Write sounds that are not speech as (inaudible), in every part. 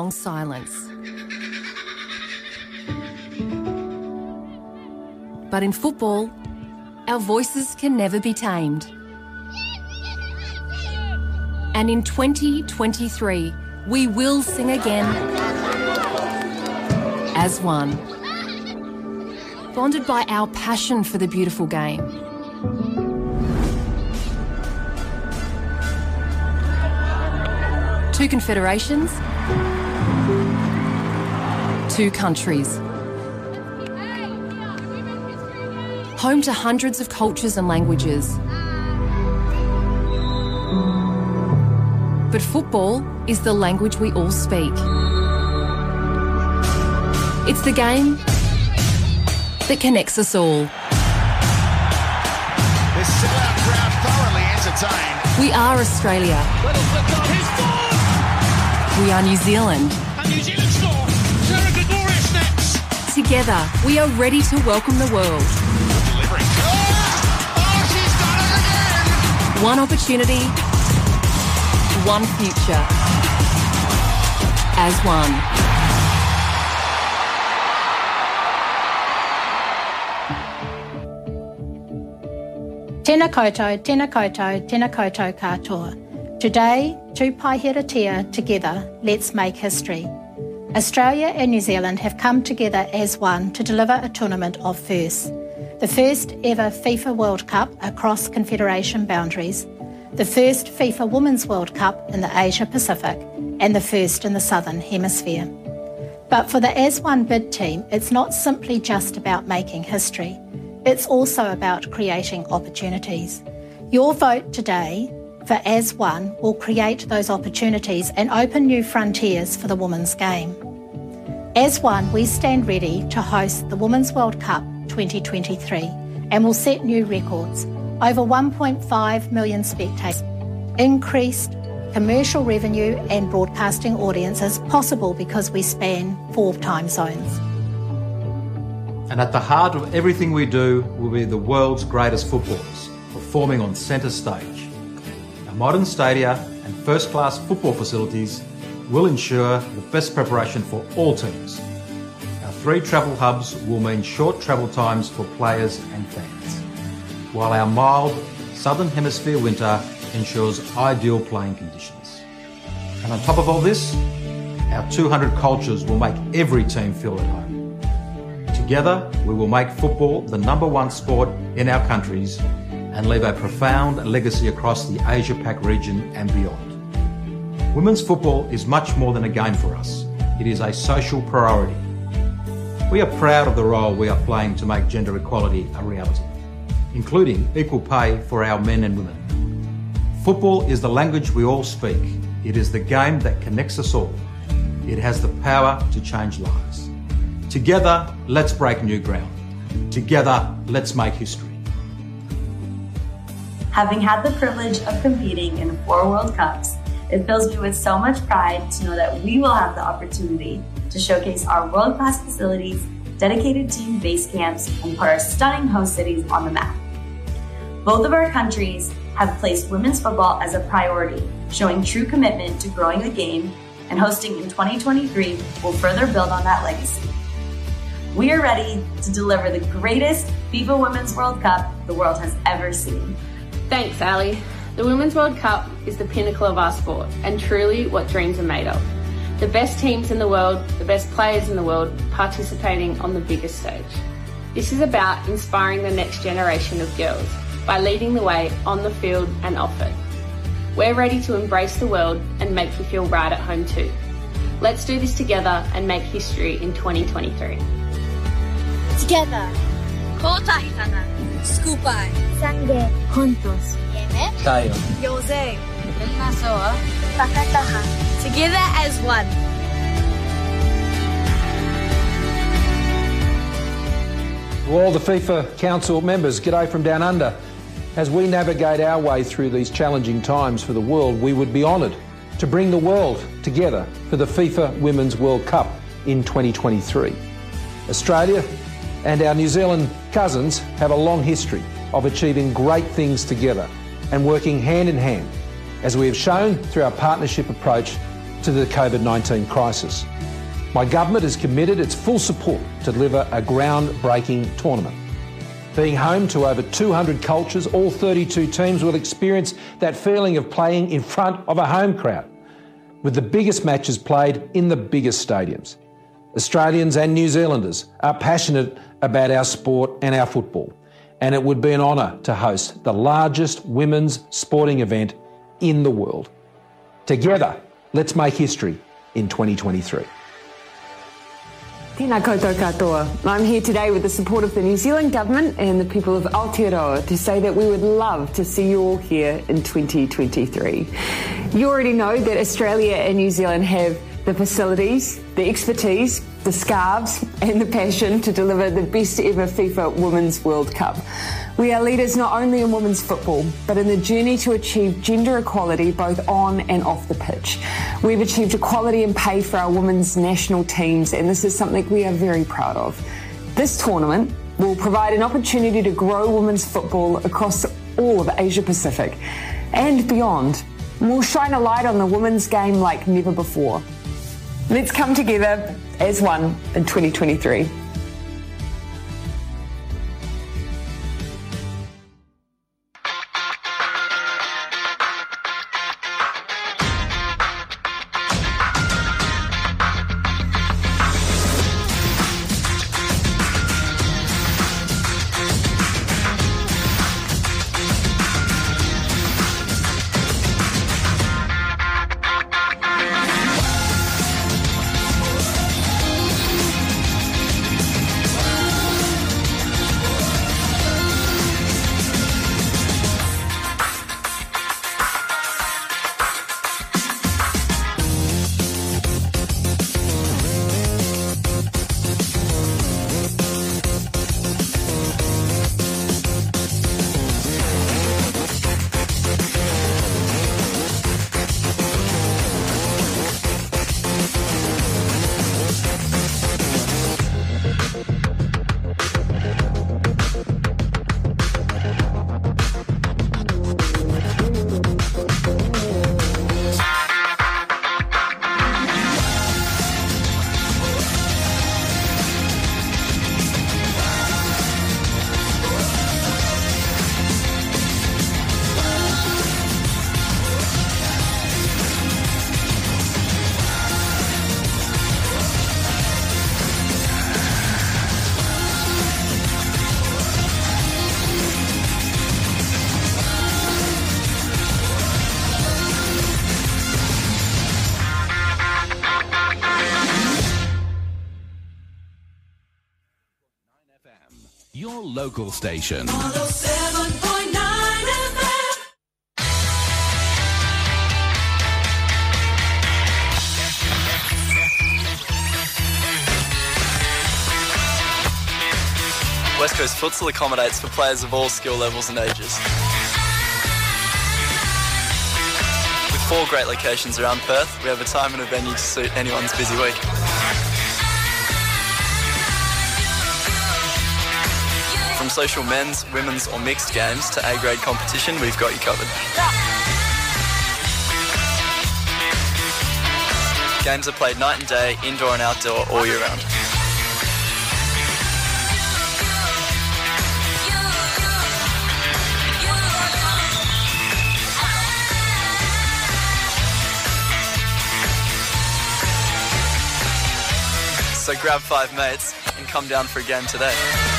Long silence. But in football, our voices can never be tamed. And in 2023, we will sing again as one. Bonded by our passion for the beautiful game. Two confederations, two countries. Home to hundreds of cultures and languages. But football is the language we all speak. It's the game that connects us all. This sellout crowd thoroughly entertained. We are Australia. Little flick on his ball. We are New Zealand. And New Zealand Together, we are ready to welcome the world. Delivering. Oh, oh, she's done it again. One opportunity, one future. As one. Tēnā koutou, tēnā koutou, tēnā koutou katoa. Today, two Paihiratia together, let's make history. Australia and New Zealand have come together as one to deliver a tournament of firsts. The first ever FIFA World Cup across confederation boundaries, the first FIFA Women's World Cup in the Asia Pacific, and the first in the Southern Hemisphere. But for the As One bid team, it's not simply just about making history. It's also about creating opportunities. Your vote today for As One will create those opportunities and open new frontiers for the women's game. As One, we stand ready to host the Women's World Cup 2023 and will set new records. Over 1.5 million spectators, increased commercial revenue and broadcasting audiences possible because we span four time zones. And at the heart of everything we do will be the world's greatest footballers performing on centre stage. Our modern stadia and first class football facilities will ensure the best preparation for all teams. Our three travel hubs will mean short travel times for players and fans, while our mild southern hemisphere winter ensures ideal playing conditions. And on top of all this, our 200 cultures will make every team feel at home. Together, we will make football the number one sport in our countries and leave a profound legacy across the Asia Pac region and beyond. Women's football is much more than a game for us, it is a social priority. We are proud of the role we are playing to make gender equality a reality, including equal pay for our men and women. Football is the language we all speak. It is the game that connects us all. It has the power to change lives. Together, let's break new ground. Together, let's make history. Having had the privilege of competing in four World Cups, it fills me with so much pride to know that we will have the opportunity to showcase our world class facilities, dedicated team base camps, and put our stunning host cities on the map. Both of our countries have placed women's football as a priority, showing true commitment to growing the game, and hosting in 2023 will further build on that legacy. We are ready to deliver the greatest FIFA Women's World Cup the world has ever seen. Thanks, Ali. The Women's World Cup is the pinnacle of our sport and truly what dreams are made of. The best teams in the world, the best players in the world participating on the biggest stage. This is about inspiring the next generation of girls by leading the way on the field and off it. We're ready to embrace the world and make you feel right at home too. Let's do this together and make history in 2023. Together. Kotahi sana. Skupai. Sange. Juntos. Yeme. Tayo. Yose. Nasoa. Pakataha. Together as one. To all the FIFA Council members, g'day from down under. As we navigate our way through these challenging times for the world, we would be honoured to bring the world together for the FIFA Women's World Cup in 2023. Australia and our New Zealand cousins have a long history of achieving great things together and working hand in hand, as we have shown through our partnership approach to the COVID 19 crisis. My government has committed its full support to deliver a groundbreaking tournament. Being home to over 200 cultures, all 32 teams will experience that feeling of playing in front of a home crowd, with the biggest matches played in the biggest stadiums. Australians and New Zealanders are passionate about our sport and our football, and it would be an honour to host the largest women's sporting event in the world. Together, let's make history in 2023. Tēnā koutou katoa. I'm here today with the support of the New Zealand Government and the people of Aotearoa to say that we would love to see you all here in 2023. You already know that Australia and New Zealand have the facilities, the expertise, the scarves, and the passion to deliver the best ever FIFA Women's World Cup. We are leaders not only in women's football, but in the journey to achieve gender equality both on and off the pitch. We've achieved equality in pay for our women's national teams, and this is something we are very proud of. This tournament will provide an opportunity to grow women's football across all of Asia Pacific and beyond. We'll shine a light on the women's game like never before. Let's come together as one in 2023. Local station. West Coast Futsal accommodates for players of all skill levels and ages. With four great locations around Perth, we have a time and a venue to suit anyone's busy week. Social men's, women's or mixed games to A-grade competition, we've got you covered. Games are played night and day, indoor and outdoor, all year round. So grab five mates and come down for a game today.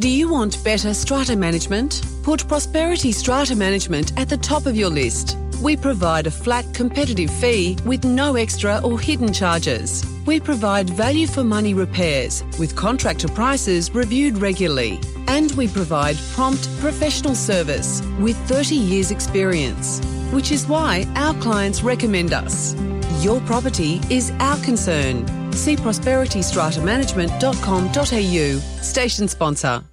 Do you want better strata management? Put Prosperity Strata Management at the top of your list. We provide a flat competitive fee with no extra or hidden charges. We provide value for money repairs with contractor prices reviewed regularly. And we provide prompt professional service with 30 years experience, which is why our clients recommend us. Your property is our concern. See prosperitystratamanagement.com.au. Station sponsor.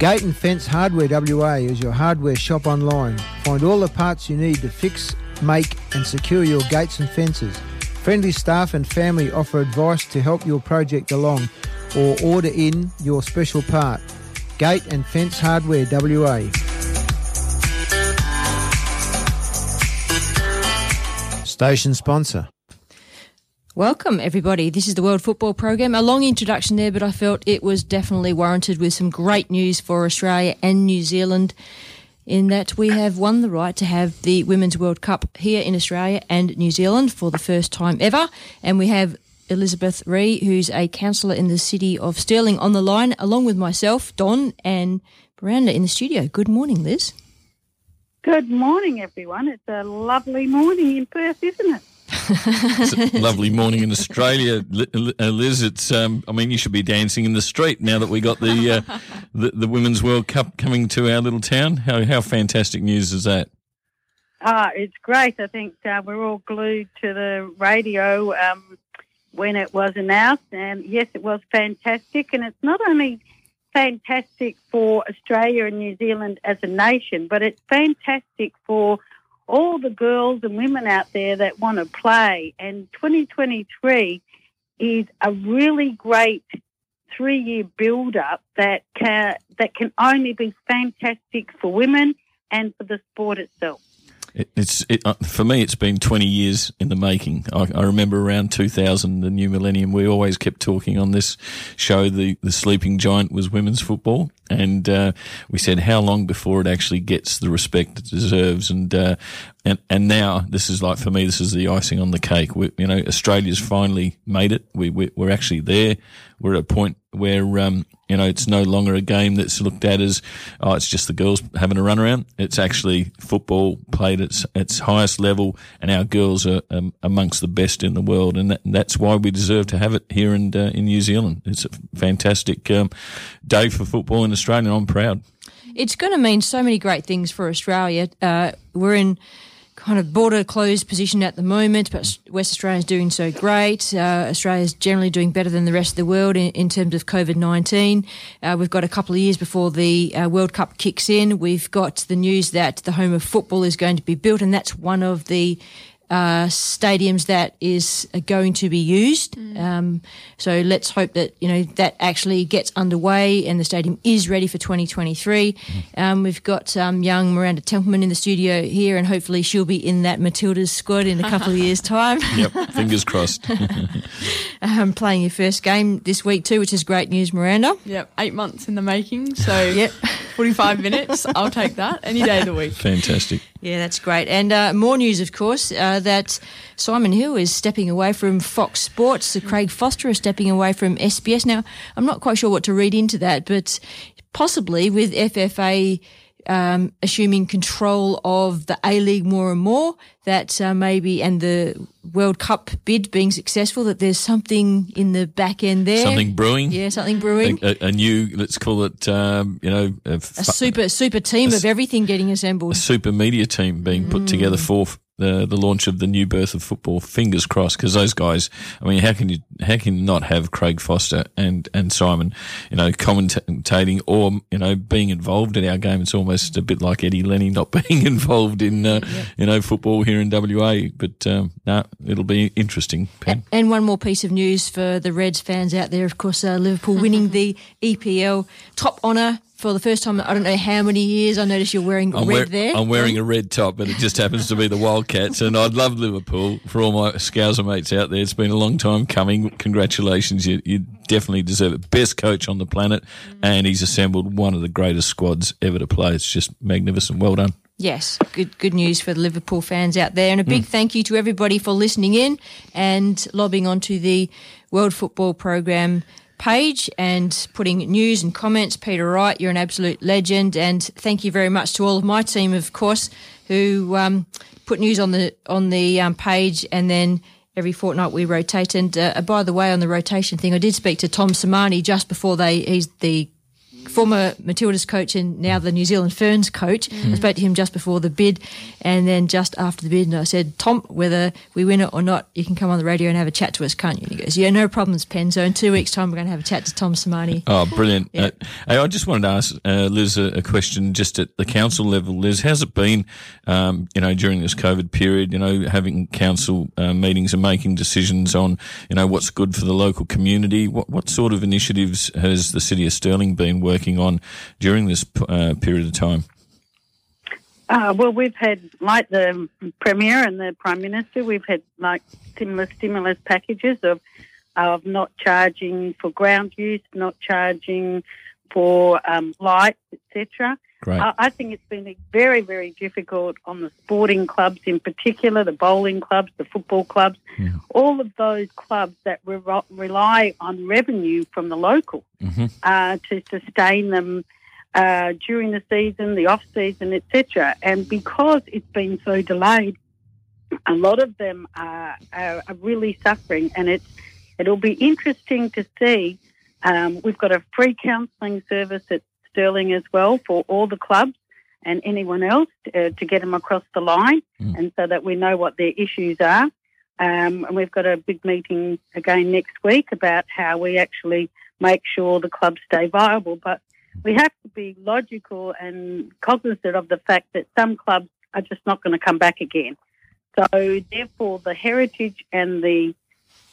Gate and Fence Hardware WA is your hardware shop online. Find all the parts you need to fix, make, and secure your gates and fences. Friendly staff and family offer advice to help your project along or order in your special part. Gate and Fence Hardware WA. Station sponsor. Welcome, everybody. This is the World Football Program. A long introduction there, but I felt it was definitely warranted with some great news for Australia and New Zealand in that we have won the right to have the Women's World Cup here in Australia and New Zealand for the first time ever. And we have Elizabeth Re, who's a councillor in the city of Stirling, on the line, along with myself, Don, and Miranda in the studio. Good morning, Liz. Good morning, everyone. It's a lovely morning in Perth, isn't it? It's a lovely morning in Australia, uh, Liz. It's um, I mean, you should be dancing in the street now that we got the uh, the, the Women's World Cup coming to our little town. How how fantastic news is that? Ah, it's great. I think uh, we're all glued to the radio um, when it was announced, and yes, it was fantastic. And it's not only fantastic for Australia and New Zealand as a nation, but it's fantastic for all the girls and women out there that want to play. And 2023 is a really great three-year build-up that can, that can only be fantastic for women and for the sport itself. It, it's it, uh, for me. It's been twenty years in the making. I, I, remember around two thousand, the new millennium. We always kept talking on this show. The the sleeping giant was women's football, and uh, we said how long before it actually gets the respect it deserves. And uh, and and now this is like for me, this is the icing on the cake. We, you know, Australia's finally made it. We, we we're actually there. We're at a point where um, you know it's no longer a game that's looked at as oh it's just the girls having a run around. It's actually football played at its, highest level, and our girls are um, amongst the best in the world, and, that, that's why we deserve to have it here in uh, in New Zealand. It's a fantastic um, day for football in Australia. I'm proud. It's going to mean so many great things for Australia. Uh, we're in kind of border closed position at the moment, but West Australia is doing so great. Uh, Australia is generally doing better than the rest of the world in, in terms of COVID 19. Uh, we've got a couple of years before the uh, World Cup kicks in. We've got the news that the home of football is going to be built, and that's one of the uh, stadiums that is going to be used. Mm. Um, so let's hope that you know that actually gets underway and the stadium is ready for 2023. Mm. Um, we've got um, young Miranda Templeman in the studio here, and hopefully she'll be in that Matildas squad in a couple of (laughs) years' time. yep, fingers crossed. (laughs) um, playing your first game this week too, which is great news, Miranda. Yep, eight months in the making. So (laughs) yep, 45 minutes. I'll take that any day of the week. Fantastic. Yeah, that's great. And uh, more news, of course, uh, that Simon Hill is stepping away from Fox Sports. Craig Foster is stepping away from SBS. Now, I'm not quite sure what to read into that, but possibly with FFA um, assuming control of the A League more and more, that uh, maybe, and the World Cup bid being successful, that there's something in the back end there. Something brewing. Yeah, something brewing. A, a, a new, let's call it, um, you know, a, fu- super super team of everything getting assembled. A super media team being put mm. together for the the launch of the new birth of football. Fingers crossed, because those guys. I mean, how can you how can you not have Craig Foster and and Simon, you know, commentating or you know being involved in our game? It's almost a bit like Eddie Lenny not (laughs) being involved in uh, yeah. you know football here in WA. But um, no, it'll be interesting. Pen. And one more piece of news for the Reds fans out there. Of course, uh, Liverpool winning (laughs) the EPL top honour for the first time I don't know how many years. I notice you're wearing I'm red wear, there. I'm wearing a red top, but it just happens to be the Wildcats. And I'd love Liverpool for all my Scouser mates out there. It's been a long time coming. Congratulations. You, you definitely deserve it. Best coach on the planet. Mm. And he's assembled one of the greatest squads ever to play. It's just magnificent. Well done. Yes, good good news for the Liverpool fans out there, and a big thank you to everybody for listening in and lobbing onto the World Football Program page and putting news and comments. Peter Wright, you're an absolute legend, and thank you very much to all of my team, of course, who um, put news on the on the um, page, and then every fortnight we rotate. And uh, by the way, on the rotation thing, I did speak to Tom Sermanni just before they he's the former Matilda's coach and now the New Zealand Ferns coach. I spoke to him just before the bid and then just after the bid and I said, Tom, whether we win it or not, you can come on the radio and have a chat to us, can't you? And he goes, yeah, no problems, Pen. So in two weeks' time, we're going to have a chat to Tom Sermanni. Oh, brilliant. Uh, hey, I just wanted to ask uh, Liz a, a question just at the council level. Liz, how's it been, um, you know, during this COVID period, you know, having council uh, meetings and making decisions on, you know, what's good for the local community? What, what sort of initiatives has the City of Stirling been working on during this uh, period of time? Uh, well, we've had, like the Premier and the Prime Minister, we've had like similar stimulus packages of of not charging for ground use, not charging for um, lights, etc. Great. I, I think it's been very, very difficult on the sporting clubs in particular, the bowling clubs, the football clubs, all of those clubs that re- rely on revenue from the local uh, to sustain them uh, during the season, the off season, etc. And because it's been so delayed, a lot of them are, are, are really suffering, and it's it'll be interesting to see. Um, we've got a free counselling service at Stirling as well for all the clubs and anyone else uh, to get them across the line, and so that we know what their issues are. Um, and we've got a big meeting again next week about how we actually make sure the clubs stay viable. But we have to be logical and cognizant of the fact that some clubs are just not going to come back again. So, therefore, the heritage and the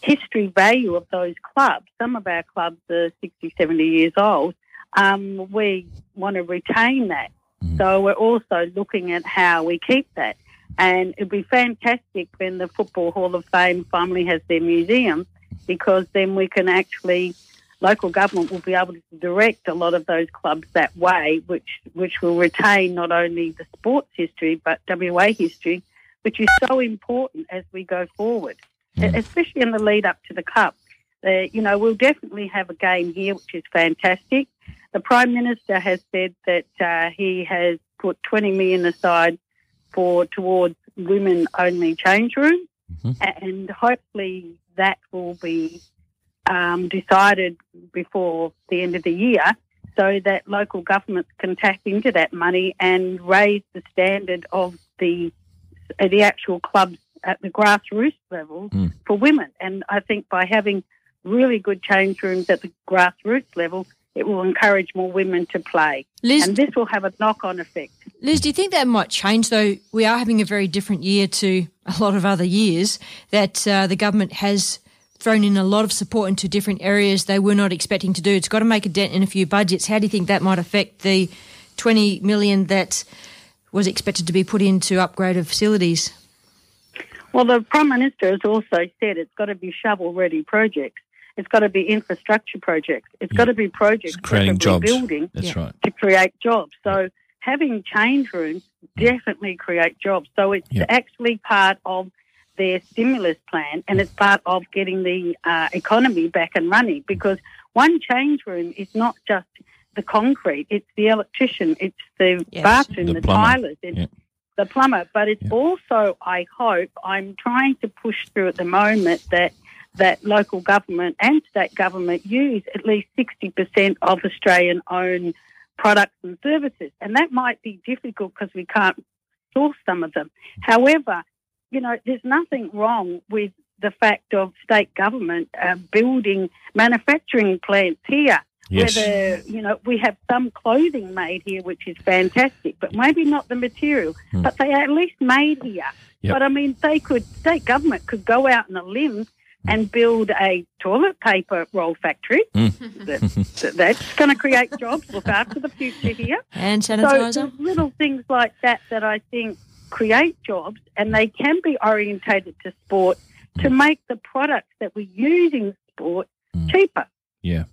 history value of those clubs, some of our clubs are 60, 70 years old, um, we want to retain that. So, we're also looking at how we keep that. And it'd be fantastic when the Football Hall of Fame finally has their museum because then we can actually local government will be able to direct a lot of those clubs that way, which which will retain not only the sports history but WA history, which is so important as we go forward, e- especially in the lead up to the cup. Uh, you know, we'll definitely have a game here, which is fantastic. The Prime Minister has said that uh, he has put 20 million aside for towards women only change rooms, and hopefully that will be um, decided before the end of the year so that local governments can tap into that money and raise the standard of the uh, the actual clubs at the grassroots level for women. And I think by having really good change rooms at the grassroots level, it will encourage more women to play. Liz- and this will have a knock on effect. Liz, do you think that might change, though? We are having a very different year to a lot of other years, that uh, the government has thrown in a lot of support into different areas they were not expecting to do. It's got to make a dent in a few budgets. How do you think that might affect the 20 million that was expected to be put into upgrade of facilities? Well, the Prime Minister has also said it's got to be shovel ready projects. It's got to be infrastructure projects. It's got to be projects creating preferably jobs. building That's right. to create jobs. So having change rooms definitely create jobs. So it's Yeah. actually part of their stimulus plan and it's part of getting the uh, economy back and running because one change room is not just the concrete, it's the electrician, it's the bathroom, The the, plumber. tilers, it's the plumber. But it's also, I hope, I'm trying to push through at the moment that that local government and state government use at least 60% of Australian owned products and services. And that might be difficult because we can't source some of them. However, you know, there's nothing wrong with the fact of state government uh, building manufacturing plants here. Yes. Whether, you know, we have some clothing made here, which is fantastic, but maybe not the material, but they are at least made here. Yep. But I mean, they could, state government could go out on a limb and build a toilet paper roll factory. Hmm. That- that- that's going to create jobs, look after the future here. And So sanitizer? there's little things like that that I think create jobs, and they can be orientated to sport to hmm. make the products that we use in sport hmm. cheaper. Yeah.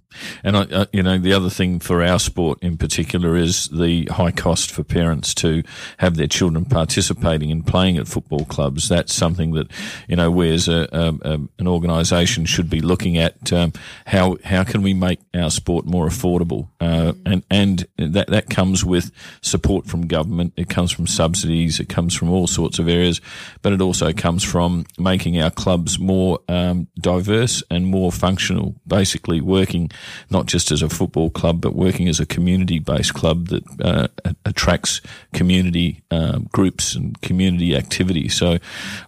And I, uh, you know, the other thing for our sport in particular is the high cost for parents to have their children participating and playing at football clubs. That's something that you know we as a, a, a an organisation should be looking at. Um, how how can we make our sport more affordable? Uh, and and that that comes with support from government. It comes from subsidies. It comes from all sorts of areas, but it also comes from making our clubs more um, diverse and more functional. Basically, working not just as a football club, but working as a community-based club that uh, attracts community um, groups and community activity. So,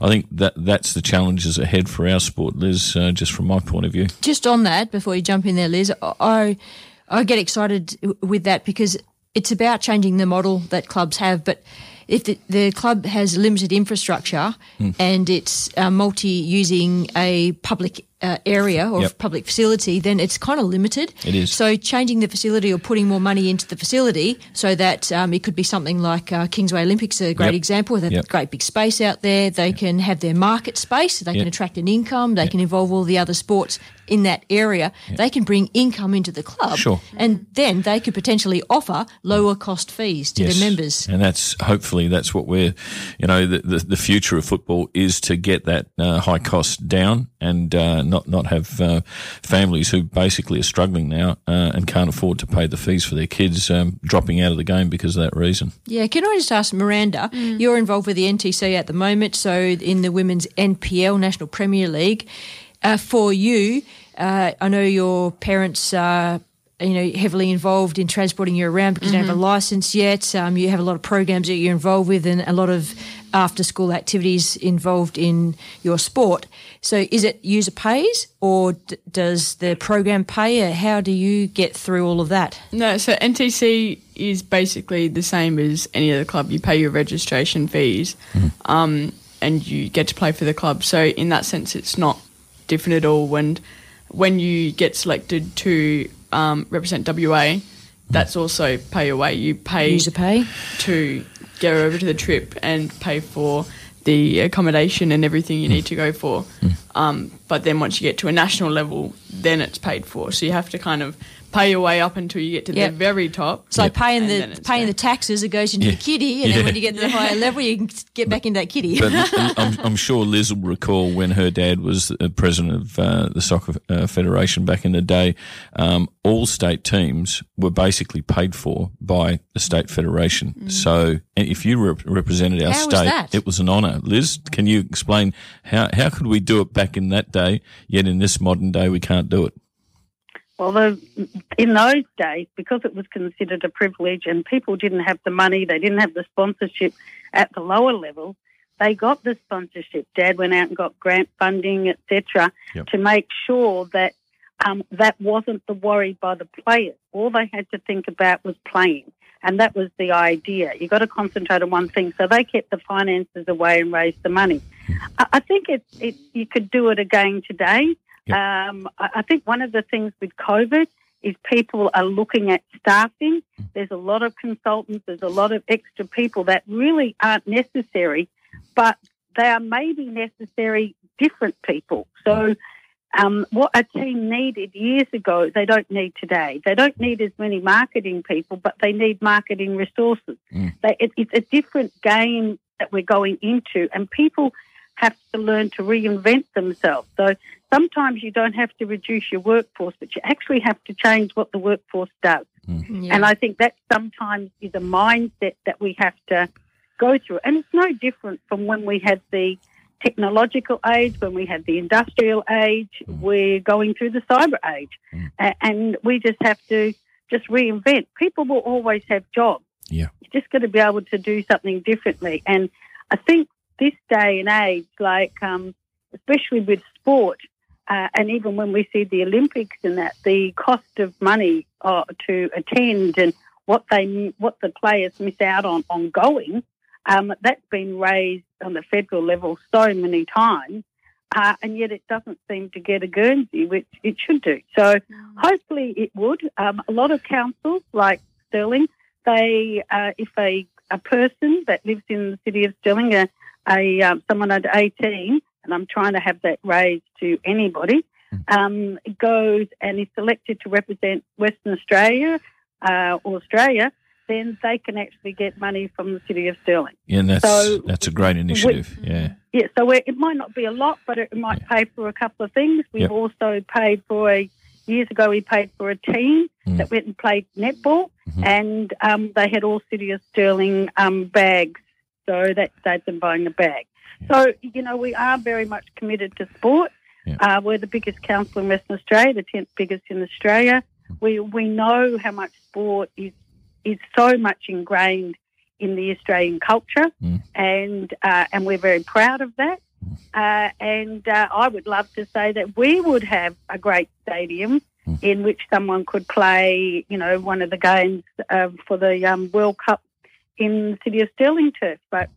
I think that that's the challenges ahead for our sport, Liz. Uh, just from my point of view. Just on that, before you jump in there, Liz, I I get excited with that because it's about changing the model that clubs have, but if the, the club has limited infrastructure Hmm. and it's uh, multi using a public uh, area or Yep. public facility, then it's kind of limited. It is. So changing the facility or putting more money into the facility so that um, it could be something like uh, Kingsway Olympics, a great Yep. example. They've Yep. great big space out there. They can have their market space. They can attract an income. They can involve all the other sports in that area. They can bring income into the club. Sure. And then they could potentially offer lower cost fees to Yes. the members. And that's hopefully that's what we're, you know, the, the, the future of football is to get that uh, high cost down and uh, not not have uh, families who basically are struggling now uh, and can't afford to pay the fees for their kids um, dropping out of the game because of that reason. Yeah, can I just ask Miranda? You're involved with the NTC at the moment, so in the women's NPL National Premier League. Uh, for you, uh, I know your parents are. You know, heavily involved in transporting you around because you don't have a license yet. Um, you have a lot of programs that you're involved with, and a lot of after-school activities involved in your sport. So, is it user pays, or d- does the program pay? Or how do you get through all of that? No, so NTC is basically the same as any other club. You pay your registration fees, um, and you get to play for the club. So in that sense, it's not different at all. When when you get selected to um, represent WA, that's also pay away. You pay User pay. to go over to the trip and pay for the accommodation and everything you need to go for. Um, but then once you get to a national level, then it's paid for. So you have to kind of pay your way up until you get to Yep. the very top. So like paying And the then it's paying the taxes, it goes into Yeah. the kitty, and Yeah. then when you get to the higher (laughs) level, you can get back into that kitty. But (laughs) I'm, I'm sure Liz will recall when her dad was the president of uh, the soccer uh, federation back in the day. Um, all state teams were basically paid for by the state federation. So if you rep- represented our Mm. How state, that? it was an honour. Liz, can you explain how how could we do it back in that day? Yet in this modern day, we can't do it. Well, the, in those days, because it was considered a privilege and people didn't have the money, they didn't have the sponsorship at the lower level, they got the sponsorship. Dad went out and got grant funding, etc., Yep. to make sure that um, that wasn't the worry by the players. All they had to think about was playing. And that was the idea. You've got to concentrate on one thing. So they kept the finances away and raised the money. I, I think it, it, you could do it again today. Um, I, I think one of the things with COVID is people are looking at staffing. There's a lot of consultants, there's a lot of extra people that really aren't necessary, but they are maybe necessary different people. So, um, what a team needed years ago, they don't need today. They don't need as many marketing people, but they need marketing resources. They, it, it's a different game that we're going into, and people have to learn to reinvent themselves. So sometimes you don't have to reduce your workforce, but you actually have to change what the workforce does. And I think that sometimes is a mindset that we have to go through. And it's no different from when we had the technological age, when we had the industrial age, we're going through the cyber age. A- And we just have to just reinvent. People will always have jobs. Yeah. You're just got to be able to do something differently. And I think this day and age, like um, especially with sport, uh, and even when we see the Olympics and that, the cost of money uh, to attend and what they what the players miss out on on going, um, that's been raised on the federal level so many times, uh, and yet it doesn't seem to get a Guernsey, which it should do. So hopefully it would. Um, a lot of councils like Stirling, they uh, if a a person that lives in the city of Stirling, a, a um, someone under eighteen, and I'm trying to have that raised to anybody. um, goes and is selected to represent Western Australia uh, or Australia, then they can actually get money from the City of Stirling. Yeah, and that's So- that's a great initiative. yeah. Yeah, so it, it might not be a lot, but it might pay for a couple of things. We've Yep. also paid for a years ago. We paid for a team Mm. that went and played netball, Mm-hmm. and um, they had all City of Stirling um, bags, so that saved them buying a bag. So you know we are very much committed to sport. Uh, we're the biggest council in Western Australia, the tenth biggest in Australia. We we know how much sport is is so much ingrained in the Australian culture, and uh, and we're very proud of that. Uh, and uh, I would love to say that we would have a great stadium in which someone could play, you know, one of the games uh, for the um, World Cup in the city of Stirling turf. But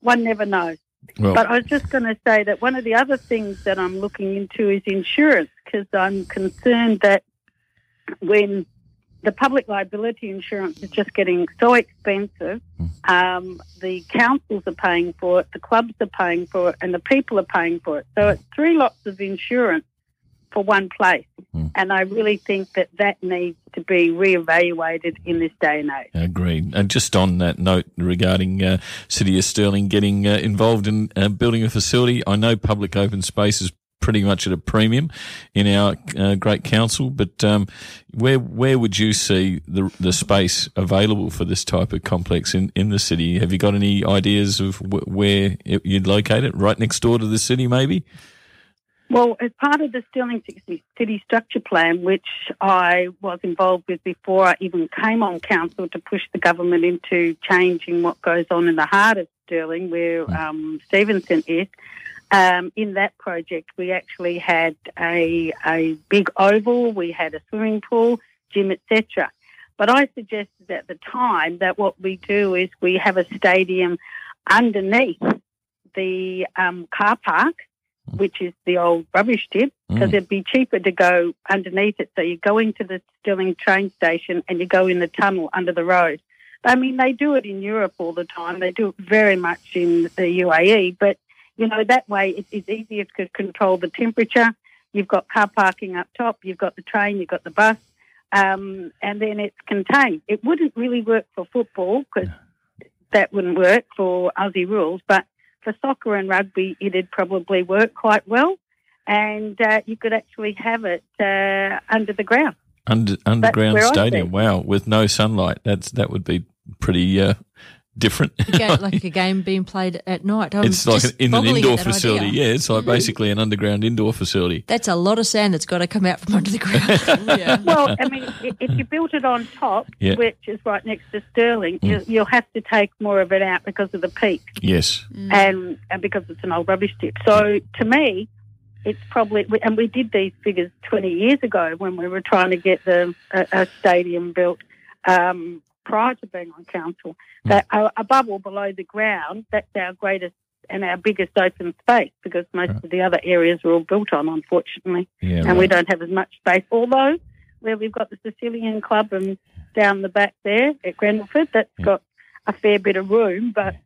one never knows. Well- but I was just going to say that one of the other things that I'm looking into is insurance because I'm concerned that when the public liability insurance is just getting so expensive. Um, the councils are paying for it, the clubs are paying for it, and the people are paying for it. So it's three lots of insurance for one place. And I really think that that needs to be reevaluated in this day and age. Agreed. And just on that note regarding uh, City of Stirling getting uh, involved in uh, building a facility, I know public open space is pretty much at a premium in our uh, great council, but um, where where would you see the the space available for this type of complex in, in the city? Have you got any ideas of wh- where it, you'd locate it? Right next door to the city, maybe? Well, as part of the Stirling City- City Structure Plan, which I was involved with before I even came on council to push the government into changing what goes on in the heart of Stirling, where um, Stephenson is, um, in that project we actually had a, a big oval, we had a swimming pool, gym, etc. But I suggested at the time that what we do is we have a stadium underneath the um, car park, which is the old rubbish tip, because Mm. it'd be cheaper to go underneath it. So you go into the Stirling train station and you go in the tunnel under the road. I mean, they do it in Europe all the time. They do it very much in the UAE, but you know that way it's easier to control the temperature. You've got car parking up top. You've got the train. You've got the bus, um, and then it's contained. It wouldn't really work for football because that wouldn't work for Aussie rules, but for soccer and rugby, it'd probably work quite well, and uh, you could actually have it uh, under the ground. Under, underground stadium. Wow, with no sunlight. That's that would be pretty uh, different. Ga- (laughs) like a game being played at night. I'm it's like an, in an indoor facility. idea. Yeah, it's like mm-hmm. basically an underground indoor facility. That's a lot of sand that's got to come out from under the ground. (laughs) Well, I mean, if you built it on top, Yeah. which is right next to Stirling, mm. you, you'll have to take more of it out because of the peak Yes. Mm. and, and because it's an old rubbish tip. So to me, it's probably, and we did these figures 20 years ago when we were trying to get the a, a stadium built um, prior to being on council. Hmm. That above or below the ground, that's our greatest and our biggest open space because most of the other areas are all built on, unfortunately Yeah, and we don't have as much space. Although where we've got the Sicilian Club and down the back there at Grendelford, that's got a fair bit of room, but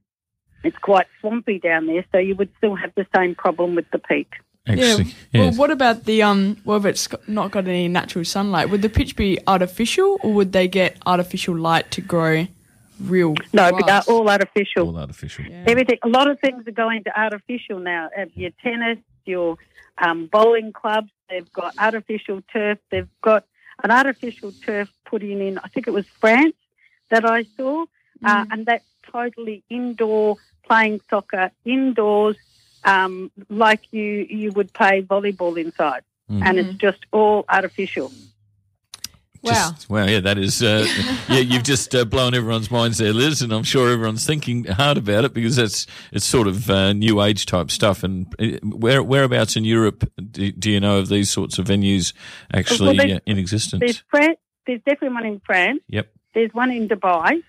it's quite swampy down there, so you would still have the same problem with the peak. Yeah. Well, what about the um? Well, if it's not got any natural sunlight, would the pitch be artificial, or would they get artificial light to grow real? No, but grass? they're all artificial. All artificial. Everything. A lot of things are going to artificial now. Uh, Your tennis, your um, bowling clubs, they've got artificial turf. They've got an artificial turf put in in I think it was France that I saw, uh, and that's totally indoor playing soccer indoors, um, like you you would play volleyball inside, Mm. and it's just all artificial. Just, wow, yeah, that is. Uh, (laughs) yeah, you've just uh, blown everyone's minds there, Liz, and I'm sure everyone's thinking hard about it because that's it's sort of uh, new age type stuff. And uh, where whereabouts in Europe do, do you know of these sorts of venues actually Well, uh, in existence? There's France. There's definitely one in France. Yep. There's one in Dubai,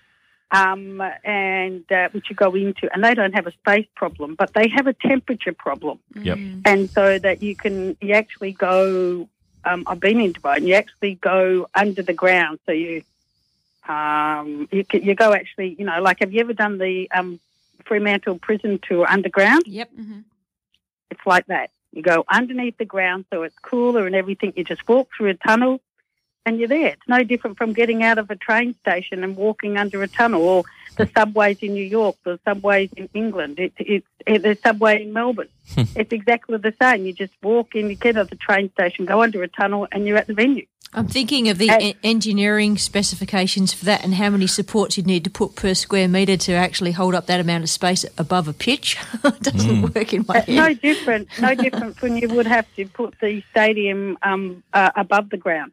um, and uh, which you go into, and they don't have a space problem, but they have a temperature problem. Yep. And so that you can you actually go. Um, I've been in Dubai, and you actually go under the ground. So you um, you you go actually, you know, like have you ever done the um, Fremantle prison tour underground? Yep. It's like that. You go underneath the ground so it's cooler and everything. You just walk through a tunnel and you're there. It's no different from getting out of a train station and walking under a tunnel or the subways in New York, the subways in England, it, it, it, the subway in Melbourne. it's exactly the same. You just walk in, you get out of the train station, go under a tunnel, and you're at the venue. I'm thinking of the e- engineering specifications for that and how many supports you'd need to put per square metre to actually hold up that amount of space above a pitch. (laughs) it doesn't work in my head. no different, no different when you would have to put the stadium um, uh, above the ground.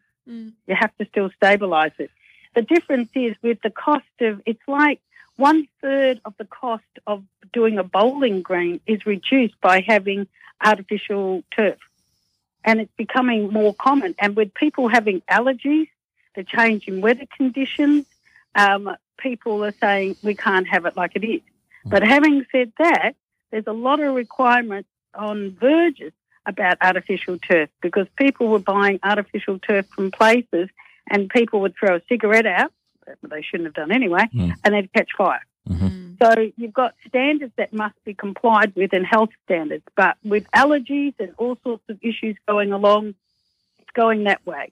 You have to still stabilise it. The difference is with the cost of it's like one third of the cost of doing a bowling green is reduced by having artificial turf, and it's becoming more common. And with people having allergies, the change in weather conditions, um, people are saying we can't have it like it is. But having said that, there's a lot of requirements on verges about artificial turf because people were buying artificial turf from places and people would throw a cigarette out, but they shouldn't have done anyway, hmm. and they'd catch fire. Mm-hmm. Hmm. So you've got standards that must be complied with and health standards, but with allergies and all sorts of issues going along, it's going that way.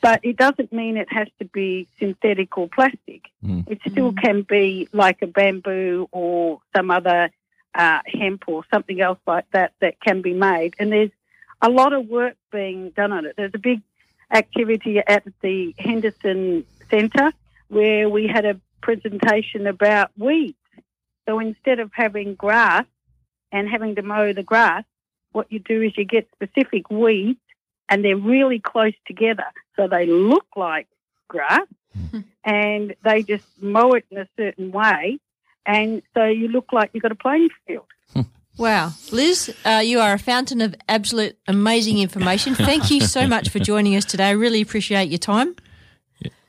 But it doesn't mean it has to be synthetic or plastic. Hmm. It still can be like a bamboo or some other uh, hemp or something else like that that can be made. And there's a lot of work being done on it. There's a big activity at the Henderson Centre where we had a presentation about weeds. So instead of having grass and having to mow the grass, what you do is you get specific weeds and they're really close together. So they look like grass and they just mow it in a certain way. And so you look like you've got a playing field. Wow. Liz, uh, you are a fountain of absolute amazing information. Thank you so much for joining us today. I really appreciate your time.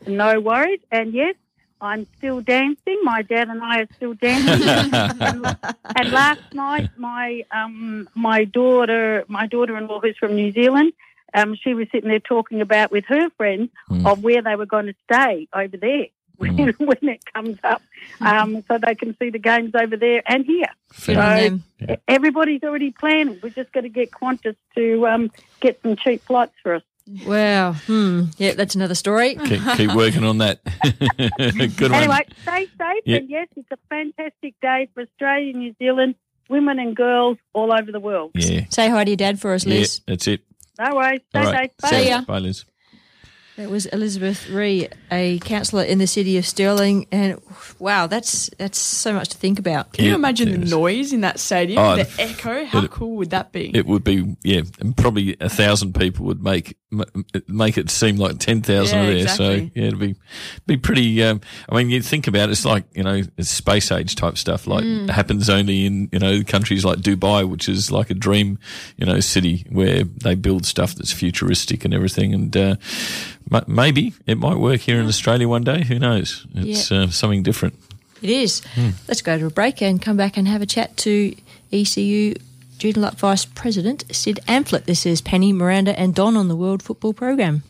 No worries. And yes, I'm still dancing. My dad and I are still dancing. and, (laughs) and last night, my um, my daughter, my daughter-in-law, who's from New Zealand, um, she was sitting there talking about with her friends of where they were going to stay over there when, (laughs) when it comes up, um, so they can see the games over there and here. Good on them. e- everybody's already planning. We're just going to get Qantas to um, get some cheap flights for us. Wow. Hmm. Yeah, that's another story. Keep, keep (laughs) working on that. (laughs) Good one. Anyway, stay safe. Yeah. And yes, it's a fantastic day for Australia, New Zealand, women and girls all over the world. Yeah. Say hi to your dad for us, Yeah, Liz. that's it. No worries. Stay All right. safe. Bye. See ya. Bye, Liz. That was Elizabeth Re, a councillor in the city of Stirling, and wow, that's that's so much to think about. Can you imagine it the noise in that stadium? Oh, the echo? How it- cool would that be? It would be, yeah, and probably a thousand people would make m- make it seem like ten thousand Yeah, are there. exactly. So yeah, it'd be be pretty. Um, I mean, you think about it, it's like you know, it's space age type stuff. Like Mm. happens only in you know countries like Dubai, which is like a dream, you know, city where they build stuff that's futuristic and everything. And uh, m- maybe it might work here in Australia one day. Who knows? It's uh, something different. It is. Hmm. Let's go to a break and come back and have a chat to ECU Joondalup Vice President Syd Amphlett. This is Penny, Miranda, and Don on the World Football Program.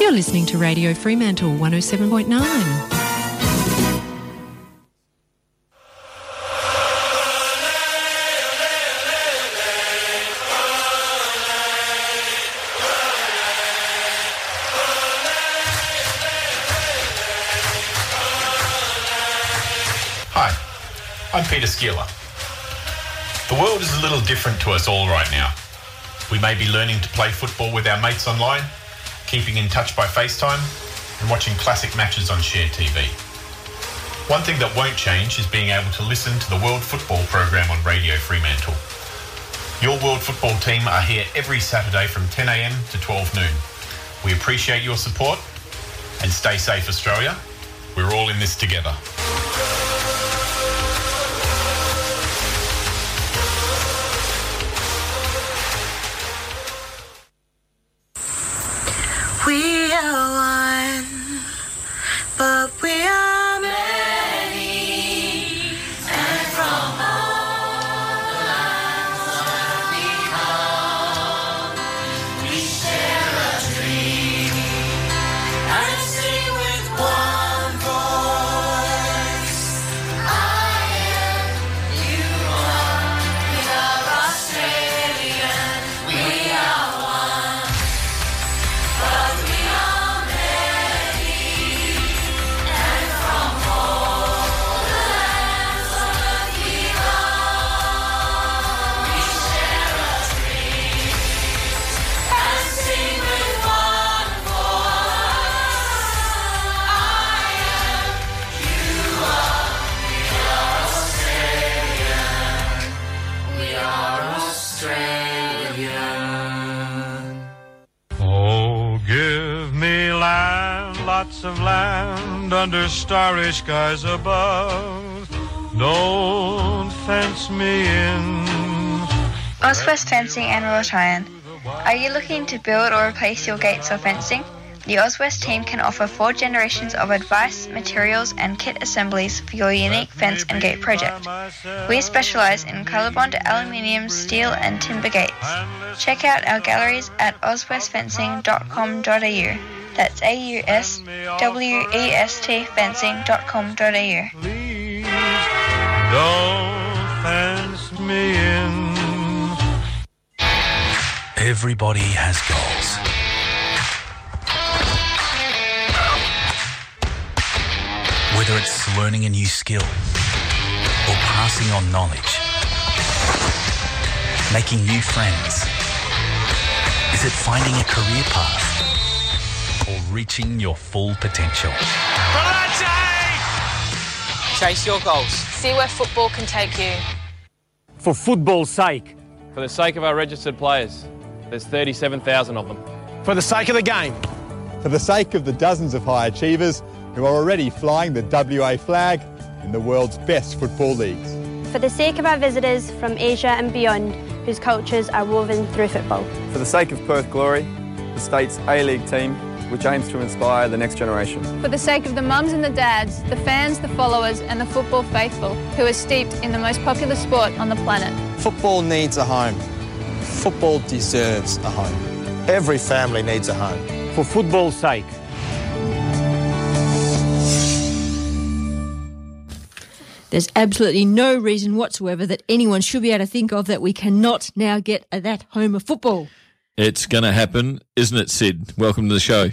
You're listening to Radio Fremantle 107.9. Hi, I'm Peter Szkiela. The world is a little different to us all right now. We may be learning to play football with our mates online, keeping in touch by FaceTime, and watching classic matches on Share TV. One thing that won't change is being able to listen to the World Football program on Radio Fremantle. Your World Football team are here every Saturday from 10am to 12 noon. We appreciate your support and stay safe, Australia. We're all in this together. Starry skies above. Don't fence me in. Auswest Fencing and Iron. Are you looking to build or replace your gates or fencing? The Auswest team can offer four generations of advice, materials, and kit assemblies for your unique fence and gate project. We specialise in colorbond, aluminium, steel, and timber gates. Check out our galleries at auswestfencing.com.au. That's A U S W E S T fencing.com.au. Don't fence me in. Everybody has goals. Whether it's learning a new skill or passing on knowledge, making new friends, is it finding a career path or reaching your full potential? Chase your goals. See where football can take you. For football's sake. For the sake of our registered players. There's 37,000 of them. For the sake of the game. For the sake of the dozens of high achievers who are already flying the WA flag in the world's best football leagues. For the sake of our visitors from Asia and beyond, whose cultures are woven through football. For the sake of Perth Glory, the state's A-League team, which aims to inspire the next generation. For the sake of the mums and the dads, the fans, the followers, and the football faithful, who are steeped in the most popular sport on the planet. Football needs a home. Football deserves a home. Every family needs a home. For football's sake. There's absolutely no reason whatsoever that anyone should be able to think of that we cannot now get at that home of football. It's going to happen, isn't it, Syd? Welcome to the show.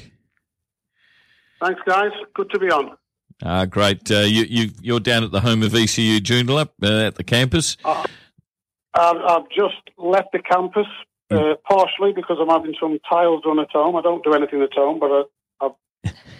Thanks, guys. Good to be on. Ah, great. Uh, you, you, you're down at the home of ECU Joondalup uh, at the campus. Uh, I've, I've just left the campus uh, partially because I'm having some tiles done at home. I don't do anything at home, but I, I've,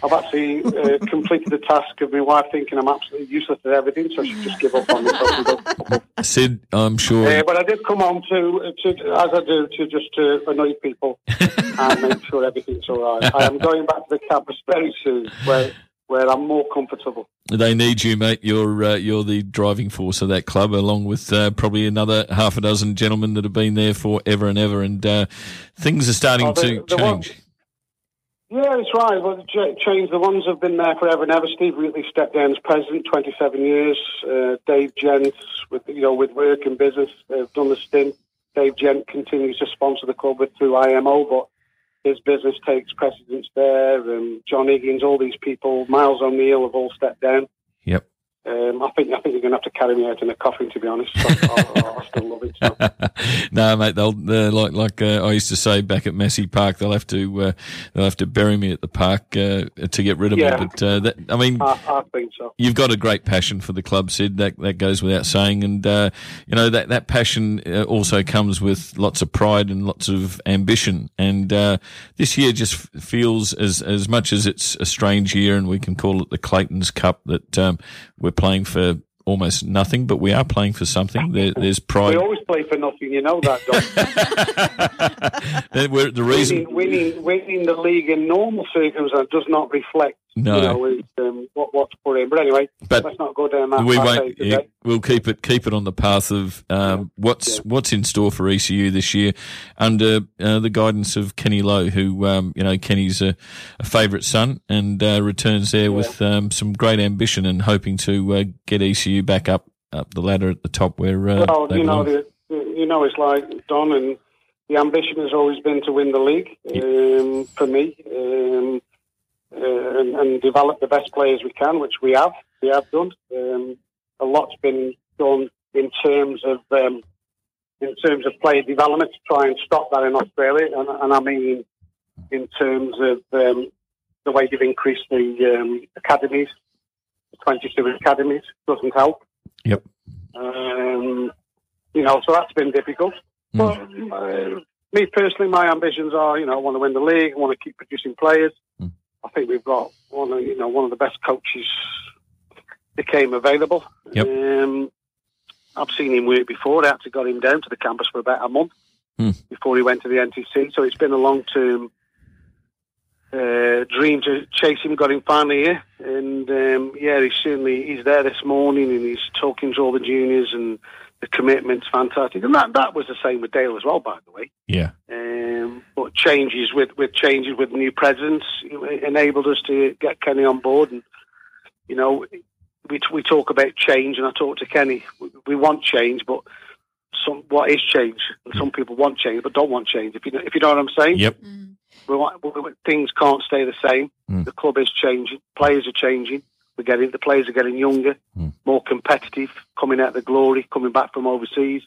I've actually uh, (laughs) completed the task of my wife thinking I'm absolutely useless at everything, so I should just give up on it. (laughs) Syd, I'm sure. Uh, but I did come on to, to, as I do, to just to annoy people (laughs) and make sure everything's all right. I am going back to the campus very soon, where where I'm more comfortable. They need you, mate. You're uh, you're the driving force of that club, along with uh, probably another half a dozen gentlemen that have been there forever and ever. And uh, things are starting Oh, to change. Yeah, that's right. Well, the change. The ones have been there forever and ever. Steve Wheatley stepped down as president, 27 years. Uh, Dave Gent, with you know, with work and business, they've done the stint. Dave Gent continues to sponsor the club through IMO, but his business takes precedence there. And John Higgins, all these people, Miles O'Neill have all stepped down. Um, I think I think you're going to have to carry me out in a coffin, to be honest. I, I, I still love it. So. (laughs) no, mate. They'll like like uh, I used to say back at Massey Park. They'll have to uh, they'll have to bury me at the park uh, to get rid of Yeah. me. But uh, that, I mean, I, I think so. You've got a great passion for the club, Syd. That that goes without saying, and uh, you know that that passion uh, also comes with lots of pride and lots of ambition. And uh, this year just feels as as much as it's a strange year, and we can call it the Clayton's Cup that um, we're playing for almost nothing, but we are playing for something. There, there's pride. We always play for nothing, you know that. (laughs) We're- the reason winning, winning, winning the league in normal circumstances does not reflect, No. you know, is, um, what what's put in. But anyway, But let's not go down that we won't. today. yeah, we'll keep it keep it on the path of um, what's what's in store for ECU this year, under uh, the guidance of Kenny Lowe, who um, you know Kenny's a, a favourite son and uh, returns there with um, some great ambition and hoping to uh, get ECU back up up the ladder at the top where uh, well, you know, the, you know, it's like Don, and the ambition has always been to win the league. Um, for me, um, uh, and, and develop the best players we can, which we have. We have done. Um, a lot's been done in terms of um, in terms of player development to try and stop that in Australia, and, and I mean in terms of um, the way they've increased the um, academies, the 22 academies doesn't help. Yep. Um, you know, so that's been difficult. But uh, me personally, my ambitions are, you know, I want to win the league. I want to keep producing players. I think we've got one, of, you know, one of the best coaches became available. Yep. Um, I've seen him work before. I actually got him down to the campus for about a month Hmm. before he went to the NTC. So it's been a long term dream to chase him got him finally here, and um, yeah, he's certainly he's there this morning and he's talking to all the juniors and the commitment's fantastic, and that that was the same with Dale as well, by the way. Yeah. Um, but changes with, with changes with new presidents enabled us to get Kenny on board, and you know, we we talk about change, and I talk to Kenny. We, we want change, but some what is change? And some people want change, but don't want change. If you know, if you know what I'm saying. Yep. We want, we, we- things can't stay the same. Mm. The club is changing. Players are changing. We're getting the players are getting younger, more competitive, coming out of the glory, coming back from overseas.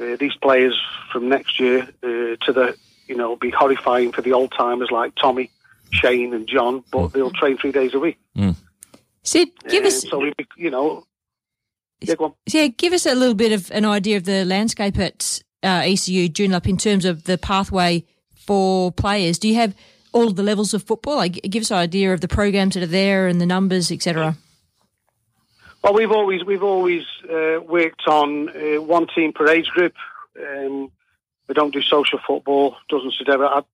Uh, these players from next year uh, to the you know be horrifying for the old timers like Tommy, Shane, and John, but they'll train three days a week. Syd, give Uh, us so we you know yeah, yeah, give us a little bit of an idea of the landscape at uh, ECU Joondalup in terms of the pathway for players. Do you have all the levels of football? Like, give us an idea of the programs that are there and the numbers, etc. Well, we've always we've always uh, worked on uh, one team per age group. Um, we don't do social football. Doesn't suit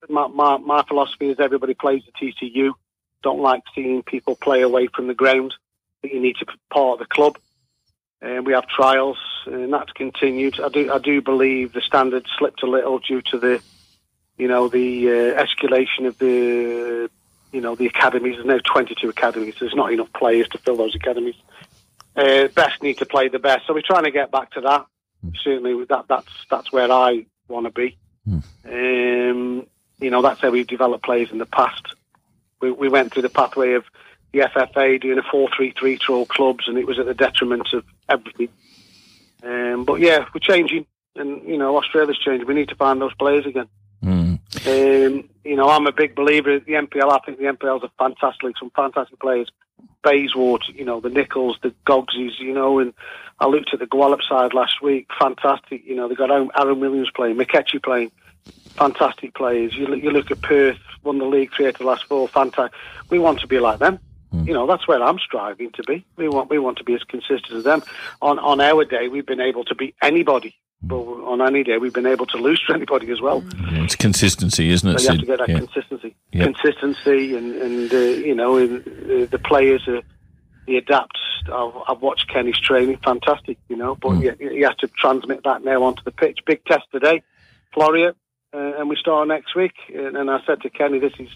my, my my philosophy is everybody plays the TCU. Don't like seeing people play away from the ground. Think you need to be part of the club. And we have trials, and that's continued. I do I do believe the standard slipped a little due to the, you know, the uh, escalation of the, you know, the academies. There's now 22 academies. There's not enough players to fill those academies uh, best need to play the best. So we're trying to get back to that. Certainly, that that's that's where I want to be. Um, you know, that's how we've developed players in the past. We, we went through the pathway of the FFA doing a 4-3-3 to all clubs, and it was at the detriment of everything. Um, but yeah, we're changing, and you know, Australia's changing. We need to find those players again. Um, you know, I'm a big believer in the NPL. I think the NPL's a fantastic league, some fantastic players. Bayswater, you know, the Nichols, the Gogsies, you know, and I looked at the Gwelup side last week. Fantastic, you know, they got Aaron, Williams playing, McKetchy playing, fantastic players. You, look- you look at Perth, won the league three out of the last four, fantastic. We want to be like them. You know, that's where I'm striving to be. We want we want to be as consistent as them. On on our day, we've been able to beat anybody, but on any day, we've been able to lose to anybody as well. It's consistency, isn't it? So you have to get that Yeah. consistency, consistency, and and uh, you know, and, uh, the players are they adapt. I've, I've watched Kenny's training, fantastic, you know, but Hmm. you, you have to transmit that now onto the pitch. Big test today, Floreat, uh, and we start next week. And, and I said to Kenny, this is.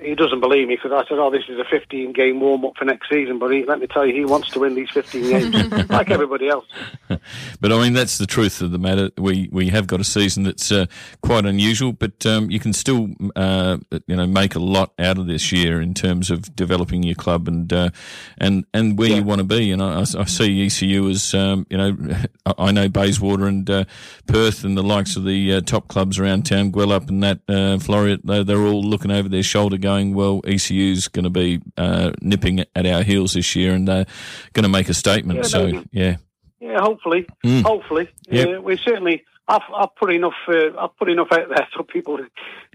He doesn't believe me because I said, "Oh, this is a 15 game warm up for next season." But he, let me tell you, he wants to win these 15 games, (laughs) like everybody else. (laughs) But I mean, that's the truth of the matter. We we have got a season that's uh, quite unusual, but um, you can still uh, you know make a lot out of this year in terms of developing your club and uh, and and where you want to be. And I, I see ECU as um, you know (laughs) I- know Bayswater and uh, Perth and the likes of the uh, top clubs around town, Gwelup and that uh, Floreat. They're, they're all looking over their shoulder, going, "Well, ECU's going to be uh, nipping at our heels this year, and they're going to make a statement." Yeah, so maybe. yeah. Yeah, hopefully, Mm. hopefully. Yep. Uh, we certainly. I've, I've put enough. Uh, I've put enough out there (laughs) so people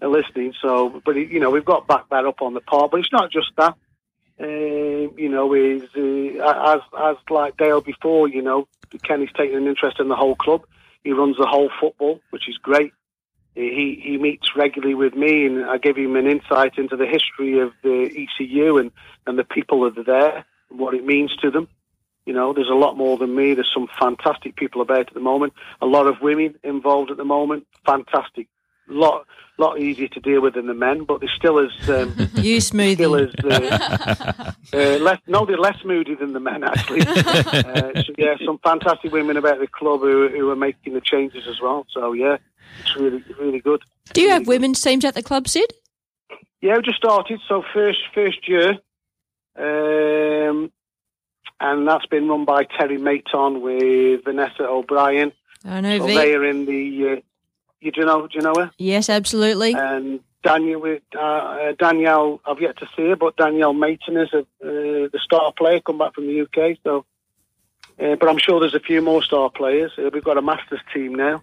are listening. So, but you know, we've got back that up on the part. But it's not just that. Uh, you know, is uh, as as like Dale before. You know, Kenny's taking an interest in the whole club. He runs the whole football, which is great. He he meets regularly with me, and I give him an insight into the history of the ECU and and the people that are there, and what it means to them. You know, there's a lot more than me. There's some fantastic people about at the moment. A lot of women involved at the moment. Fantastic. Lot lot easier to deal with than the men, but they're still as um, (laughs) You smoothie. still as uh, uh, less. No, they're less moody than the men actually. (laughs) uh, so, yeah, some fantastic women about the club who who are making the changes as well. So yeah, it's really really good. Do you have women's teams at the club, Syd? Yeah, we just started. So first first year, um, and that's been run by Terry Mayton with Vanessa O'Brien. I know So V. they are in the. Uh, you do know? Do you know her? Yes, absolutely. And Daniel, with uh, uh, Danielle, I've yet to see her, but Danielle Mayton is a, uh, the star player, come back from the UK. So, uh, but I'm sure there's a few more star players. Uh, we've got a masters team now,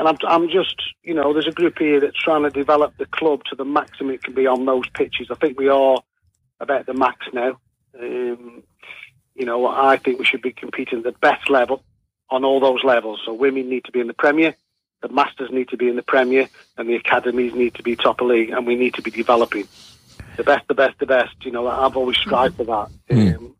and I'm, I'm just, you know, there's a group here that's trying to develop the club to the maximum it can be on those pitches. I think we are about the max now. Um, you know, I think we should be competing at the best level on all those levels. So women need to be in the Premier, the Masters need to be in the Premier, and the academies need to be top of league, and we need to be developing. the best, the best, the best. You know, I've always strived for that. Um,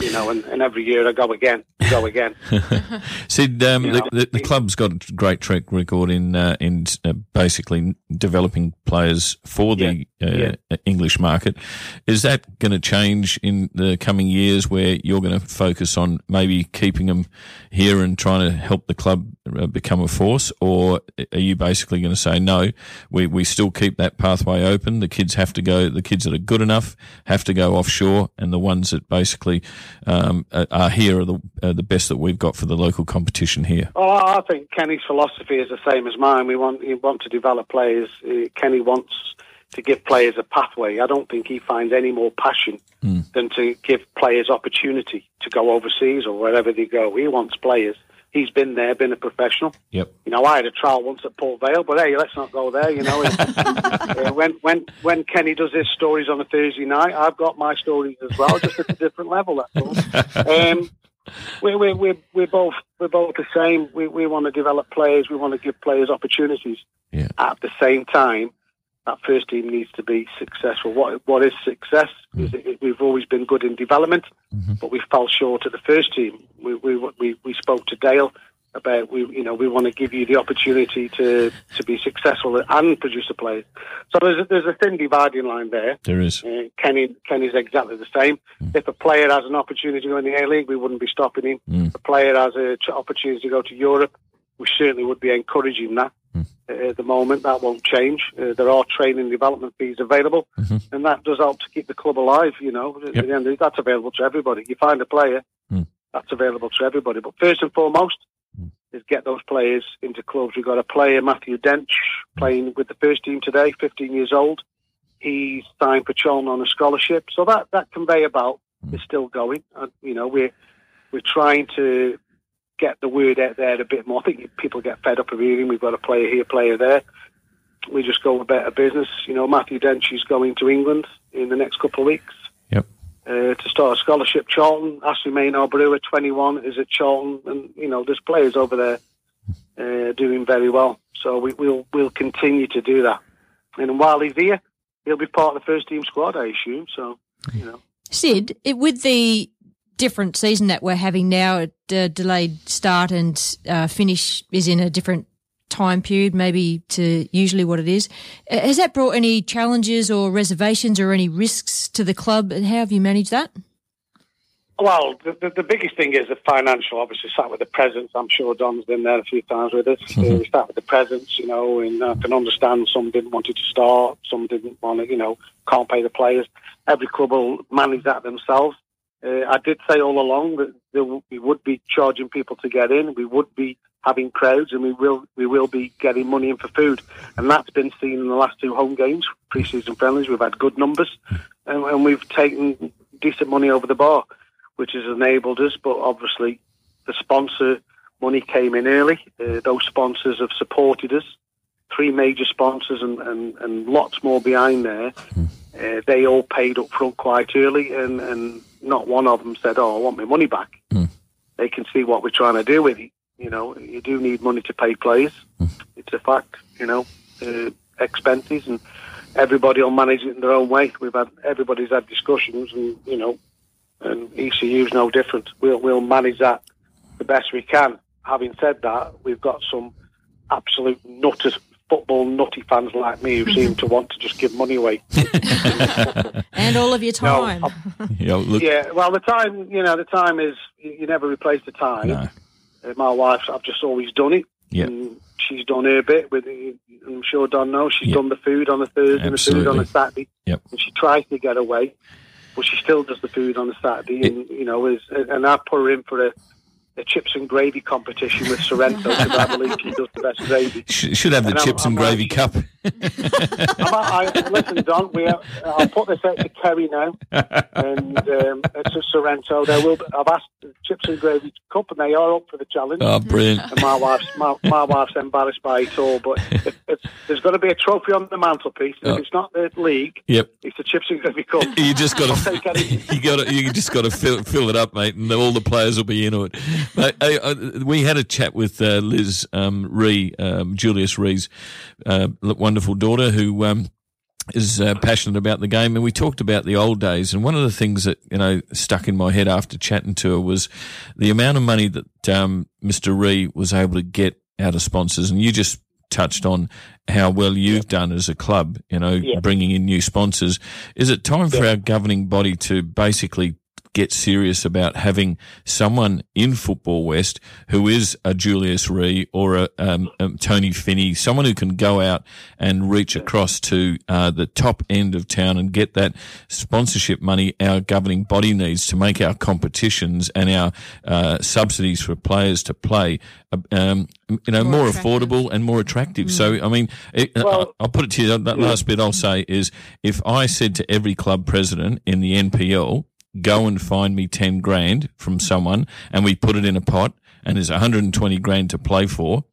you know, and, and every year I go again, go (laughs) again. (laughs) Syd, um, You the, know, the, the club's got a great track record in uh, in uh, basically developing players for the uh, English market. Is that going to change in the coming years, where you're going to focus on maybe keeping them here and trying to help the club uh, become a force, or are you basically going to say no? We we still keep that pathway open. The kids have to go. The kids that are good enough have to go offshore, and the ones that basically um, are- here are the are the best that we've got for the local competition here. Oh, I think Kenny's philosophy is the same as mine. We want we want to develop players. Uh, Kenny wants to give players a pathway. I don't think he finds any more passion than to give players opportunity to go overseas or wherever they go. He wants players. He's been there, been a professional. Yep. You know, I had a trial once at Port Vale, but hey, let's not go there. You know, (laughs) uh, when when when Kenny does his stories on a Thursday night, I've got my stories as well, just at a different level. That's all. Um, we're, we're, we're, we're both we're both the same. We we want to develop players. We want to give players opportunities. Yeah. At the same time, that first team needs to be successful. What what is success? Hmm. Is it, we've always been good in development, mm-hmm. but we fell short at the first team. We we we, we spoke to Dale about we you know we want to give you the opportunity to to be successful and produce a player. So there's a, there's a thin dividing line there. There is. Uh, Kenny Kenny's exactly the same. Hmm. If a player has an opportunity to go in the A League, we wouldn't be stopping him. If a player has an opportunity to go to Europe, we certainly would be encouraging that. Uh, at the moment, that won't change. Uh, there are training development fees available, mm-hmm. and that does help to keep the club alive. You know, At the end that's available to everybody. You find a player, hmm. that's available to everybody. But first and foremost, hmm. is get those players into clubs. We've got a player, Matthew Dench, playing with the first team today, 15 years old. He's signed for Charlton on a scholarship. So that, that conveyor belt is still going. And, you know, we're, we're trying to get the word out there a bit more. I think people get fed up of hearing we've got a player here, player there. We just go about a business. You know, Matthew Dench is going to England in the next couple of weeks Yep. uh, to start a scholarship. Charlton, Ashley Maynard Brewer, 21, is at Charlton, and you know there's players over there uh, doing very well. So we, we'll we'll continue to do that. And while he's here, he'll be part of the first team squad, I assume. So you know, Sid, with the different season that we're having now, a uh, delayed start and uh, finish is in a different time period, maybe to usually what it is. Uh, Has that brought any challenges or reservations or any risks to the club? And how have you managed that? Well, the, the, the biggest thing is the financial. Obviously, start with the presence. I'm sure Don's been there a few times with us. (laughs) Uh, we start with the presence, you know, and I can understand some didn't want it to start, some didn't want to, you know, can't pay the players. Every club will manage that themselves. Uh, I did say all along that there, w- we would be charging people to get in. We would be having crowds, and we will we will be getting money in for food, and that's been seen in the last two home games, pre-season friendlies. We've had good numbers, and, and we've taken decent money over the bar, which has enabled us. But obviously, the sponsor money came in early. Uh, those sponsors have supported us. Three major sponsors and, and, and lots more behind there. Uh, they all paid up front quite early, and, and not one of them said, "Oh, I want my money back." They can see what we're trying to do with it. You know, you do need money to pay players. It's a fact. You know, uh, expenses, and everybody will manage it in their own way. We've had everybody's had discussions, and you know, and ECU's no different. We'll we'll manage that the best we can. Having said that, we've got some absolute nutters, football nutty fans like me who seem to want to just give money away. (laughs) And all of your time. (laughs) Yeah, look, Yeah, well, the time, you know, the time is you, you never replace the time. No. Uh, my wife, I've just always done it. Yep. And she's done her bit with. I'm sure Don knows she's done the food on a Thursday and the food on Absolutely. a Saturday. Yep. And she tries to get away, but she still does the food on a Saturday. And you know, is and I put her in for a, a chips and gravy competition with Sorrento because I believe she does the best gravy. should have the And I'm- chips and I'm gravy cup. I'm, I, listen, Don. We are, I'll put this out to Kerry now, and um, it's a Sorrento. There will. I've asked the Chips and Gravy Cup, and they are up for the challenge. Oh, brilliant. And my wife's my, my wife's embarrassed by it all, but if, if, there's got to be a trophy on the mantelpiece. Oh. If it's not the league, Yep. it's the Chips and Gravy Cup. (laughs) You just got to, (laughs) you got to, you just got to fill, fill it up, mate, and all the players will be into it. But, uh, uh, we had a chat with uh, Liz um, Re, um, Julius Re's uh, wonderful daughter, who um, is uh, passionate about the game, and we talked about the old days. And one of the things that you know stuck in my head after chatting to her was the amount of money that um, Mr. Re was able to get out of sponsors. And you just touched on how well you've done as a club, you know, Yeah. bringing in new sponsors. Is it time for our governing body to basically get serious about having someone in Football West who is a Julius Re or a um, um, Tony Finney, someone who can go out and reach across to uh, the top end of town and get that sponsorship money our governing body needs to make our competitions and our uh, subsidies for players to play, uh, um, you know, more, affordable and more attractive. So, I mean, it, Well- I'll put it to you. That last bit I'll say is if I said to every club president in the NPL, go and find me 10 grand from someone and we put it in a pot and there's 120 grand to play for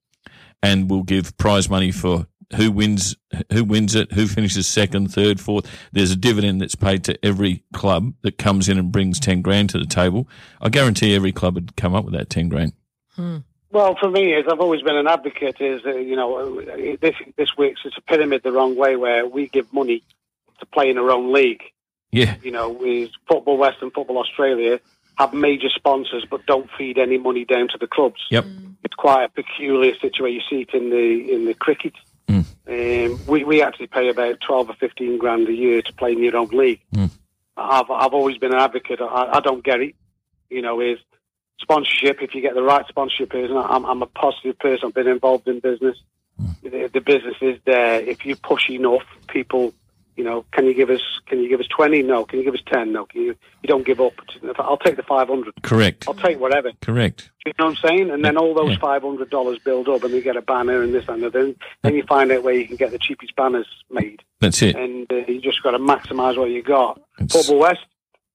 and we'll give prize money for who wins who wins it who finishes second third fourth there's a dividend that's paid to every club that comes in and brings 10 grand to the table i guarantee every club would come up with that 10 grand Well, for me, is I've always been an advocate. Is uh, you know, uh, this this works. It's a pyramid the wrong way, where we give money to play in our own league. Yeah You know, with Football West and Football Australia have major sponsors, but don't feed any money down to the clubs. Yep. It's quite a peculiar situation. You see it in the in the cricket. Mm. Um, we we actually pay about twelve or fifteen grand a year to play in your own league. Mm. I've I've always been an advocate. I, I don't get it. You know, is sponsorship. If you get the right sponsorship, is and I'm I'm a positive person. I've been involved in business. Mm. The, the business is there. If you push enough, people, you know, can you give us can you give us twenty? No. Can you give us ten? No. Can you you don't give up. I'll take the five hundred. correct I'll take whatever. correct You know what I'm saying? And then all those Yeah. five hundred dollars build up, and you get a banner and this and that. Then then you find out where you can get the cheapest banners made, that's it and uh, you just got to maximise what you got. Football West.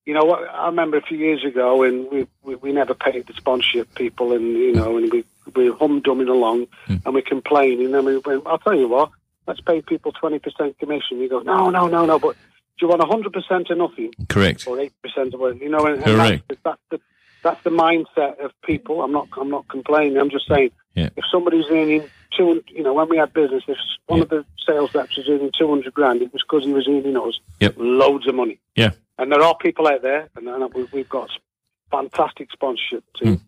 You know what? I remember a few years ago, and we we, we never paid the sponsorship people, and you know, and we we humdumming along, and we complaining, and we went. I'll tell you what. Let's pay people twenty percent commission. You go, no, no, no, no. But do you want hundred percent of nothing? correct or eight percent of what you know. And, and Correct. that's, that's the that's the mindset of people. I'm not I'm not complaining. I'm just saying Yeah. if somebody's earning two, you know, when we had business, if one of the sales reps was earning two hundred grand, it was because he was earning us Yep. loads of money. yeah And there are people out there, and and we- we've got fantastic sponsorship hmm. too.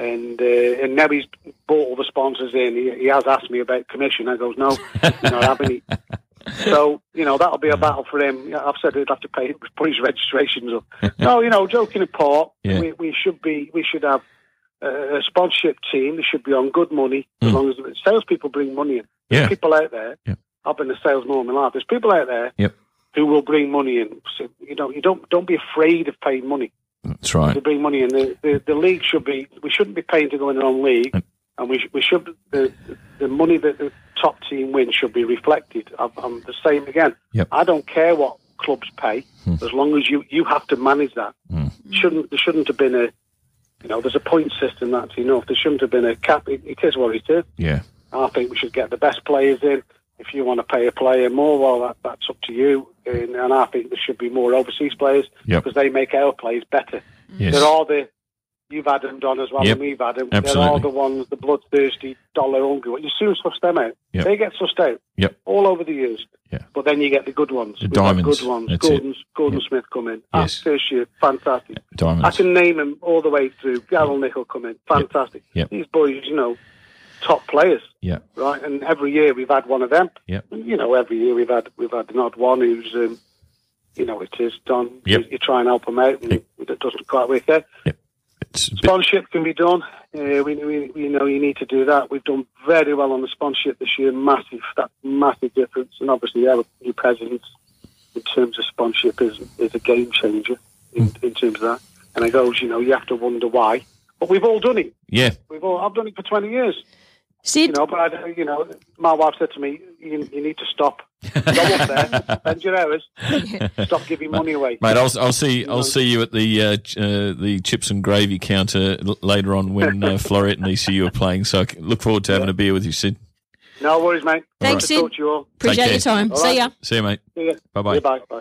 And uh, and now he's bought all the sponsors in. He, he has asked me about commission. I goes, no, you're not having it. (laughs) So you know that'll be a battle for him. I've said he'd have to pay put his registrations up. (laughs) no, you know, joking apart, Yeah. we, we should be we should have a, sponsorship team. They should be on good money as Mm. long as the salespeople bring money in. There's Yeah. people out there. Yeah. I've been a salesman all my life. There's people out there Yep. who will bring money in. So, you know, you don't don't be afraid of paying money that's right to bring money in. The, the the league should be we shouldn't be paying to go in our own league, and we sh- we should the the money that the top team wins should be reflected. I'm, I'm the same again. Yep. I don't care what clubs pay hmm. as long as you you have to manage that. Hmm. Shouldn't there shouldn't have been a you know there's a point system that's enough. There shouldn't have been a cap. It, it is what it is. yeah I think we should get the best players in. If you want to pay a player more, well, that, that's up to you. And, and I think there should be more overseas players Yep. because they make our players better. Mm. Yes. There are the you've had them done as well, Yep. and we've had them. Absolutely. There are the ones, the bloodthirsty, dollar hungry. You soon suss them out. Yep. They get sussed out Yep. all over the years. Yeah. But then you get the good ones. The We've diamonds. good ones. That's Gordon, it. Gordon Smith come in. Yes. First year, fantastic. Diamonds. I can name them all the way through. Garrel Nickel come in, fantastic. Yep. These boys, you know, top players yeah right? And every year we've had one of them. Yep. And, You know, every year we've had we've had an odd one who's, um, you know, it is done. Yep. You, you try and help them out, and it doesn't quite work out. Sponsorship can be done. Uh, we, we, we know you need to do that. We've done very well on the sponsorship this year. Massive, that massive difference. And obviously, our new president, in terms of sponsorship, is is a game changer in, Hmm. in terms of that. And it goes, you know, you have to wonder why. But we've all done it. yeah We've all, I've done it for 20 years. Syd? You know, but I, you know, my wife said to me, you, you need to stop. Go up there, (laughs) spend your hours, stop giving money away. Mate, I'll, I'll see. I'll see you at the uh, uh, the chips and gravy counter later on when uh, (laughs) Floreat and ECU are playing. So I c- look forward to having a beer with you, Syd. No worries, mate. Thanks, Good to Syd. talk to you all. Appreciate your time. All See right. ya. See you, mate. See ya. Bye-bye. See you, Bye. Bye.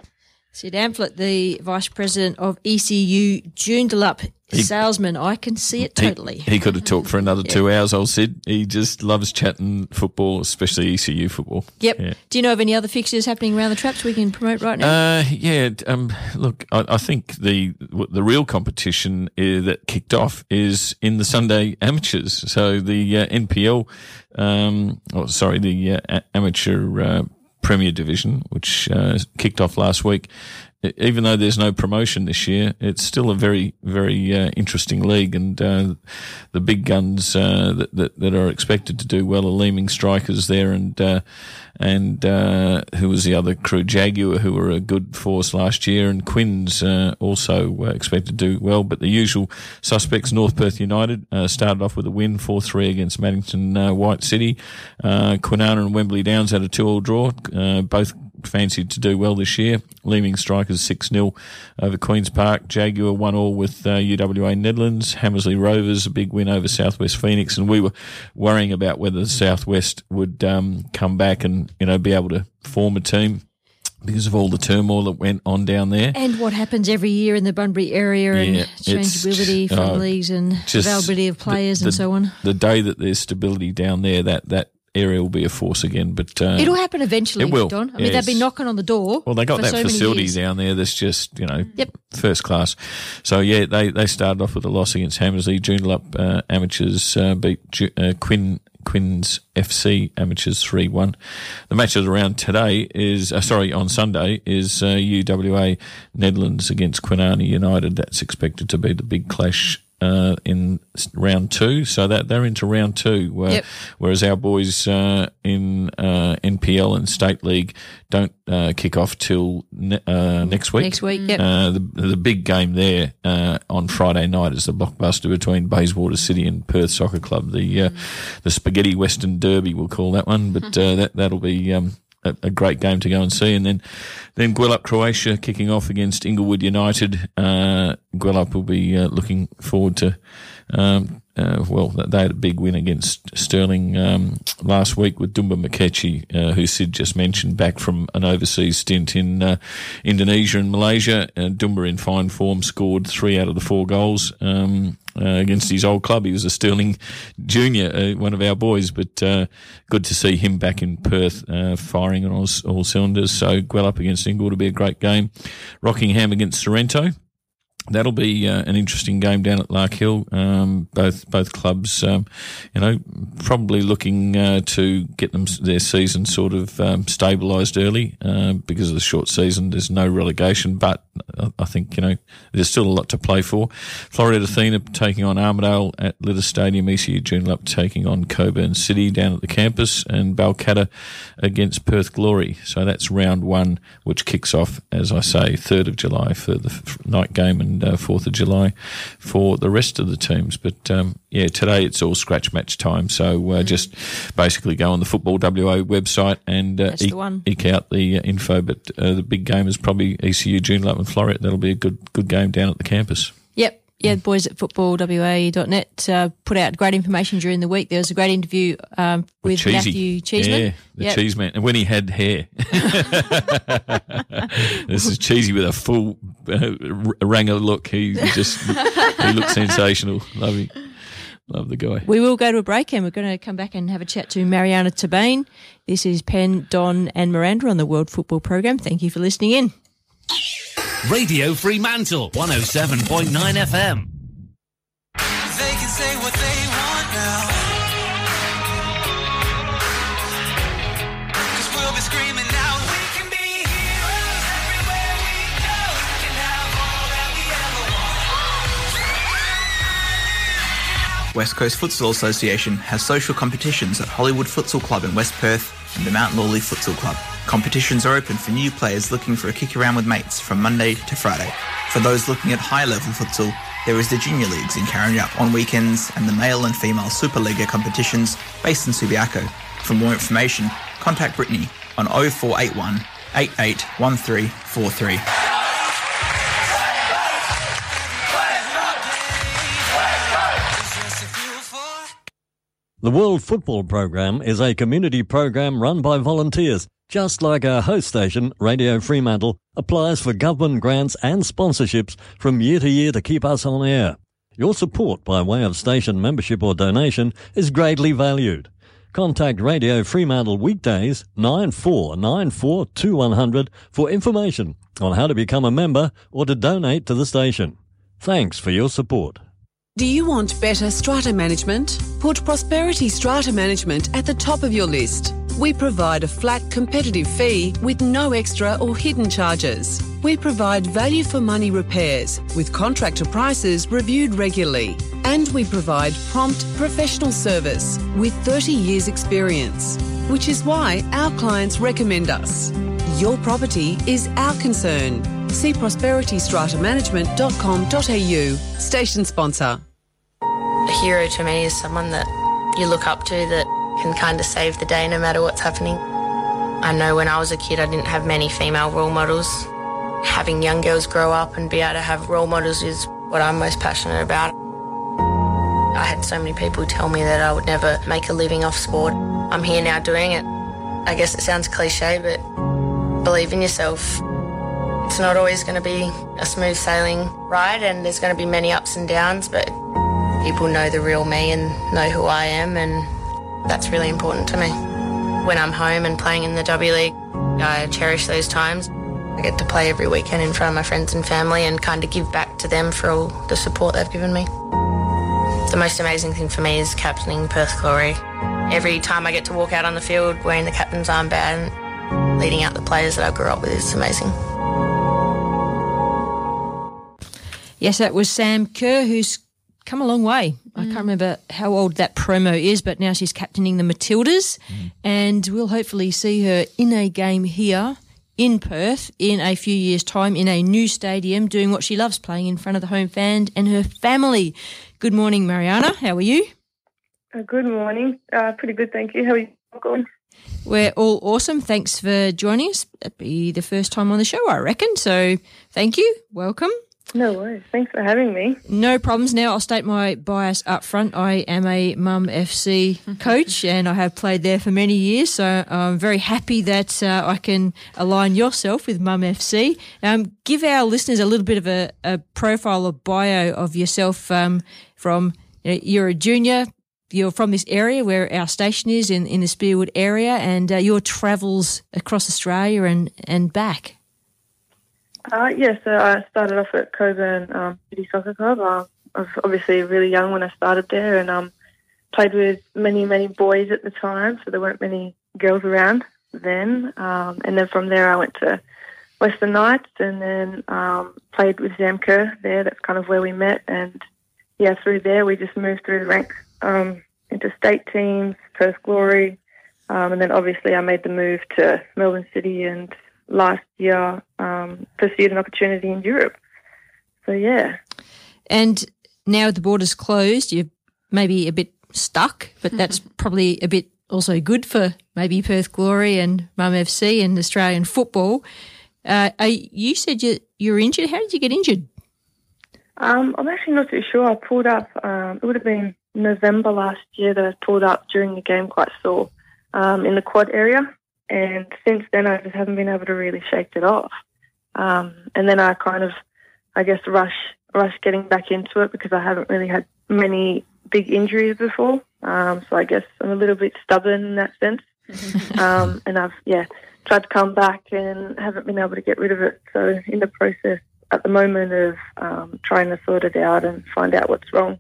Syd Amphlett, the Vice President of ECU Joondalup He- salesman. I can see it totally. He, could have talked for another (laughs) two hours, old Syd. He just loves chatting football, especially ECU football. Yep. Yeah. Do you know of any other fixtures happening around the traps we can promote right now? Uh, yeah. Um, look, I, I think the the real competition uh, that kicked off is in the Sunday amateurs. So the uh, NPL, um, oh, sorry, the uh, amateur uh, Premier Division, which uh, kicked off last week. Even though there's no promotion this year, it's still a very, very uh, interesting league, and uh, the big guns uh, that, that that are expected to do well are Leeming Strikers there, and uh, and uh, who was the other crew? Jaguar, who were a good force last year, and Quins uh, also expected to do well. But the usual suspects, North Perth United, started off with a win, 4-3 against Maddington White City. Kwinana and Wembley Downs had a two-all draw, uh, both fancied to do well this year. Leeming Strikers 6-0 over Queen's Park. Jaguar 1-all with uh, UWA Netherlands. Hamersley Rovers a big win over Southwest Phoenix. And we were worrying about whether the Southwest would um, come back and, you know, be able to form a team because of all the turmoil that went on down there. and what happens every year in the Bunbury area and Yeah, it's changeability from oh, leagues and availability of the- players the- and so on. The day that there's stability down there, that, that area will be a force again. But uh, It'll happen eventually, It will. Don. I mean, they've been knocking on the door. Well, they got that so facility down there that's just, you know, Yep. first class. So, yeah, they, they started off with a loss against Hamersley. Joondalup uh, Amateurs uh, beat Ju- uh, Quinn Quinn's FC Amateurs 3 1. The match of the round today is, uh, sorry, on Sunday is uh, UWA Netherlands against Kwinana United. That's expected to be the big clash. Uh, in round two, so that they're into round two. Uh, Yep. Whereas our boys uh, in uh, NPL and state league don't uh, kick off till ne- uh, next week. Next week, yep. Uh, the the big game there uh, on Friday night is the blockbuster between Bayswater City and Perth Soccer Club. The uh, the Spaghetti Western Derby, we'll call that one, but uh, that that'll be. Um, a, a great game to go and see, and then then Gwelup Croatia kicking off against Inglewood United. Uh, Gwelup will be uh, looking forward to. Um, uh, well, they had a big win against Stirling um, last week with Dumba Makechi, uh, who Syd just mentioned, back from an overseas stint in uh, Indonesia and Malaysia. Uh, Dumba in fine form scored three out of the four goals um, uh, against his old club. He was a Stirling junior, uh, one of our boys, but uh, good to see him back in Perth firing on all, all cylinders. So Gwelup against Inglewood will be a great game. Rockingham against Sorrento. That'll be uh, an interesting game down at Lark Hill. Um, both both clubs, um, you know, probably looking uh, to get them their season sort of um, stabilised early uh, because of the short season. There's no relegation, but I- I think you know there's still a lot to play for. Floreat Athena taking on Armadale at Litis Stadium. ECU Joondalup taking on Cockburn City down at the campus, and Balcatta against Perth Glory. So that's round one, which kicks off, as I say, third of July for the night game and uh, fourth of July for the rest of the teams. But um, yeah, today it's all scratch match time. So uh, just basically go on the Football WA website and uh, one. eke out the uh, info. But uh, the big game is probably ECU June and Floreat. That'll be a good good game down at the campus. Yeah, the boys at footballwa.net uh, put out great information during the week. There was a great interview um, with Cheesy. Matthew Cheeseman. Yeah, the Yep. cheese man. And when he had hair. (laughs) this is cheesy with a full uh, Ranger look. He just he looks sensational. Love him. Love the guy. We will go to a break and we're going to come back and have a chat to Marianna Tabain. This is Penn, Don, and Miranda on the World Football Program. Thank you for listening in. Radio Fremantle, 107.9 FM. They can say what they want now. Cause we'll be screaming out, we can be heroes everywhere we go. We can have all that we ever want. West Coast Futsal Association has social competitions at Hollywood Futsal Club in West Perth and the Mount Lawley Futsal Club. Competitions are open for new players looking for a kick around with mates from Monday to Friday. For those looking at high level futsal, there is the Junior Leagues in Karrinyup on weekends and the male and female Superliga competitions based in Subiaco. For more information, contact Brittany on 0481 881343. The World Football Programme is a community program run by volunteers just like our host station, Radio Fremantle, applies for government grants and sponsorships from year to year to keep us on air. Your support by way of station membership or donation is greatly valued. Contact Radio Fremantle weekdays 9494 2100 for information on how to become a member or to donate to the station. Thanks for your support. Do you want better strata management? Put Prosperity Strata Management at the top of your list. We provide a flat competitive fee with no extra or hidden charges. We provide value for money repairs with contractor prices reviewed regularly. And we provide prompt professional service with 30 years experience, which is why our clients recommend us. Your property is our concern. See prosperitystratamanagement.com.au. Station sponsor. A hero to me is someone that you look up to that can kind of save the day no matter what's happening. I know when I was a kid, I didn't have many female role models. Having young girls grow up and be able to have role models is what I'm most passionate about. I had so many people tell me that I would never make a living off sport. I'm here now doing it. I guess it sounds cliche, but believe in yourself. It's not always going to be a smooth sailing ride, and there's going to be many ups and downs, but people know the real me and know who I am, and that's really important to me. When I'm home and playing in the W League, I cherish those times. I get to play every weekend in front of my friends and family and kind of give back to them for all the support they've given me. The most amazing thing for me is captaining Perth Glory. Every time I get to walk out on the field wearing the captain's armband, leading out the players that I grew up with is amazing. Yes, that was Sam Kerr, who's come a long way. I can't remember how old that promo is, but now she's captaining the Matildas, and we'll hopefully see her in a game here in Perth in a few years' time in a new stadium, doing what she loves, playing in front of the home fan and her family. Good morning, Marianna. How are you? Uh, good morning. Uh, pretty good, thank you. How are you going? We're all awesome. Thanks for joining us. That'd be the first time on the show, I reckon. So thank you. Welcome. No worries. Thanks for having me. No problems. Now I'll state my bias up front. I am a Mum FC (laughs) coach, and I have played there for many years. So I'm very happy that uh, I can align yourself with Mum FC. Um, give our listeners a little bit of a, a profile or bio of yourself. Um, from you know, you're a junior. You're from this area where our station is in, in the Spearwood area, and uh, your travels across Australia and, and back. Uh, yeah, so I started off at Cockburn um, City Soccer Club. Uh, I was obviously really young when I started there and um, played with many, many boys at the time, so there weren't many girls around then. Um, and then from there I went to Western Knights and then um, played with Kerr there. That's kind of where we met. And yeah, through there we just moved through the ranks um, into state teams, Perth Glory. And then obviously I made the move to Melbourne City and last year um, pursued an opportunity in Europe. So yeah, And now the borders closed, you're maybe a bit stuck, but that's (laughs) probably a bit also good for maybe Perth Glory and Mum FC and Australian football. Uh, you said you you're injured. How did you get injured? um, I'm actually not too sure. I pulled up. Um, it would have been November last year that I pulled up during the game, quite sore um, in the quad area. And since then, I just haven't been able to really shake it off. Um, and then I kind of, I guess, rush rush getting back into it because I haven't really had many big injuries before. Um, so I guess I'm a little bit stubborn in that sense. (laughs) um, and I've yeah tried to come back and haven't been able to get rid of it. So in the process at the moment of um, trying to sort it out and find out what's wrong.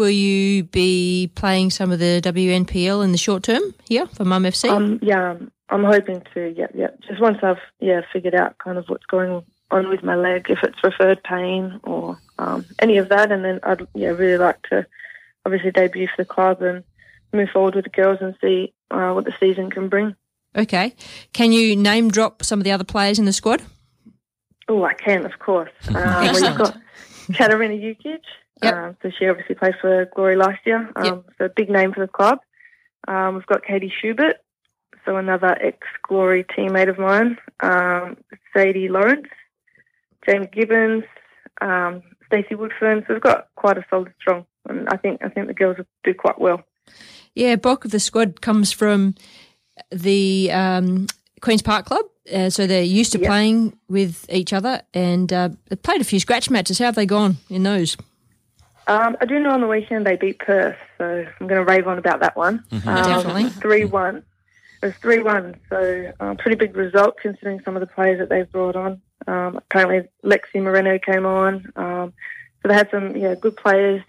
Will you be playing some of the WNPL in the short term here for Mum FC? Um, yeah, I'm- hoping to. Yeah, yeah. Just once I've yeah figured out kind of what's going on with my leg, if it's referred pain or um, any of that, and then I'd yeah really like to obviously debut for the club and move forward with the girls and see uh, what the season can bring. okay. Can you name drop some of the other players in the squad? Oh, I can, of course. (laughs) Um, you've got Katarina Jukic. Um, so she obviously played for Glory last year. Um, So a big name for the club. Um, we've got Katie Schubert, so another ex-Glory teammate of mine. Um, Sadie Lawrence, James Gibbons, um, Stacey Woodfern. So we've got quite a solid, strong. And I think I think the girls will do quite well. Yeah, bulk of the squad comes from the um, Queens Park Club, uh, so they're used to playing with each other, and uh, they've played a few scratch matches. How have they gone in those? Um, I do know on the weekend they beat Perth, so I'm going to rave on about that one. Mhm. Um, Definitely. 3 1. It was 3 1, so uh, pretty big result considering some of the players that they've brought on. Um, apparently, Lexi Moreno came on. Um, so they had some yeah good players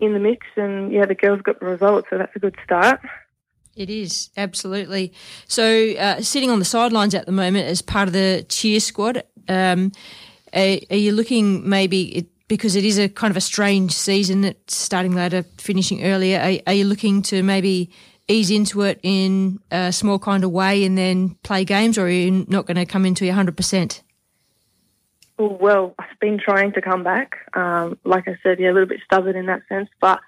in the mix, and yeah, the girls got the result, so that's a good start. It is absolutely. So, uh, sitting on the sidelines at the moment as part of the cheer squad, um, are, are you looking maybe it, because it is a kind of a strange season, it's starting later, finishing earlier? Are, are you looking to maybe ease into it in a small kind of way and then play games, or are you not going to come into your hundred percent? Well, I've been trying to come back. Um, like I said, yeah, a little bit stubborn in that sense, but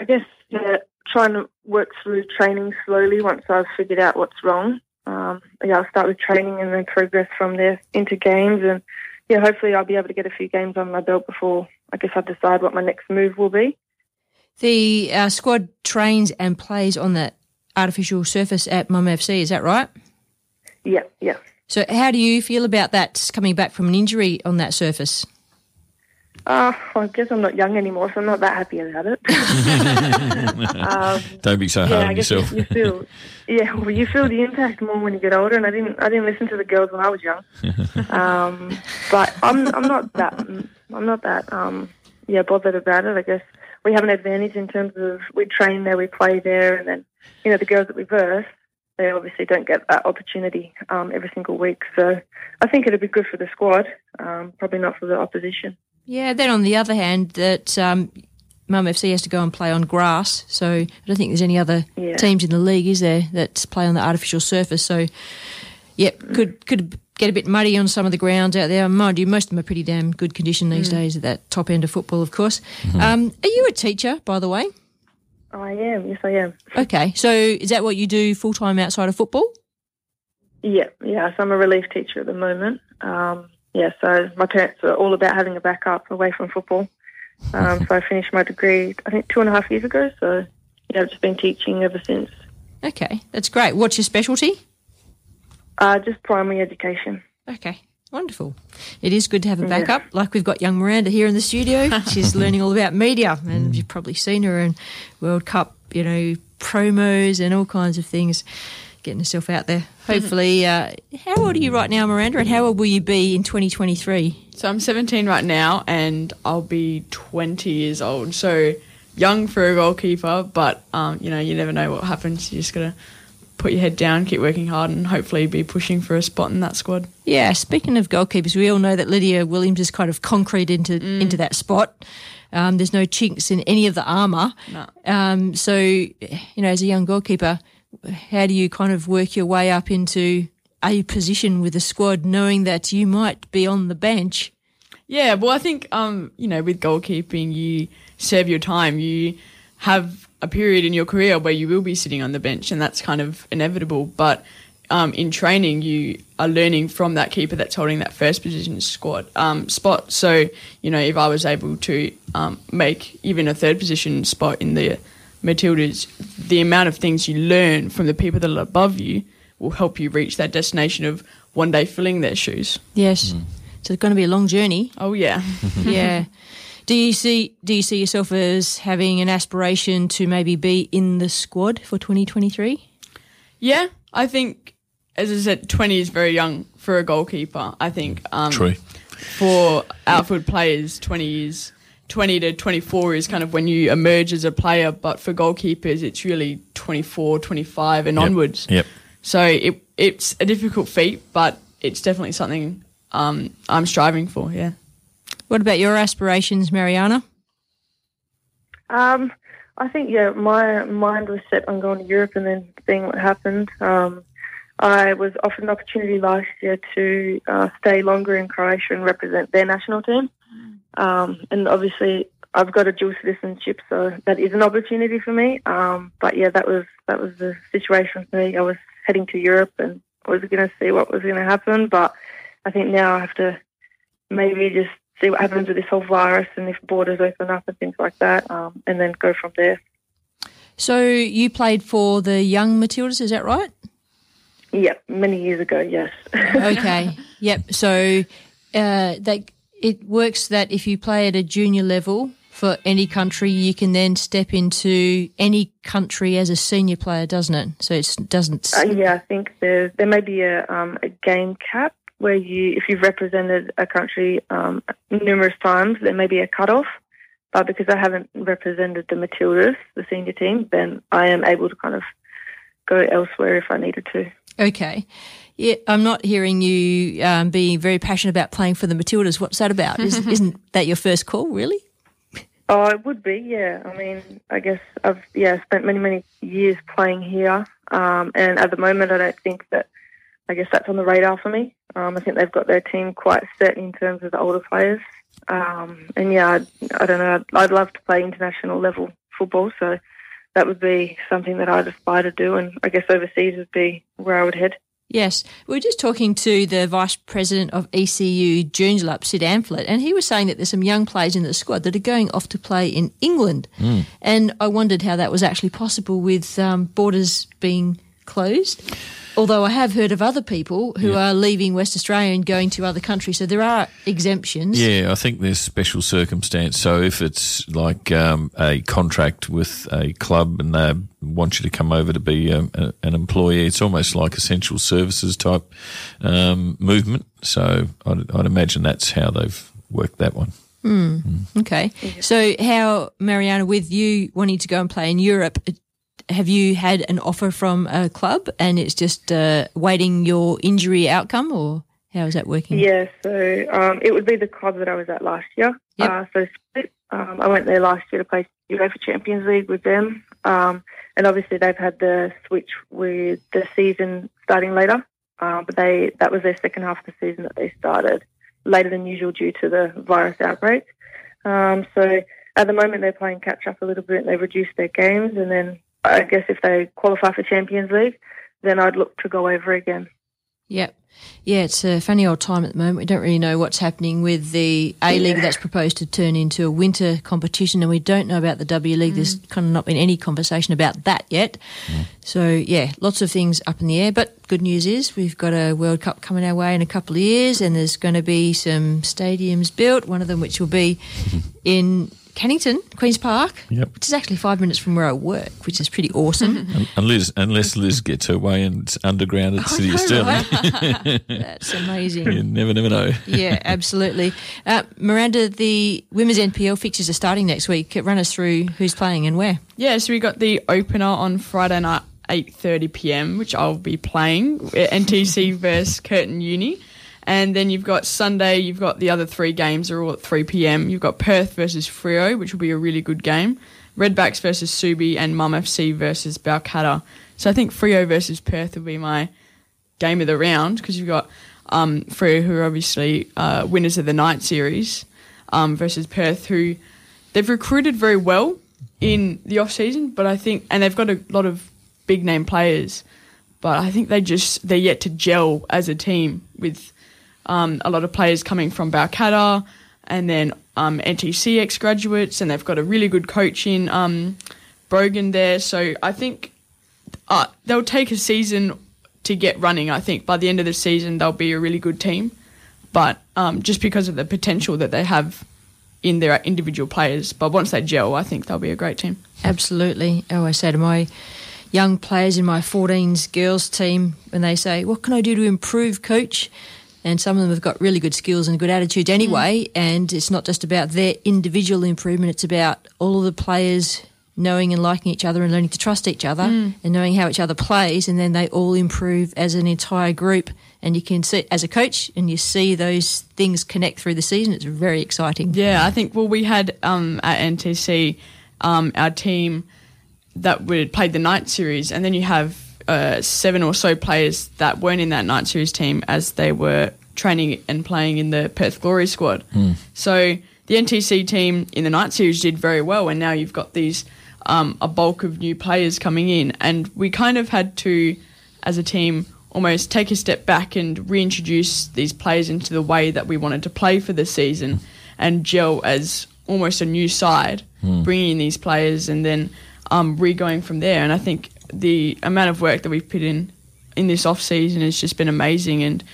I guess yeah, trying to work through training slowly once I've figured out what's wrong. Um, yeah, I'll start with training and then progress from there into games, and yeah, hopefully I'll be able to get a few games on my belt before I guess I decide what my next move will be. The uh, squad trains and plays on the artificial surface at Mum FC. Is that right? Yeah, yeah. So, how do you feel about that coming back from an injury on that surface? Uh, I guess I'm not young anymore, so I'm not that happy about it. (laughs) um, Don't be so yeah, hard I on yourself. You feel, yeah, well, you feel the impact more when you get older, and I didn't, I didn't listen to the girls when I was young. Um, but I'm, I'm not that, I'm not that, um, yeah, bothered about it. I guess we have an advantage in terms of we train there, we play there, and then, you know, the girls that we verse, they obviously don't get that opportunity um, every single week. So I think it'd be good for the squad, um, probably not for the opposition. Yeah, then on the other hand, that um, Mum FC has to go and play on grass, so I don't think there's any other Yeah. teams in the league, is there, that play on the artificial surface. So, yeah, could could get a bit muddy on some of the grounds out there. Mind you, most of them are pretty damn good condition these Mm. days at that top end of football, of course. Um, are you a teacher, by the way? I am, yes, I am. (laughs) Okay, so is that what you do full time outside of football? Yeah, yeah. So I'm a relief teacher at the moment. Um, yeah, so my parents were all about having a backup away from football. Um, so I finished my degree, I think, two and a half years ago. So yeah, I've just been teaching ever since. Okay, that's great. What's your specialty? Uh, just primary education. Okay, wonderful. It is good to have a Yeah. backup. Like we've got young Miranda here in the studio. (laughs) She's learning all about media, and you've probably seen her in World Cup, you know, promos and all kinds of things, getting herself out there. Hopefully, (laughs) uh, how old are you right now, Miranda, and how old will you be in 2023? So I'm 17 right now, and I'll be 20 years old. So young for a goalkeeper, but um, you know you never know what happens. You just gotta put your head down, keep working hard, and hopefully be pushing for a spot in that squad. Yeah, speaking of goalkeepers, we all know that Lydia Williams is kind of concrete into into that spot. Um, there's no chinks in any of the armour. No. Um, so, you know, as a young goalkeeper, how do you kind of work your way up into a position with the squad, knowing that you might be on the bench? Yeah, well, I think um, you know, with goalkeeping, you serve your time. You have a period in your career where you will be sitting on the bench, and that's kind of inevitable. But um, in training, you are learning from that keeper that's holding that first position squad um, spot. So, you know, if I was able to um, make even a third position spot in the Matildas, the amount of things you learn from the people that are above you will help you reach that destination of one day filling their shoes. Yes. So it's going to be a long journey. Oh yeah. (laughs) yeah. Do you see do you see yourself as having an aspiration to maybe be in the squad for 2023? Yeah, I think, as I said, 20 is very young for a goalkeeper. I think um, True. for outfield players, 20 is 20 to 24 is kind of when you emerge as a player, but for goalkeepers, it's really 24, 25 and Yep. onwards. Yep. So it it's a difficult feat, but it's definitely something um, I'm striving for. Yeah. What about your aspirations, Marianna? Um, I think yeah, my mind was set on going to Europe and then seeing what happened. Um, I was offered an opportunity last year to uh, stay longer in Croatia and represent their national team. Um, and obviously, I've got a dual citizenship, so that is an opportunity for me. Um, but yeah, that was that was the situation for me. I was heading to Europe and was going to see what was going to happen. But I think now I have to maybe just see what happens with this whole virus and if borders open up and things like that, um, and then go from there. So you played for the young Matildas, is that right? Yep, many years ago, yes. okay. (laughs) Yep. So uh, that it works that if you play at a junior level for any country, you can then step into any country as a senior player, doesn't it? So it doesn't. Uh, yeah, I think there there may be a um, a game cap where you, if you've represented a country um, numerous times, there may be a cut off. But because I haven't represented the Matildas, the senior team, then I am able to kind of go elsewhere if I needed to. Okay. Yeah, I'm not hearing you um, being very passionate about playing for the Matildas. What's that about? Is, (laughs) isn't that your first call, really? Oh, it would be, yeah. I mean, I guess I've yeah spent many many years playing here, um, and at the moment, I don't think that. I guess that's on the radar for me. Um, I think they've got their team quite set in terms of the older players, um, and yeah, I, I don't know. I'd, I'd love to play international level football, so that would be something that I'd aspire to do, and I guess overseas would be where I would head. Yes. We were just talking to the Vice President of ECU Joondalup, Syd Amphlett, and he was saying that there's some young players in the squad that are going off to play in England. And I wondered how that was actually possible with um, borders being closed. Although I have heard of other people who are leaving West Australia and going to other countries, so there are exemptions. Yeah, I think there's special circumstance. So if it's like um, a contract with a club and they want you to come over to be um, a, an employee, it's almost like essential services type um, movement. So I'd, I'd imagine that's how they've worked that one. Hmm. Okay. So, how, Marianna, with you wanting to go and play in Europe, have you had an offer from a club and it's just uh, waiting your injury outcome, or how is that working? Yeah, so um, it would be the club that I was at last year. Uh, so Split, um, I went there last year to play UEFA Champions League with them, um, and obviously they've had the switch with the season starting later. Uh, but they that was their second half of the season that they started later than usual due to the virus outbreak. Um, so at the moment they're playing catch up a little bit. They've reduced their games, and then I guess if they qualify for Champions League, then I'd look to go over again. Yep. Yeah, it's a funny old time at the moment. We don't really know what's happening with the A League Yeah. that's proposed to turn into a winter competition, and we don't know about the W League. There's mm. kind of not been any conversation about that yet. Mm. So, yeah, lots of things up in the air. But good news is we've got a World Cup coming our way in a couple of years, and there's going to be some stadiums built, one of them which will be (laughs) in Cannington, Queen's Park, Yep. which is actually five minutes from where I work, which is pretty awesome. (laughs) And, and Liz, unless Liz gets her way and it's underground at the City of Stirling. (laughs) That's amazing. you never, never know. yeah, absolutely. Uh, Miranda, the women's NPL fixtures are starting next week. Run us through who's playing and where. Yeah, so we got the opener on Friday night, eight thirty PM, which I'll be playing NTC versus Curtin Uni, and then you've got Sunday. You've got the other three games are all at three PM. You've got Perth versus Freo, which will be a really good game. Redbacks versus Subi and Mum FC versus Balcatta. So I think Freo versus Perth will be my game of the round because you've got um, Freo, who are obviously uh, winners of the night series, um, versus Perth, who they've recruited very well in the off season, but I think, and they've got a lot of big name players, but I think they just they're yet to gel as a team with um, a lot of players coming from Balcatta and then um, graduates, and they've got a really good coach in um, Brogan there. So I think uh, they'll take a season to get running. I think by the end of the season they'll be a really good team, but um, just because of the potential that they have in their individual players. But once they gel, I think they'll be a great team. Absolutely. I always say to my young players in my 14s girls team when they say, What can I do to improve, coach? And some of them have got really good skills and good attitudes anyway. And it's not just about their individual improvement, it's about all of the players knowing and liking each other and learning to trust each other Mm. and knowing how each other plays. And then they all improve as an entire group. And you can see, as a coach, and you see those things connect through the season. It's very exciting. Yeah, I think. Well, we had um, at NTC um, our team that would played the night series, and then you have uh, seven or so players that weren't in that night series team as they were training and playing in the Perth Glory squad. So the NTC team in the night series did very well, and now you've got these um, a bulk of new players coming in, and we kind of had to, as a team, almost take a step back and reintroduce these players into the way that we wanted to play for the season, and gel as almost a new side, Hmm. bringing in these players and then um, re-going from there. And I think the amount of work that we've put in in this off season has just been amazing, and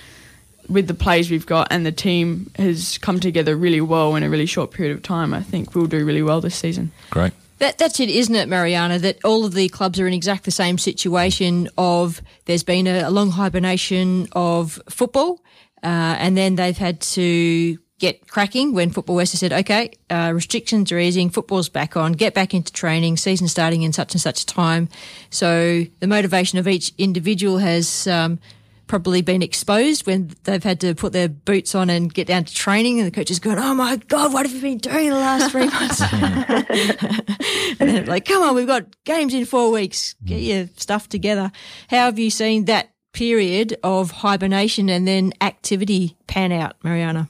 with the plays we've got and the team has come together really well in a really short period of time. I think we'll do really well this season. Great. That, that's it, isn't it, Marianna? That all of the clubs are in exactly the same situation of there's been a, a long hibernation of football, uh, and then they've had to get cracking when Football West has said, okay, uh, restrictions are easing, football's back on, get back into training, season starting in such and such time. So the motivation of each individual has um, probably been exposed when they've had to put their boots on and get down to training, and the coach is going, "Oh my God, what have you been doing the last three months?" (laughs) (laughs) and then like, "Come on, we've got games in four weeks. Get your stuff together." How have you seen that period of hibernation and then activity pan out, Marianna?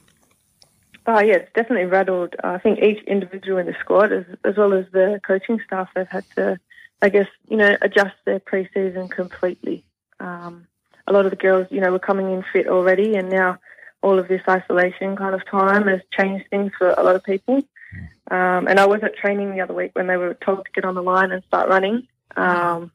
Oh yeah, it's definitely rattled. I think each individual in the squad, as, as well as the coaching staff, they've had to, I guess, you know, adjust their pre-season completely. Um, a lot of the girls, you know, were coming in fit already, and now all of this isolation kind of time has changed things for a lot of people. Um, and I was at training the other week when they were told to get on the line and start running. Um,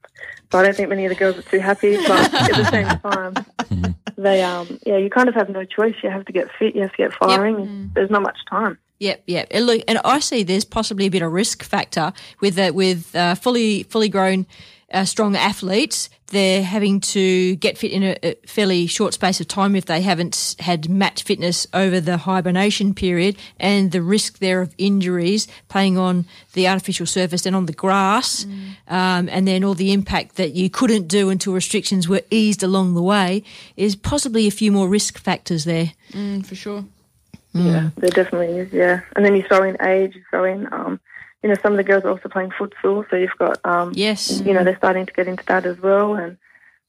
so I don't think many of the girls are too happy, but at the same (laughs) time, they, um, yeah, you kind of have no choice. You have to get fit, you have to get firing. There's not much time. Yep, yep. And look, and I see there's possibly a bit of risk factor with uh, with uh, fully fully grown, uh, strong athletes. They're having to get fit in a, a fairly short space of time if they haven't had match fitness over the hibernation period, and the risk there of injuries playing on the artificial surface and on the grass, um, and then all the impact that you couldn't do until restrictions were eased along the way is possibly a few more risk factors there. Mm, for sure. Yeah, there definitely is. Yeah, and then you throw in age, you throw in, um, you know, some of the girls are also playing futsal, so you've got, um, yes, you know, they're starting to get into that as well, and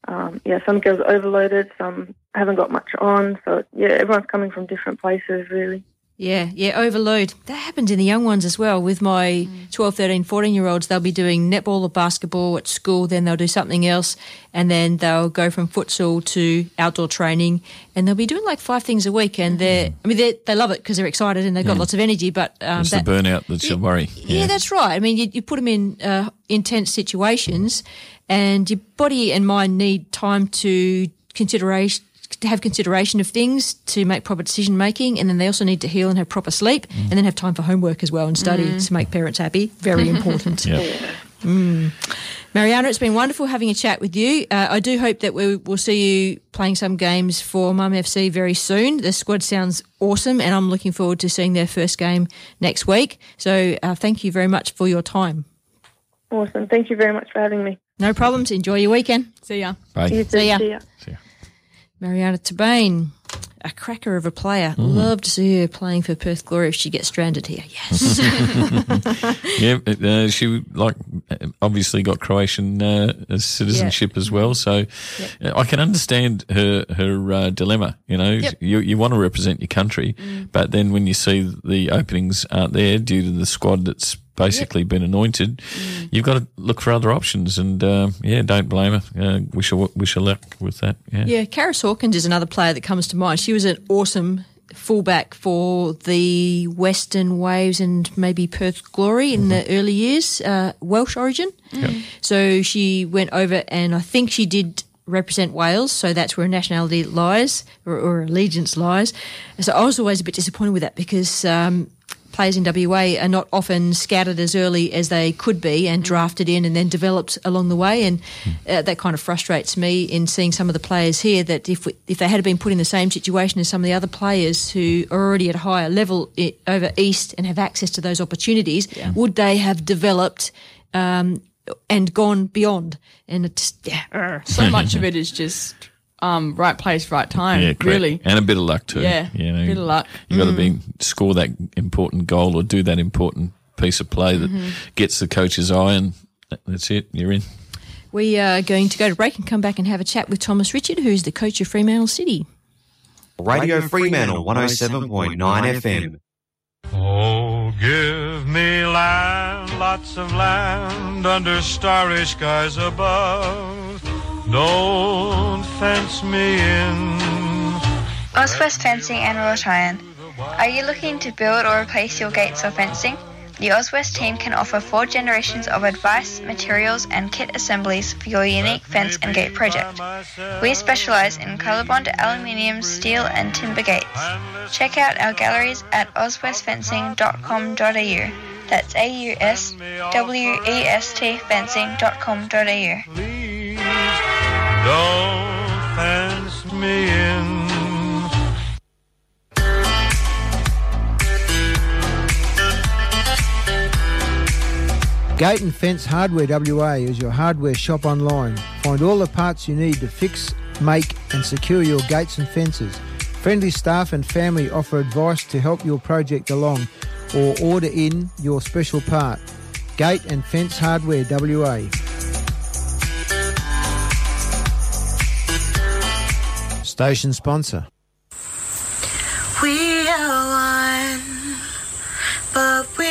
um, yeah, some girls are overloaded, some haven't got much on, so yeah, everyone's coming from different places, really. Yeah, yeah, overload. That happens in the young ones as well. With my 12, 13, 14 year olds, they'll be doing netball or basketball at school, then they'll do something else, and then they'll go from futsal to outdoor training, and they'll be doing like five things a week. And they're, I mean, they they love it because they're excited and they've got Mm. lots of energy, but um, it's that, the burnout that's your worry. yeah, that's right. I mean, you, you put them in uh, intense situations, and your body and mind need time to consideration to have consideration of things to make proper decision making, and then they also need to heal and have proper sleep, and then have time for homework as well and study Mm. to make parents happy. Very (laughs) important. Yeah. Mm. Marianna, it's been wonderful having a chat with you. Uh, I do hope that we will see you playing some games for Mum FC very soon. The squad sounds awesome, and I'm looking forward to seeing their first game next week. So, uh, thank you very much for your time. Awesome. Thank you very much for having me. No problems. Enjoy your weekend. See ya. Bye. You too. See ya. See ya. Marianna Tabain, a cracker of a player. Mm. Love to see her playing for Perth Glory if she gets stranded here. Yes. (laughs) yeah, uh, she like obviously got Croatian uh, citizenship as well, so uh, I can understand her her uh, dilemma. You know, Yep. you you want to represent your country, but then when you see the openings aren't there due to the squad that's basically been anointed, you've got to look for other options. And uh, yeah, don't blame her. Uh, wish her wish her luck with that. Yeah. Yeah, Karis Hawkins is another player that comes to mind. She was an awesome fullback for the Western Waves and maybe Perth Glory in the early years, uh, Welsh origin. So she went over and I think she did represent Wales, so that's where nationality lies or, or allegiance lies. So I was always a bit disappointed with that because um, players in WA are not often scouted as early as they could be and drafted in and then developed along the way. And uh, that kind of frustrates me in seeing some of the players here that if we, if they had been put in the same situation as some of the other players who are already at a higher level i- over east and have access to those opportunities, would they have developed? Um, and gone beyond, and it's yeah, So much of (laughs) it is just um, right place, right time. Yeah, correct. really. and a bit of luck too. Yeah, you know, bit of luck. You got to Mm. be score that important goal or do that important piece of play that Mhm. gets the coach's eye, and that's it. You're in. We are going to go to break and come back and have a chat with Thomas Richard, who's the coach of Fremantle City. Radio Fremantle 107.9 FM. Oh, give me land, lots of land under starry skies above. Don't fence me in. Auswest Fencing and Royal Tryon. Are you looking to build or replace your gates or fencing? The Auswest team can offer four generations of advice, materials, and kit assemblies for your unique fence and gate project. We specialise in colorbond, aluminium, steel, and timber gates. Check out our galleries at auswestfencing.com.au. That's A U S W E S T fencing.com.au. Gate and Fence Hardware WA is your hardware shop online. Find all the parts you need to fix, make, and secure your gates and fences. Friendly staff and family offer advice to help your project along or order in your special part. Gate and Fence Hardware WA. Station sponsor. We are one, but we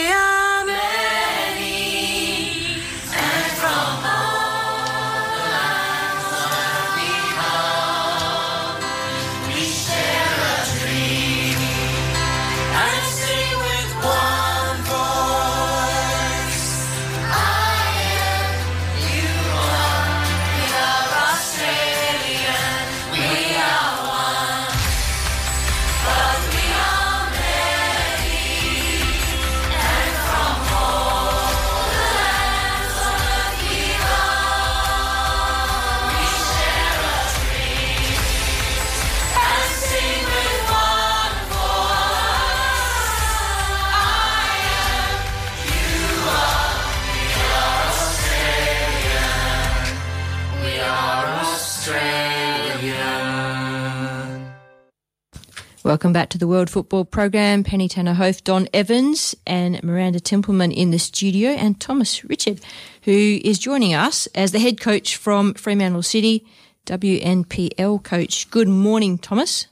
Welcome back to the World Football Program. Penny Tanner Hoath, Don Evans, and Miranda Templeman in the studio, and Thomas Richard, who is joining us as the head coach from Fremantle City, WNPL coach. Good morning, Thomas.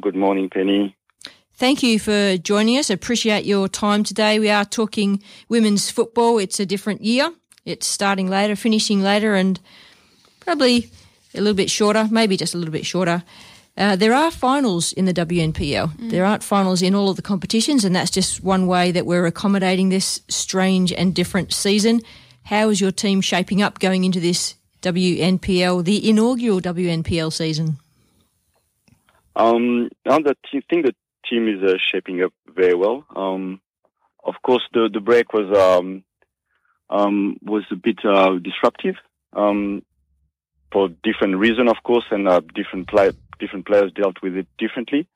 Good morning, Penny. Thank you for joining us. Appreciate your time today. We are talking women's football. It's a different year. It's starting later, finishing later, and probably a little bit shorter, maybe just a little bit shorter. Uh, there are finals in the WNPL. There aren't finals in all of the competitions, and that's just one way that we're accommodating this strange and different season. How is your team shaping up going into this WNPL, the inaugural WNPL season? Um, now the te- think the team is uh, shaping up very well. Um, of course, the the break was um, um, was a bit uh, disruptive um, for different reason, of course, and uh, different play- different players dealt with it differently.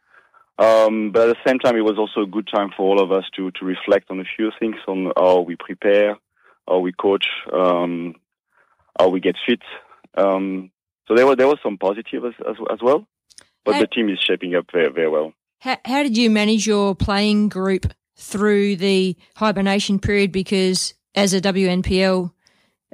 Um, but at the same time, it was also a good time for all of us to to reflect on a few things on how we prepare, how we coach, um, how we get fit. Um, so there was there was some positive as as, as well, but the team is shaping up very very well. How, how did you manage your playing group through the hibernation period? Because as a WNPL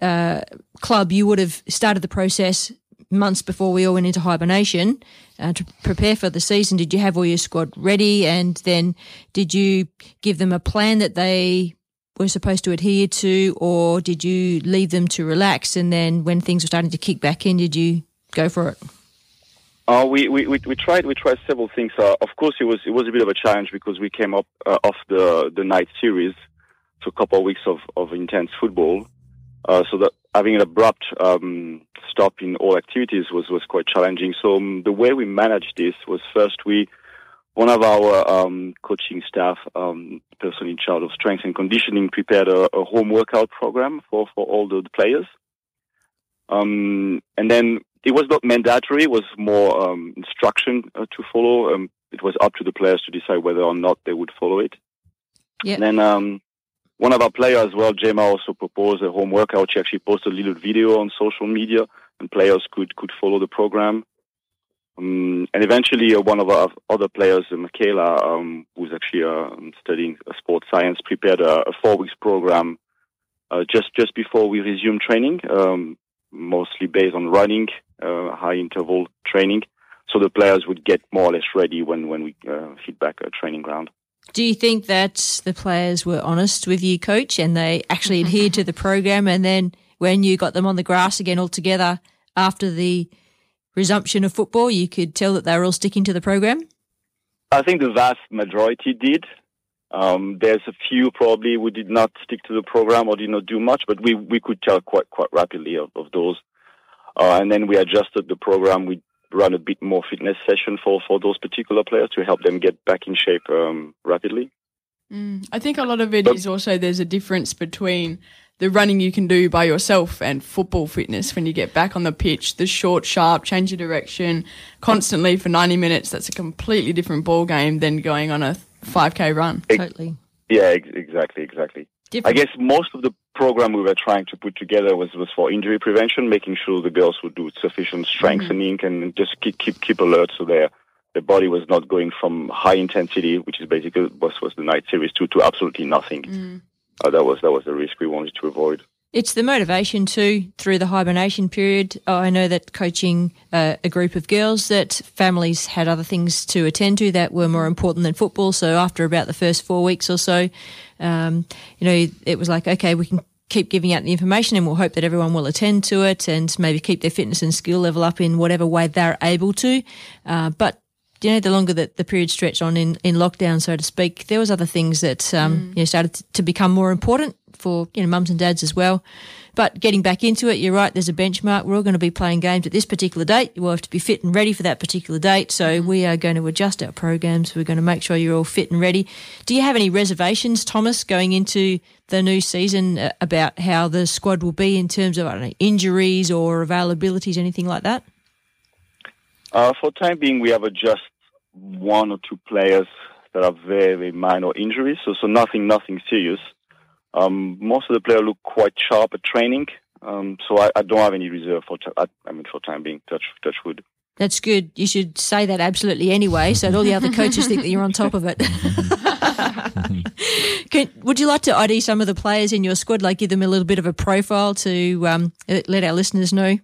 uh, club, you would have started the process months before we all went into hibernation uh, to prepare for the season. Did you have all your squad ready? And then did you give them a plan that they were supposed to adhere to, or did you leave them to relax? And then when things were starting to kick back in, did you go for it? Uh, we, we, we, we tried we tried several things. Uh, of course, it was it was a bit of a challenge because we came up uh, off the the night series, so a couple of weeks of, of intense football. Uh, so that having an abrupt um, stop in all activities was was quite challenging. So um, the way we managed this was first we one of our um, coaching staff, um, person in charge of strength and conditioning, prepared a, a home workout program for for all the, the players. Um, and then it was not mandatory; it was more um, instruction uh, to follow. Um, it was up to the players to decide whether or not they would follow it. Yeah. And then um, one of our players as well, Gemma, also proposed a home workout. She actually posted a little video on social media, and players could could follow the program. Um, and eventually, uh, one of our other players, uh, Michaela, um, who's actually uh, studying uh, sports science, prepared a, a four weeks program uh, just just before we resumed training, um, mostly based on running, uh, high interval training, so the players would get more or less ready when when we hit back a training ground. Do you think that the players were honest with you, coach, and they actually adhered to the program? And then when you got them on the grass again all together after the resumption of football, you could tell that they were all sticking to the program? I think the vast majority did. Um, there's a few probably who did not stick to the program or did not do much, but we, we could tell quite quite rapidly of, of those. Uh, and then we adjusted the program. We run a bit more fitness session for, for those particular players to help them get back in shape um, rapidly. Mm, I think a lot of it is also there's a difference between the running you can do by yourself and football fitness when you get back on the pitch. The short, sharp, change of direction constantly for 90 minutes. That's a completely different ball game than going on a 5k run. Totally. Yeah, ex- exactly, exactly. I guess most of the program we were trying to put together was, was for injury prevention, making sure the girls would do sufficient strengthening and just keep keep keep alert so their their body was not going from high intensity, which is basically was was the night series, to to absolutely nothing. Mm. Uh, that was that was the risk we wanted to avoid. It's the motivation too through the hibernation period. I know that coaching uh, a group of girls that families had other things to attend to that were more important than football. So after about the first four weeks or so, um, you know, it was like, okay, we can keep giving out the information and we'll hope that everyone will attend to it and maybe keep their fitness and skill level up in whatever way they're able to. Uh, but you know, the longer that the period stretched on in, in lockdown, so to speak, there was other things that um, you know started to become more important for you know mums and dads as well. But getting back into it, you're right. There's a benchmark. We're all going to be playing games at this particular date. You will have to be fit and ready for that particular date. So we are going to adjust our programs. We're going to make sure you're all fit and ready. Do you have any reservations, Thomas, going into the new season uh, about how the squad will be in terms of I don't know injuries or availabilities, anything like that? Uh, for time being, we have just one or two players that have very, very minor injuries, so so nothing nothing serious. Um, most of the players look quite sharp at training, um, so I, I don't have any reserve for ti- I, I mean for time being. Touch touch wood. That's good. You should say that absolutely anyway, so that all the other coaches think that you're on top of it. (laughs) Can, would you like to ID some of the players in your squad, like give them a little bit of a profile to um, let our listeners know?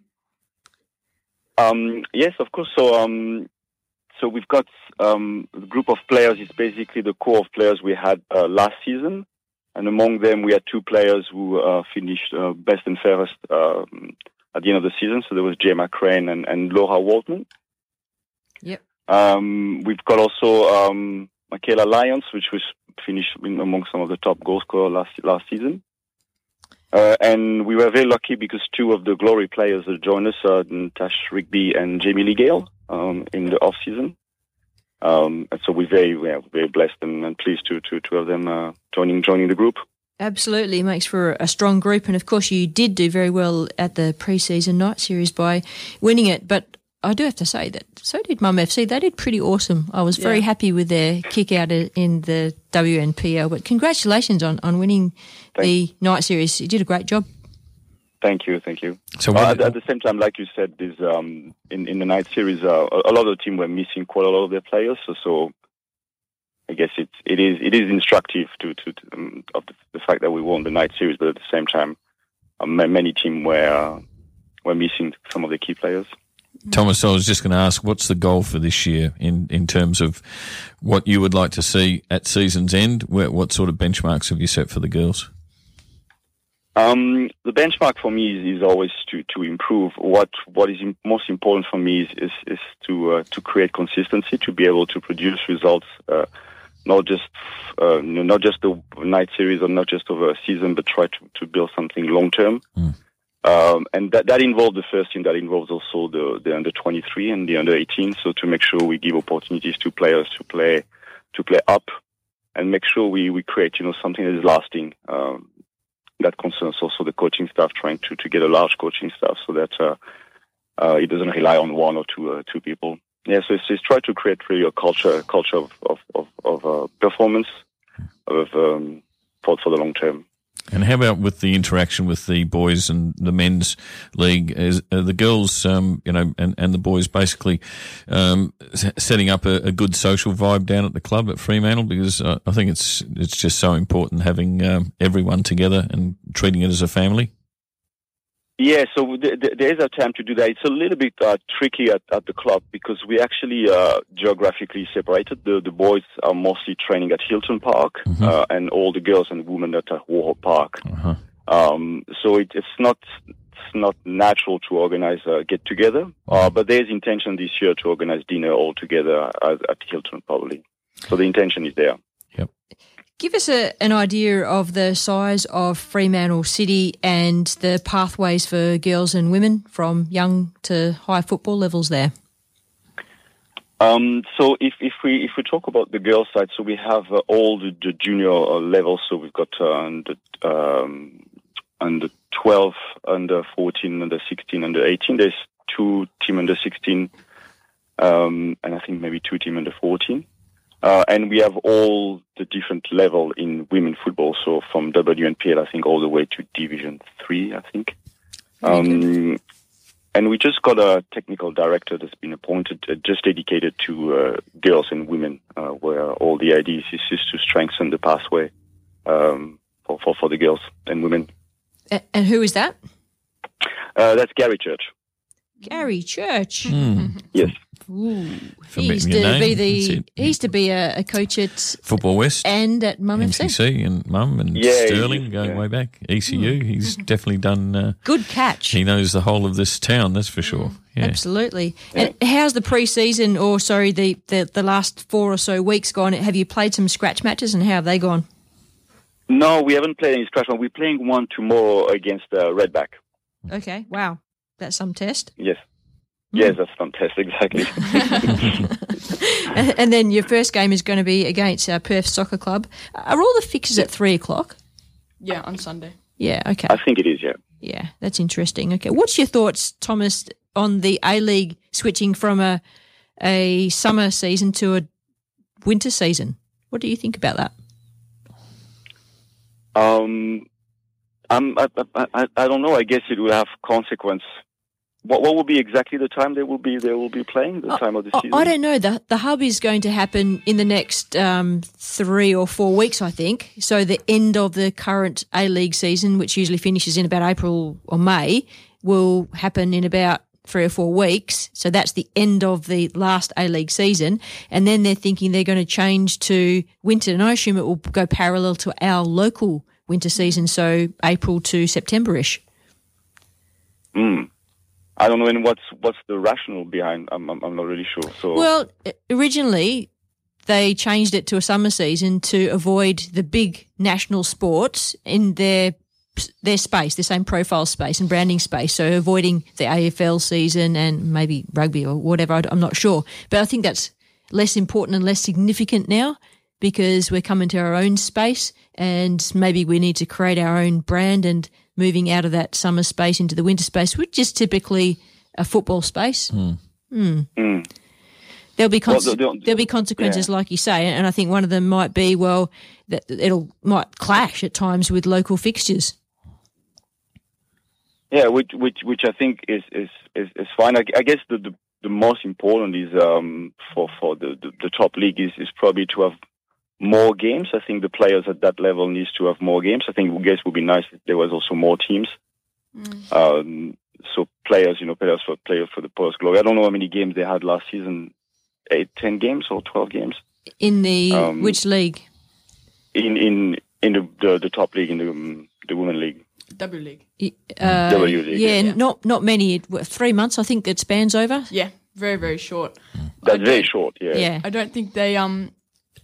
Um, yes, of course. So, um, so we've got um, a group of players. It's basically the core of players we had uh, last season, and among them we had two players who uh, finished uh, best and fairest um, at the end of the season. So there was Jay McCrane and, and Laura Waltman. Yep. Um, we've got also um, Michaela Lyons, which was finished in, among some of the top goal scorers last last season. Uh, and we were very lucky because two of the glory players that joined us, uh, Tash Rigby and Jamie Lee Gale, um, in the off season. Um, and so we're very, we're very blessed and, and pleased to, to, to have them uh, joining joining the group. Absolutely, it makes for a strong group, and of course, you did do very well at the pre-season night series by winning it. But I do have to say that so did Mum FC. They did pretty awesome. I was very Yeah. happy with their kick out in the WNPL. But congratulations on on winning the night series. You did a great job. Thank you, thank you. So uh, at, at the same time, like you said, this um, in in the night series, uh, a, lot of the team were missing quite a lot of their players. So, so I guess it's it is it is instructive to to, to um, of the, the fact that we won the night series, but at the same time, uh, many team were uh, were missing some of the key players. Thomas, I was just going to ask, what's the goal for this year in, in terms of what you would like to see at season's end? Where, what sort of benchmarks have you set for the girls? Um, the benchmark for me is, is always to, to improve. What what is im- most important for me is is, is to uh, to create consistency, to be able to produce results, uh, not just uh, not just the night series or not just over a season, but try to, to build something long term. Um, and that that involves the first team. That involves also the the under twenty three and the under eighteen. So to make sure we give opportunities to players to play to play up, and make sure we, we create you know something that is lasting. Um, that concerns also the coaching staff trying to, to get a large coaching staff so that uh, uh, it doesn't rely on one or two uh, two people. Yeah, so it's, it's try to create really a culture culture of of of, of uh, performance of um, for for the long term. And how about with the interaction with the boys and the men's league? Uh, the girls, um, you know, and, and the boys basically um, s- setting up a, a good social vibe down at the club at Fremantle? Because uh, I think it's it's just so important having um, everyone together and treating it as a family. Yeah, so th- th- there is a time to do that. It's a little bit uh, tricky at, at the club because we actually uh, geographically separated. The, the boys are mostly training at Hilton Park, uh, and all the girls and women at uh, Warhol Park. Um, so it, it's not it's not natural to organize a get together, uh, but there's intention this year to organize dinner all together at, at Hilton probably. So the intention is there. Give us a, an idea of the size of Fremantle City and the pathways for girls and women from young to high football levels there. Um, so if, if we if we talk about the girls' side, so we have uh, all the, the junior uh, levels. So we've got uh, under um, under 12, under 14, under 16, under 18. There's two team under 16, um, and I think maybe two team under 14. Uh, and we have all the different level in women football. So from WNPL, I think all the way to Division Three, I think. Um, and we just got a technical director that's been appointed, uh, just dedicated to uh, girls and women, uh, where all the idea is, is to strengthen the pathway um, for, for for the girls and women. And who is that? Uh, that's Gary Church. Gary Church. Yes. Ooh. He used to name, be the he used to be a, a coach at Football West, and at Mum FC. MCC, and Mum and Yeah, Stirling going yeah. way back. ECU, he's definitely done. Uh, Good catch. he knows the whole of this town, that's for sure. Yeah. Absolutely. And how's the pre-season, or sorry, the, the the last four or so weeks gone? Have you played some scratch matches, and how have they gone? No, we haven't played any scratch one. We're playing one tomorrow against uh, Redback. Okay, wow, that's some test. Yes. Yes, that's fantastic. (laughs) Exactly. and, (laughs) and then your first game is going to be against uh, Perth Soccer Club. Are all the fixtures at three o'clock? Yeah, on Sunday. Yeah. Okay. I think it is. Yeah. Yeah, that's interesting. Okay, what's your thoughts, Thomas, on the A League switching from a a summer season to a winter season? What do you think about that? Um, I'm, I, I, I, I don't know. I guess it will have consequence. What, what will be exactly the time they will be they will be playing? The time of the season? I don't know. The the hub is going to happen in the next um, three or four weeks, I think. So the end of the current A League season, which usually finishes in about April or May, will happen in about three or four weeks. So that's the end of the last A League season, and then they're thinking they're going to change to winter, and I assume it will go parallel to our local winter season, so April to September-ish. Mm. I don't know. And what's what's the rationale behind? I'm I'm, I'm not really sure. So Well, uh, originally they changed it to a summer season to avoid the big national sports in their their space, the same profile space and branding space. So avoiding the AFL season and maybe rugby or whatever. I'm not sure, but I think that's less important and less significant now because we're coming to our own space and maybe we need to create our own brand and moving out of that summer space into the winter space, which is typically a football space. Hmm. Mm. There'll be Well, the- the- there'll be consequences, like you say, and I think one of them might be well that it'll might clash at times with local fixtures. Yeah, which which which I think is is is, is fine. I, I guess the, the the most important is um for for the, the the top league is is probably to have more games. I think the players at that level needs to have more games. I think I guess it would be nice if there was also more teams. Um, so players, you know, players for players for the post glory. I don't know how many games they had last season. Eight, ten games or twelve games In the Um, which league? in in in the the, the top league in the um, the women league. W League. Uh, W League, yeah, yeah. not not many. Three months, I think, it spans over. Yeah, very very short. That's very short. Yeah. Yeah. I don't think they um.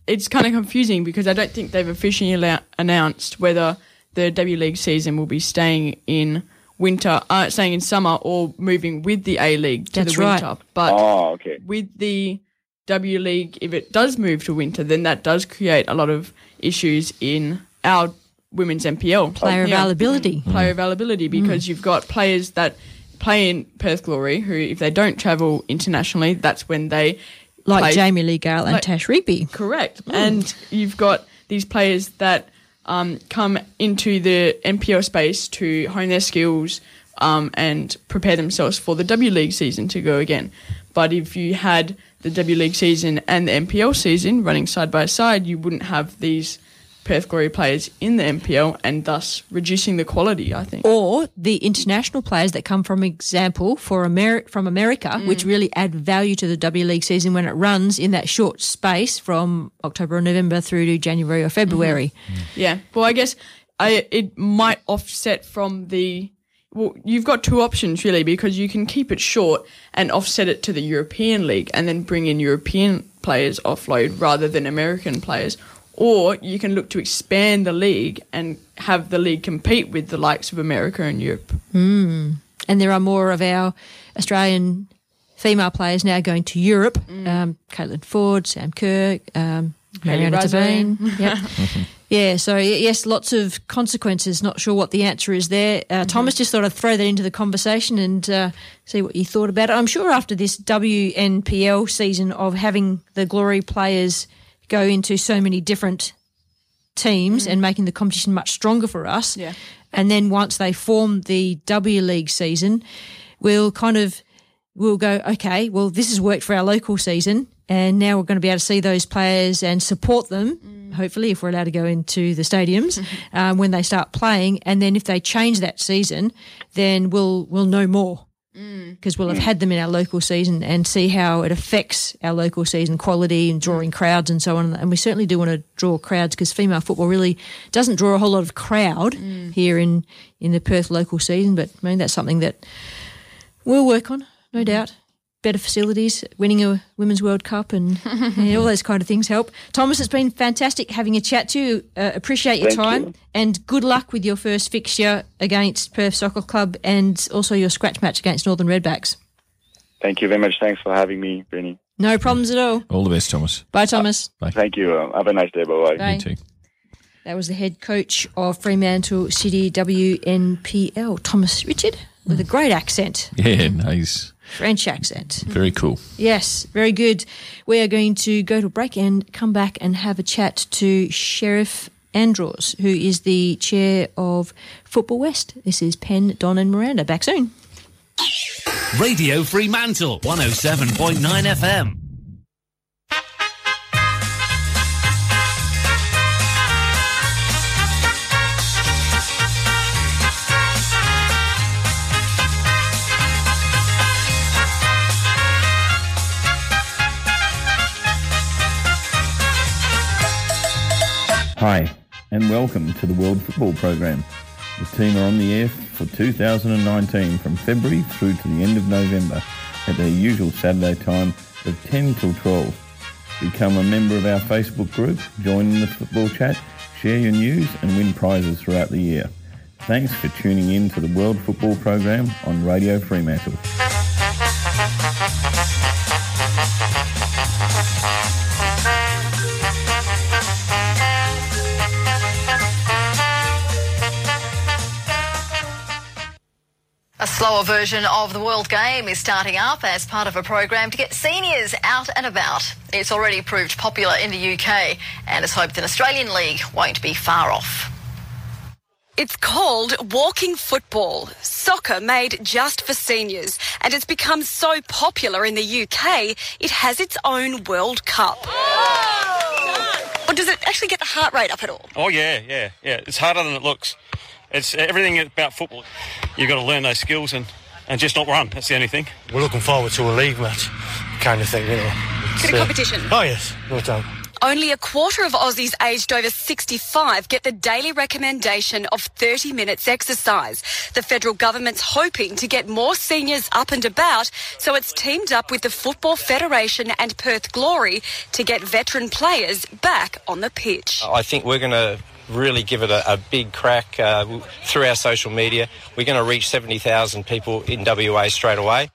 It's kind of confusing because I don't think they've officially allow- announced whether the W League season will be staying in winter, uh, staying in summer, or moving with the A League to That's the right. winter. But Oh, okay. with the W League, if it does move to winter, then that does create a lot of issues in our women's NPL. Player Yeah. availability. Mm. Player availability mm. because you've got players that play in Perth Glory who, if they don't travel internationally, that's when they Like play- Jamie Lee Gale and like- Tash Rigby. Correct. And you've got these players that um, come into the NPL space to hone their skills um, and prepare themselves for the W League season to go again. But if you had the W League season and the NPL season running side by side, you wouldn't have these Perth Glory players in the NPL and thus reducing the quality, I think. Or the international players that come from example for Ameri- from America, Mm. which really add value to the W League season when it runs in that short space from October or November through to January or February. Yeah. Well, I guess I it might offset from the. Well, you've got two options really because you can keep it short and offset it to the European League and then bring in European players offload rather than American players, or you can look to expand the league and have the league compete with the likes of America and Europe. Mm. And there are more of our Australian female players now going to Europe. Um, Caitlin Foord, Sam Kerr, um, Mariana. Devine. Yep. (laughs) yeah, so yes, lots of consequences. Not sure what the answer is there. Uh, Thomas just thought I'd throw that into the conversation and uh, see what you thought about it. I'm sure after this WNPL season of having the Glory players go into so many different teams and making the competition much stronger for us. Yeah. And then once they form the W League season, we'll kind of we'll go, okay, well this has worked for our local season and now we're going to be able to see those players and support them, hopefully if we're allowed to go into the stadiums (laughs) um, when they start playing. And then if they change that season, then we'll we'll know more Mm. because we'll have had them in our local season and see how it affects our local season quality and drawing crowds and so on. And we certainly do want to draw crowds because female football really doesn't draw a whole lot of crowd mm. here in, in the Perth local season. But I mean, that's something that we'll work on, no mm. doubt. Better facilities, winning a Women's World Cup, and (laughs) yeah, all those kind of things help. Thomas, it's been fantastic having a chat to you. Uh, appreciate your Thank time, you. and good luck with your first fixture against Perth Soccer Club, and also your scratch match against Northern Redbacks. Thank you very much. Thanks for having me, Brittany. No problems at all. All the best, Thomas. Bye, Thomas. Bye. Thank you. Uh, have a nice day. Bye-bye. Bye. You too. That was the head coach of Fremantle City WNPL, Thomas Richard, with a great accent, Yeah, no, he's French accent. very cool. Yes, very good. We are going to go to a break and come back and have a chat to Sherif Andrawes, who is the chair of Football West. This is Penn, Don, and Miranda. Back soon. Radio Fremantle 107.9 FM. Hi, and welcome to the World Football Program. The team are on the air for 2019 from February through to the end of November at their usual Saturday time of 10 till 12. Become a member of our Facebook group, join in the football chat, share your news and win prizes throughout the year. Thanks for tuning in to the World Football Program on Radio Fremantle. Slower version of the World Game is starting up as part of a program to get seniors out and about. It's already proved popular in the UK and it's hoped an Australian league won't be far off. It's called Walking Football, soccer made just for seniors, and it's become so popular in the UK, it has its own World Cup. Oh! Or does it actually get the heart rate up at all? Oh yeah, yeah, yeah. It's harder than it looks. It's everything about football. You've got to learn those skills and, and just not run. That's the only thing. We're looking forward to a league match, kind of thing, you know. It's, Good competition. Oh yes, no doubt. Only a quarter of Aussies aged over 65 get the daily recommendation of 30 minutes exercise. The federal government's hoping to get more seniors up and about, so it's teamed up with the Football Federation and Perth Glory to get veteran players back on the pitch. I think we're going to really give it a, a big crack uh, through our social media. We're going to reach 70,000 people in WA straight away.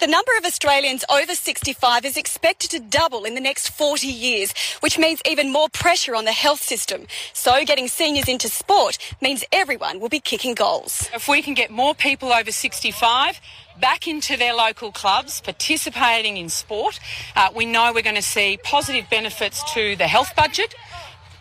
The number of Australians over 65 is expected to double in the next 40 years, which means even more pressure on the health system. So getting seniors into sport means everyone will be kicking goals. If we can get more people over 65 back into their local clubs participating in sport, uh, we know we're going to see positive benefits to the health budget.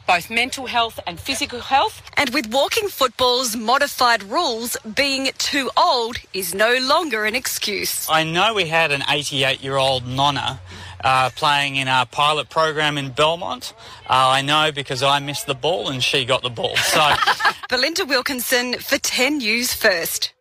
Both mental health and physical health. And with walking football's modified rules, being too old is no longer an excuse. I know we had an 88 year old nonna uh, playing in our pilot program in Belmont. Uh, I know because I missed the ball and she got the ball. So (laughs) Belinda Wilkinson for 10 News First.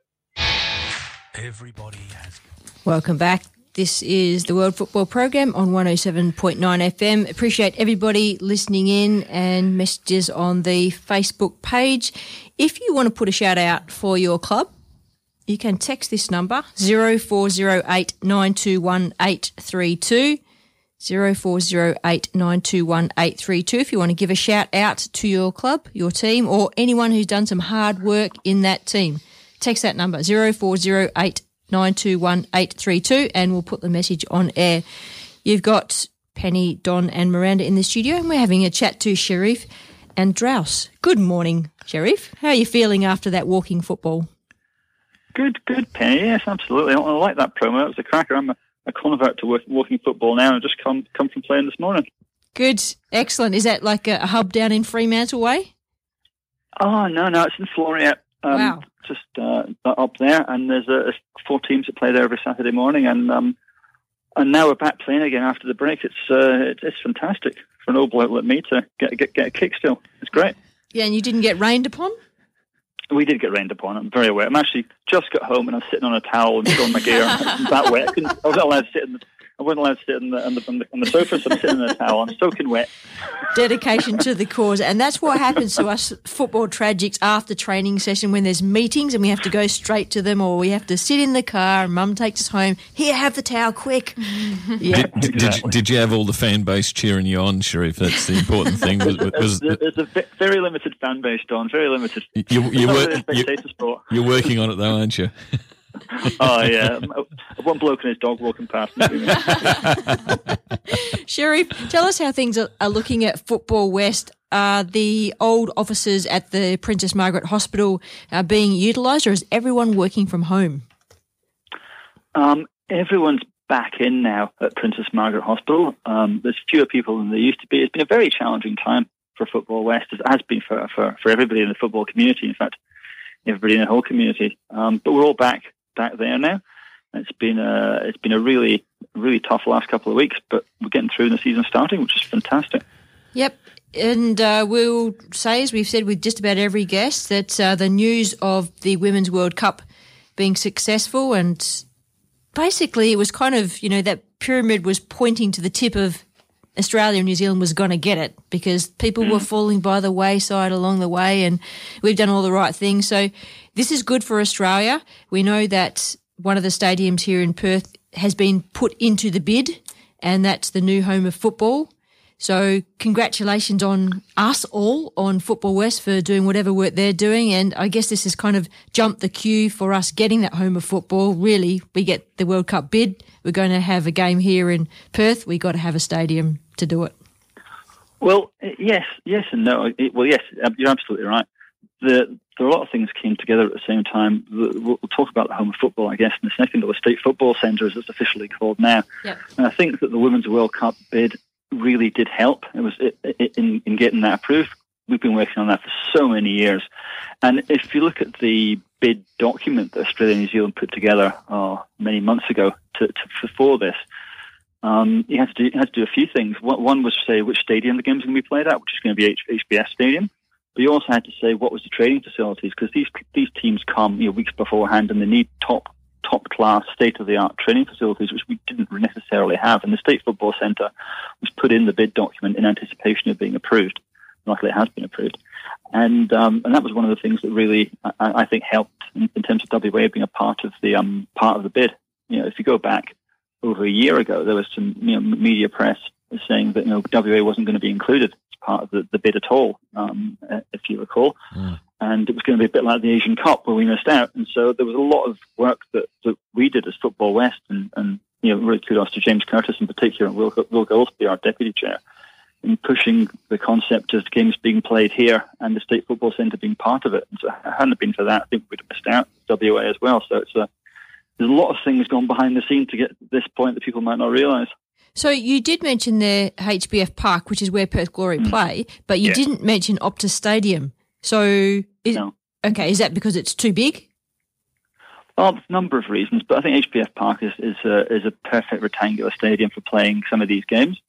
Everybody has. Welcome back. This is the World Football Program on 107.9 FM. Appreciate everybody listening in and messages on the Facebook page. If you want to put a shout out for your club, you can text this number 0408 921 832. 0408921832 if you want to give a shout out to your club, your team, or anyone who's done some hard work in that team. Text that number 0408921832 and we'll put the message on air. You've got Penny, Don, and Miranda in the studio, and we're having a chat to Sharif and Drouse. Good morning, Sherif. How are you feeling after that walking football? Good, good, Penny. Yes, absolutely. I, I like that promo. It was a cracker. I'm a, a convert to work, walking football now. and just come come from playing this morning. Good, excellent. Is that like a, a hub down in Fremantle way? Oh no, no, it's in Floreat. Um, Wow. Just uh, up there, and there's uh, four teams that play there every Saturday morning, and um, and now we're back playing again after the break. It's uh, it's, fantastic for an old bloke like me to get get get a kick still. It's great. Yeah, and you didn't get rained upon? We did get rained upon. I'm very wet. I'm actually just got home and I'm sitting on a towel and throwing my gear. I'm that wet. I, I wasn't allowed to sit in the, I wasn't allowed to sit in the, on, the, on, the, on the sofa, so I'm sitting in a towel. I'm soaking wet. Dedication to the cause. And that's what happens to us football tragics after training session when there's meetings and we have to go straight to them or we have to sit in the car and mum takes us home. Here, have the towel quick. Yeah. Did, did, did, you, did you have all the fan base cheering you on, Sherif? That's the important thing. Was, was, There's, there's a very limited fan base, Don. Very limited. you, you, It's not were, really a spectator sport. you're working on it though, aren't you? (laughs) (laughs) oh yeah, one bloke and his dog walking past me. (laughs) Sherif, tell us how things are, are looking at Football West. Are the old offices at the Princess Margaret Hospital uh, being utilised or is everyone working from home? Um, everyone's back in now at Princess Margaret Hospital. Um, there's fewer people than there used to be. It's been a very challenging time for Football West, as it has been for, for, for everybody in the football community. In fact, everybody in the whole community. Um, but we're all back back there now. It's been a it's been a really really tough last couple of weeks, but we're getting through and the season starting, which is fantastic. Yep. And uh, we'll say, as we've said with just about every guest, that uh, the news of the Women's World Cup being successful and basically it was kind of, you know, that pyramid was pointing to the tip of Australia and New Zealand was going to get it because people were mm. falling by the wayside along the way and we've done all the right things. So this is good for Australia. We know that one of the stadiums here in Perth has been put into the bid and that's the new home of football. So congratulations on us all on Football West for doing whatever work they're doing. And I guess this has kind of jumped the queue for us getting that home of football. Really, we get the World Cup bid. We're going to have a game here in Perth. We've got to have a stadium to do it. Well, yes, yes, and no. Well, yes, you're absolutely right. The, there are a lot of things came together at the same time. We'll we'll talk about the home of football, I guess, in a second, or the State Football Centre, as it's officially called now. Yep. And I think that the Women's World Cup bid really did help. It was in, in getting that approved. We've been working on that for so many years. And if you look at the bid document that Australia and New Zealand put together uh, many months ago to, to, for this, um, you had to do you had to do a few things. One, was to say which stadium the game's going to be played at, which is going to be H- HBF Stadium. But you also had to say what was the training facilities because these these teams come you know, weeks beforehand and they need top top class state of the art training facilities, which we didn't necessarily have. And the State Football Centre was put in the bid document in anticipation of being approved. Luckily, it has been approved. And um, and that was one of the things that really I, I think helped in, in terms of WA being a part of the um, part of the bid. You know, if you go back over a year ago, there was some you know, media press saying that you know WA wasn't going to be included as part of the, the bid at all, um, if you recall. And it was going to be a bit like the Asian Cup where we missed out. And so there was a lot of work that, that we did as Football West, and, and you know, really kudos to James Curtis in particular, and Will, Will Goldsby, our deputy chair, in pushing the concept of games being played here and the State Football Centre being part of it. And so if it hadn't been for that, I think we'd have missed out WA as well. So it's a there's a lot of things gone behind the scenes to get to this point that people might not realise. So you did mention the HBF Park, which is where Perth Glory mm. play, but you Yeah. didn't mention Optus Stadium. So is, okay, is that because it's too big? Well, there's a number of reasons, but I think HBF Park is is a, is a perfect rectangular stadium for playing some of these games.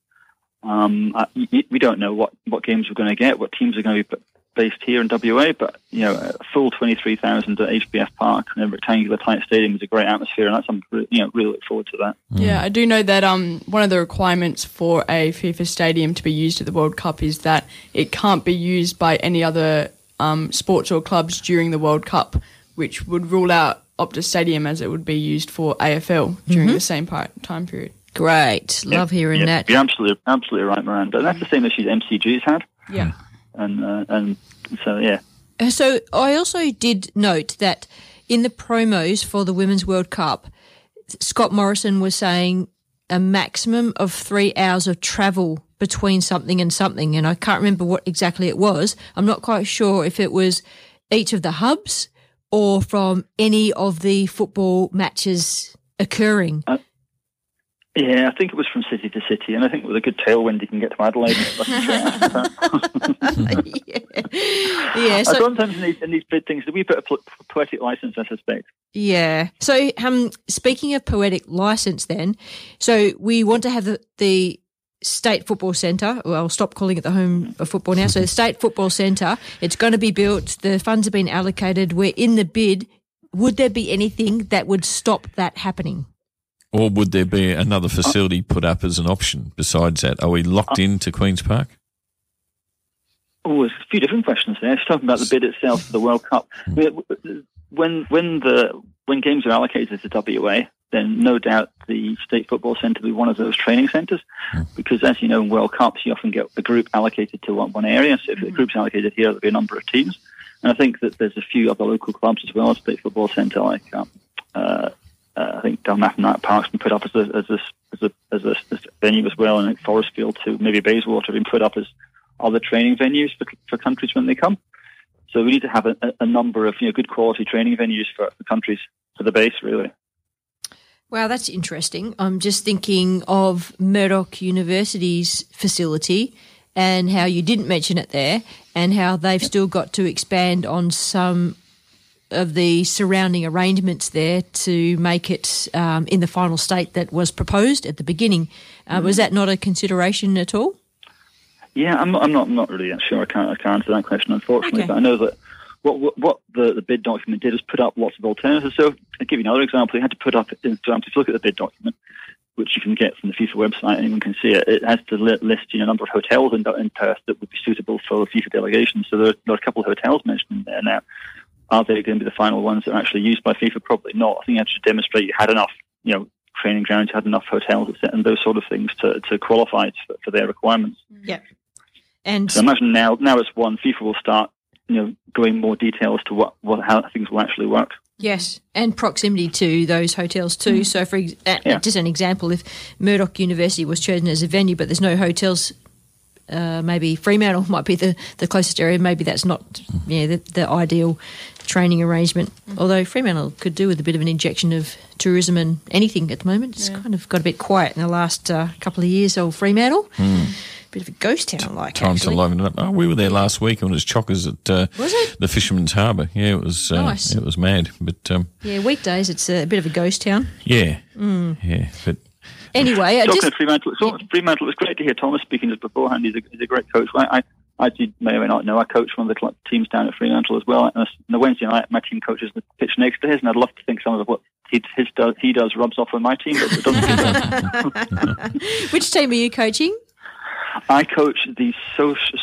Um, I, y- we don't know what, what games we're going to get, what teams are going to be based here in WA, but you know, a full twenty three thousand at HBF Park in a rectangular tight stadium is a great atmosphere, and that's I'm you know really look forward to that. Yeah, I do know that um, one of the requirements for a FIFA stadium to be used at the World Cup is that it can't be used by any other um, sports or clubs during the World Cup, which would rule out Optus Stadium as it would be used for AFL during Mhm. the same part, time period. Great. Love hearing yeah, that. You're absolutely, absolutely right, Miranda. And that's the same issue that MCG's had. Yeah. And uh, and so yeah, Uh, So I also did note that in the promos for the Women's World Cup, Scott Morrison was saying a maximum of three hours of travel between something and something, and I can't remember what exactly it was. I'm not quite sure if it was each of the hubs or from any of the football matches occurring. yeah. I think it was from city to city, and I think with a good tailwind, you can get to Adelaide. in less than yeah, I so sometimes in these, in these big things, we put a poetic license, I suspect. Yeah. So, um, speaking of poetic license, then, so we want to have the, the state football centre. Well, I'll stop calling it the home of football now. So, the state football centre. It's going to be built. The funds have been allocated. We're in the bid. Would there be anything that would stop that happening? Or would there be another facility put up as an option besides that? Are we locked oh. into Queen's Park? Oh, there's a few different questions there. She's talking about the bid itself for the World Cup. Hmm. When when the when games are allocated to WA, then no doubt the State Football Centre will be one of those training centres. Because as you know, in World Cups, you often get a group allocated to one, one area. So if the group's allocated here, there'll be a number of teams. And I think that there's a few other local clubs as well State Football Centre, like um, uh, uh, I think Dalmath Park's been put up as a as a as a, as a, as a venue as well, and Forestfield too, maybe Bayswater have been put up as other training venues for, for countries when they come. So we need to have a, a- a number of you know good quality training venues for, for countries for the base really. Wow, that's interesting. I'm just thinking of Murdoch University's facility and how you didn't mention it there, and how they've still got to expand on some of the surrounding arrangements there to make it um, in the final state that was proposed at the beginning. Uh, Was that not a consideration at all? Yeah, I'm, I'm not I'm not really sure. I can't I can't answer that question unfortunately, Okay. but I know that what what, what the, the bid document did is put up lots of alternatives. So I'll give you another example. You had to put up, for example, if you look at the bid document, which you can get from the FIFA website, anyone can see it. It has to list you know, a number of hotels in, in Perth that would be suitable for FIFA delegations. So there, there are a couple of hotels mentioned in there now. Are they going to be the final ones that are actually used by FIFA? Probably not. I think you have to demonstrate you had enough, you know, training grounds, you had enough hotels, and those sort of things to, to qualify for, for their requirements. Yeah. And So imagine now, now it's one. FIFA will start, you know, going more details to what, what how things will actually work. Yes, and proximity to those hotels too. So, for ex- uh, Yeah. just an example, if Murdoch University was chosen as a venue, but there's no hotels, uh, maybe Fremantle (laughs) might be the, the closest area. Maybe that's not yeah the, the ideal training arrangement. Although Fremantle could do with a bit of an injection of tourism and anything at the moment. It's kind of got a bit quiet in the last uh, couple of years. Old Fremantle, bit of a ghost town like Time actually. to liven it up. Oh, we were there last week and it was chockers at uh, Was it? the Fisherman's Harbour. Yeah, it was. Uh, Nice. It was mad, but um, Yeah, weekdays it's a bit of a ghost town. yeah, Mm. yeah. But Anyway, I Talking just of Fremantle, so Fremantle, it was great to hear Thomas speaking just beforehand. He's a, he's a great coach. I, I, I did, may or may not know, I coach one of the club teams down at Fremantle as well. And on the Wednesday night, my team coaches the pitch next to his, and I'd love to think some of what he, his does, he does rubs off on my team, but it doesn't. (laughs) (laughs) which team are you coaching? I coach the social,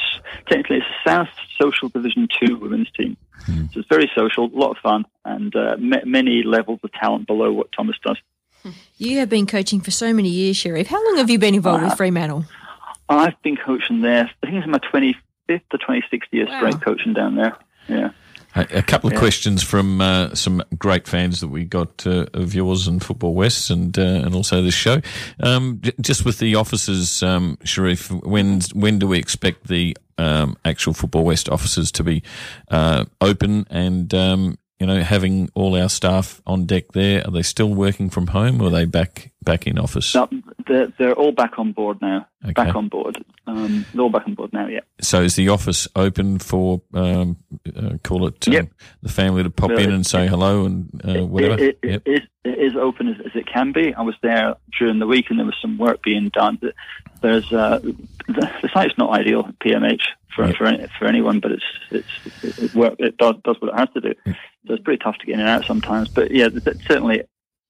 technically it's South Social Division 2 women's team. So it's very social, a lot of fun, and uh, ma many levels of talent below what Thomas does. (laughs) You have been coaching for so many years, Sherif. How long have you been involved with Fremantle? I've been coaching there, I think it's my 25th or 26th year straight coaching down there. Yeah. A, a couple of Yeah. questions from uh, some great fans that we got uh, of yours and Football West and uh, and also this show. Um, j- just with the offices, um, Sherif, when when do we expect the um, actual Football West offices to be uh, open and um, you know having all our staff on deck there? Are they still working from home or are they back back in office? No, they're, they're all back on board now. Okay. Back on board. Um, they're all back on board now, yeah. So is the office open for um, uh, call it um, Yep. the family to pop No, in and say hello and uh, whatever? It, it, Yep. it, is, it is open as, as it can be. I was there during the week and there was some work being done. There's uh, the, the site's not ideal PMH for for, any, for anyone, but it's it's it, work, it does does what it has to do. Hmm. So it's pretty tough to get in and out sometimes. But yeah, it's certainly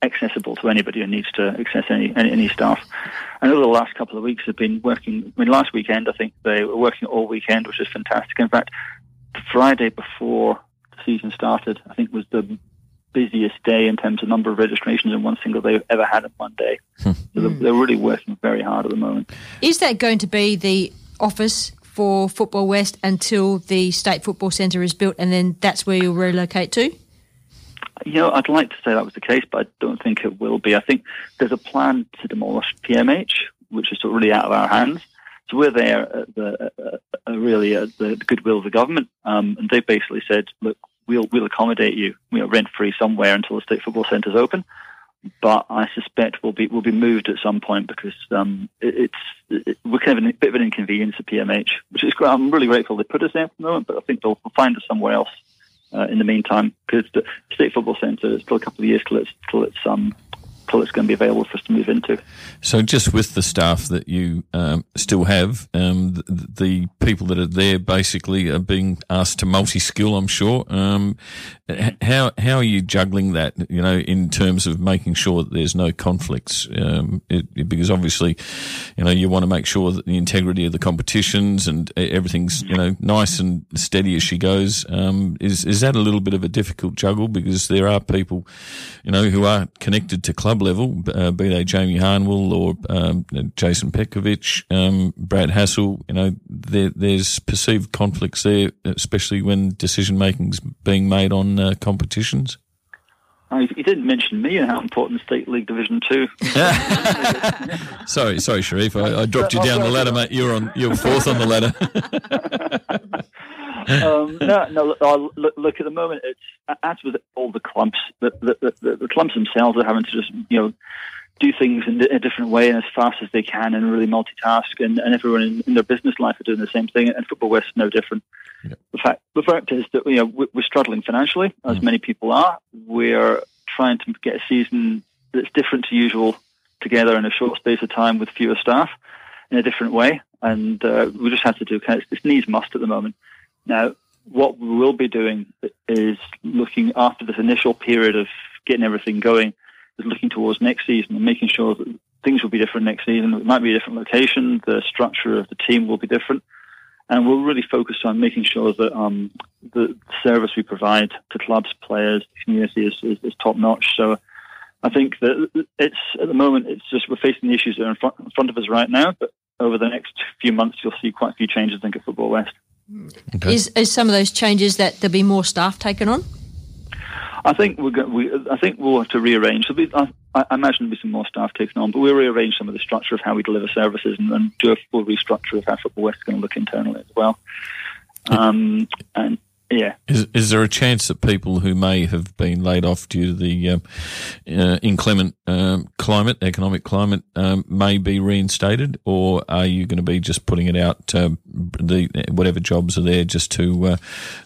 accessible to anybody who needs to access any any, any staff. I know the last couple of weeks have been working. I mean, last weekend I think they were working all weekend, which is fantastic. In fact, Friday before the season started, I think was the busiest day in terms of number of registrations in one single day we've ever had in one day. so they're, they're really working very hard at the moment. Is that going to be the office for Football West until the State Football Centre is built and then that's where you'll relocate to? You know, I'd like to say that was the case, but I don't think it will be. I think there's a plan to demolish PMH, which is sort of really out of our hands. So we're there at the uh, uh, really at the goodwill of the government, um, and they basically said, "Look, we'll we'll accommodate you, you know, rent free somewhere until the state football centre's open." But I suspect we'll be we'll be moved at some point because um, it, it's it, we're kind of a bit of an inconvenience at PMH, which is great. I'm really grateful they put us there for the moment, but I think they'll find us somewhere else uh, in the meantime because the state football centre is still a couple of years till it's till it's um till it's going to be available for us to move into. So, just with the staff that you um, still have, um, the, the people that are there basically are being asked to multi-skill. I'm sure. Um, how how are you juggling that? You know, in terms of making sure that there's no conflicts, um, it, it- because obviously, you know, you want to make sure that the integrity of the competitions and everything's you know nice and steady as she goes. Um, is is that a little bit of a difficult juggle because there are people, you know, who are connected to club level, uh, be they Jamie Harnwell or um, Jason Petkovic, um, Brad Hassel. You know, there, there's perceived conflicts there, especially when decision making's being made on uh, competitions. Oh, you didn't mention me and how important State League Division Two. (laughs) Sorry, sorry, Sherif, I, I dropped you down the ladder, mate. You're on, you're fourth on the ladder. (laughs) (laughs) um, no, no. Look, look, at the moment, it's as with all the clubs, the, the, the, the clubs themselves are having to just you know do things in a different way and as fast as they can and really multitask. And, and everyone in, in their business life are doing the same thing. And Football West is no different. The fact the fact is that you know we- we're struggling financially, as many people are. We're trying to get a season that's different to usual together in a short space of time with fewer staff in a different way, and uh, we just have to do kind of it's needs must at the moment. Now, what we will be doing is looking after this initial period of getting everything going, is looking towards next season and making sure that things will be different next season. It might be a different location, the structure of the team will be different, and we'll really focus on making sure that um, the service we provide to clubs, players, the community is, is, is top notch. So. I think that it's at the moment it's just we're facing the issues that are in front, in front of us right now, but over the next few months you'll see quite a few changes. I think at Football West. Is, is some of those changes that there'll be more staff taken on? I think we're go- we I think we'll have to rearrange. There'll be, I, I imagine there'll be some more staff taken on, but we'll rearrange some of the structure of how we deliver services and, and do a full restructure of how Football West is going to look internally as well. Um, and yeah, Is, is there a chance that people who may have been laid off due to the um, uh, inclement um, climate, economic climate, um, may be reinstated, or are you going to be just putting it out um, the whatever jobs are there just to uh,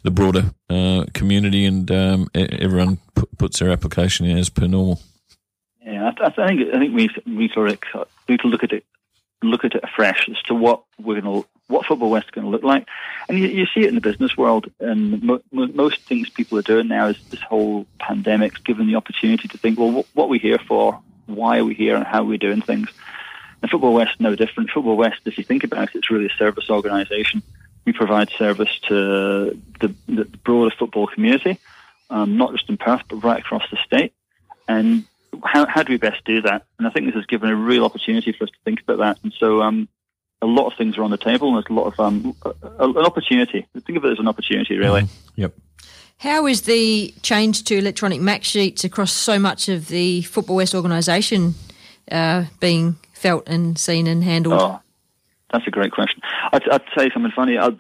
the broader uh, community and um, everyone put, puts their application in as per normal? Yeah, I, I think I think we we sort of we need to look at it look at it afresh as to what we're going to what football West is going to look like, and you, you see it in the business world. And mo- mo- most things people are doing now is this whole pandemic's given the opportunity to think, well, what, what are we here for? Why are we here? And how are we doing things? And Football West, no different. Football West, if you think about it, it's really a service organisation. We provide service to the, the broader football community, um, not just in Perth, but right across the state. And how, how do we best do that? And I think this has given a real opportunity for us to think about that. And so um, a lot of things are on the table, and there's a lot of um, a, a- an opportunity. Think of it as an opportunity, really. Yep. How is the change to electronic match sheets across so much of the Football West organisation uh, being felt and seen and handled? Oh, that's a great question. I'd, I'd say something funny. i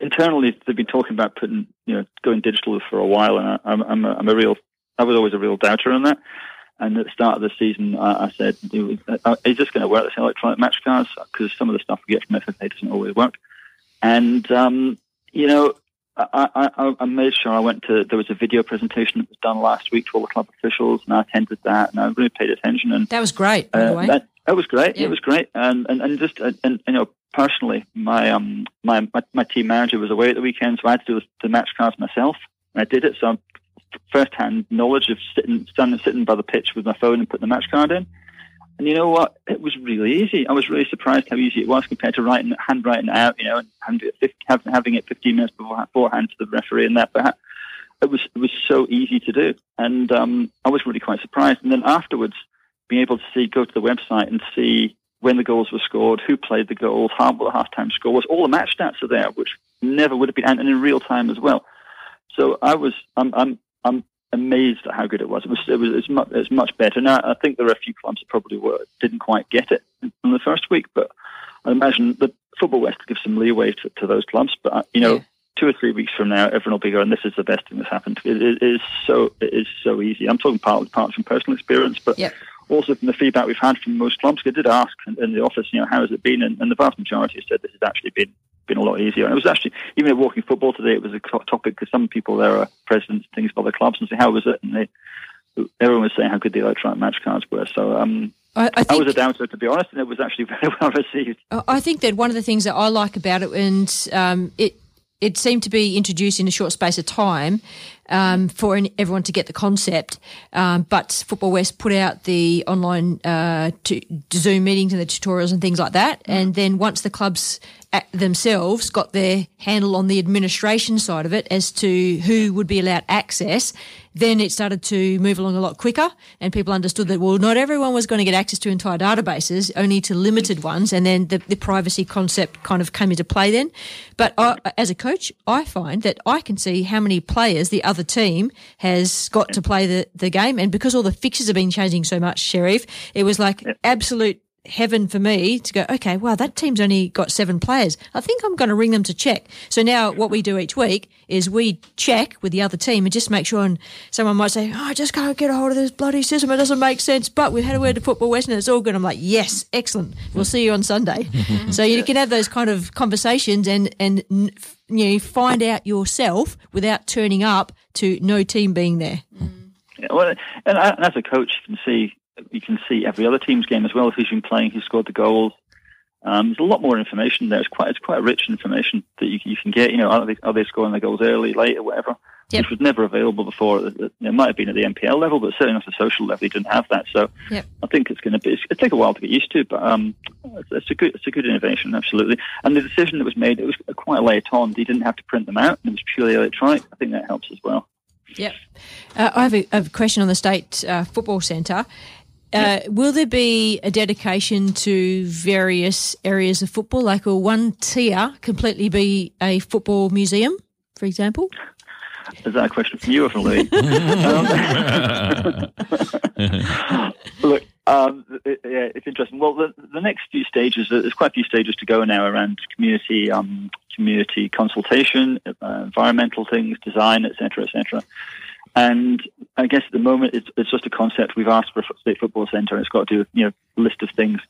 internally, they've been talking about putting, you know, going digital for a while, and I, I'm, I'm, a, I'm a real, I was always a real doubter on that. And at the start of the season, I, I said, uh, "Is this going to work? This electronic match cards? Because some of the stuff we get from FFA doesn't always work." And um, you know, I, I, I made sure I went to. There was a video presentation that was done last week to all the club officials, and I attended that, and I really paid attention. And That was great, by the uh, way. that, that was great. Yeah. It was great, and and, and just uh, and you know personally, my um my, my my team manager was away at the weekend, so I had to do the match cards myself, and I did it. So I'm first hand knowledge of sitting standing sitting by the pitch with my phone and putting the match card in. And you know what? It was really easy. I was really surprised how easy it was compared to writing, handwriting it out, you know, and having it, having having it 15 minutes before, beforehand to the referee and that. But it was it was so easy to do, and um, I was really quite surprised. And then afterwards, being able to see, go to the website and see when the goals were scored, who played the goals, how what the halftime score was, all the match stats are there, which never would have been, and in real time as well. So I was, I'm, I'm, I'm amazed at how good it was. It was, it was, it's much, it's much better. Now I think there are a few clubs that probably were didn't quite get it in the first week, but I imagine that Football West gives some leeway to, to those clubs. But uh, you know, two or three weeks from now, everyone will be going, "This is the best thing that's happened." It, it is so, it is so easy. I'm talking partly, partly from personal experience, but also from the feedback we've had from most clubs. I did ask in, in the office, you know, how has it been, and, and the vast majority said this has actually been been a lot easier. And it was actually even at Walking Football today, it was a topic because some people there are presidents, and things of other clubs, and say, "How was it?" And they everyone was saying how good the electronic match cards were. So um, I, I, was a doubter, to be honest, and it was actually (laughs) very well received. I- I think that one of the things that I like about it, and um, it it seemed to be introduced in a short space of time um, for an, everyone to get the concept. Um, but Football West put out the online uh, to, Zoom meetings and the tutorials and things like that. And then once the clubs a- themselves got their handle on the administration side of it as to who would be allowed access, then it started to move along a lot quicker, and people understood that well, not everyone was going to get access to entire databases, only to limited ones, and then the, the privacy concept kind of came into play then. But I, as a coach, I find that I can see how many players the other team has got to play the, the game, and because all the fixtures have been changing so much, Sherif, it was like absolute heaven for me to go, okay, wow, that team's only got seven players. I think I'm going to ring them to check. So now what we do each week is we check with the other team and just make sure, and someone might say, oh, I just can't get a hold of this bloody system. It doesn't make sense. But we've had a word to Football West and it's all good. I'm like, yes, excellent. We'll see you on Sunday. (laughs) so you can have those kind of conversations and, and, you know, find out yourself without turning up to no team being there. Yeah, well, and, I- and as a coach, you can see you can see every other team's game as well. Who's been playing? Who scored the goals? Um, there's a lot more information there. It's quite it's quite rich information that you, you can get. You know, are they, are they scoring the goals early, late, or whatever? Which was never available before. It, might have been at the NPL level, but certainly not at the social level. You didn't have that. So Yep. I think it's going to be. It'll take a while to get used to, but um, it's, a good it's a good innovation, absolutely. And the decision that was made, it was quite late on. You didn't have to print them out. And it was purely electronic. I think that helps as well. Yep. Uh, I have a, I have a question on the State uh, Football Centre. Uh, will there be a dedication to various areas of football? Like, will one tier completely be a football museum, for example? Is that a question for you or for Louis? (laughs) um, (laughs) look, um, it- yeah, it's interesting. Well, the, the next few stages, there's quite a few stages to go now around community, um, community consultation, uh, environmental things, design, etc., etc. And I guess at the moment it's, it's just a concept. We've asked for a state football centre, and it's got to do you know list of things.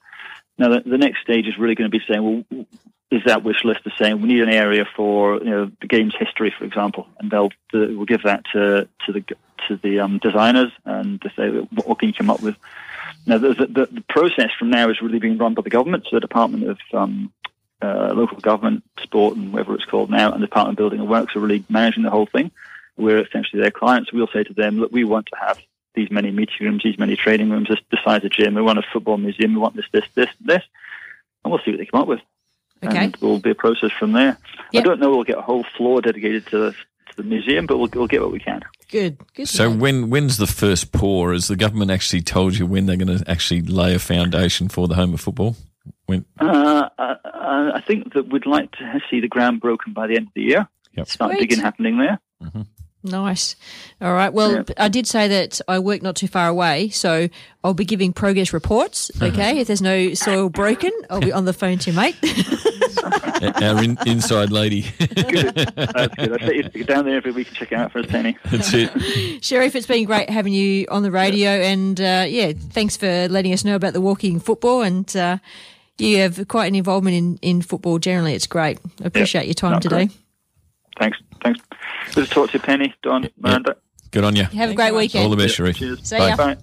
Now the, the next stage is really going to be saying, well, is that wish list the same? We need an area for you know the game's history, for example, and they'll the, we'll give that to to the to the um, designers and to say what, what can you come up with. Now the, the, the process from now is really being run by the government, so the Department of um, uh, Local Government, Sport, and whatever it's called now, and the Department of Building and Works are really managing the whole thing. We're essentially their clients. We'll say to them, look, we want to have these many meeting rooms, these many training rooms, this, this size of gym. We want a football museum. We want this, this, this, this, and we'll see what they come up with. Okay. And will be a process from there. I don't know we'll get a whole floor dedicated to the, to the museum, but we'll, we'll get what we can. Good. Good. So know. when when's the first pour? Has the government actually told you when they're going to actually lay a foundation for the home of football? When Uh, I, I I think that we'd like to see the ground broken by the end of the year. Yep. Start Sweet. digging happening there. Nice. All right. Well, I did say that I work not too far away, so I'll be giving progress reports. (laughs) Okay. if there's no soil broken, I'll be on the phone to you, mate. (laughs) our in, inside lady. Good. That's good. I say you down there every week and check it out for a penny. (laughs) That's it. Sherif, it's been great having you on the radio, and uh, yeah, thanks for letting us know about the walking football. And uh, you have quite an involvement in, in football generally. It's great. I appreciate your time No, today. great. Thanks. Thanks. Good to talk to you, Penny, Don, Miranda. Good on you. Have a great weekend. All the best, Sherif. Cheers. See ya. Bye.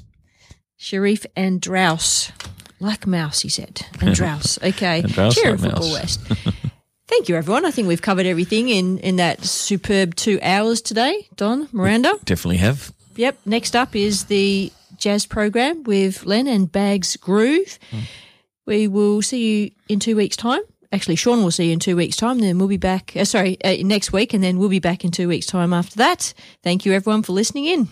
Sharif and Drouse. Like mouse, he said. And (laughs) Drouse. Okay. And Drouse Cheer like at Football mouse. West. (laughs) Thank you, everyone. I think we've covered everything in, in that superb two hours today. Don, Miranda. Definitely have. Yep. Next up is the jazz program with Len and Bags Groove. Hmm. We will see you in two weeks' time. Actually, Sean will see you in two weeks' time. Then we'll be back. Uh, sorry, uh, next week, and then we'll be back in two weeks' time after that. Thank you, everyone, for listening in.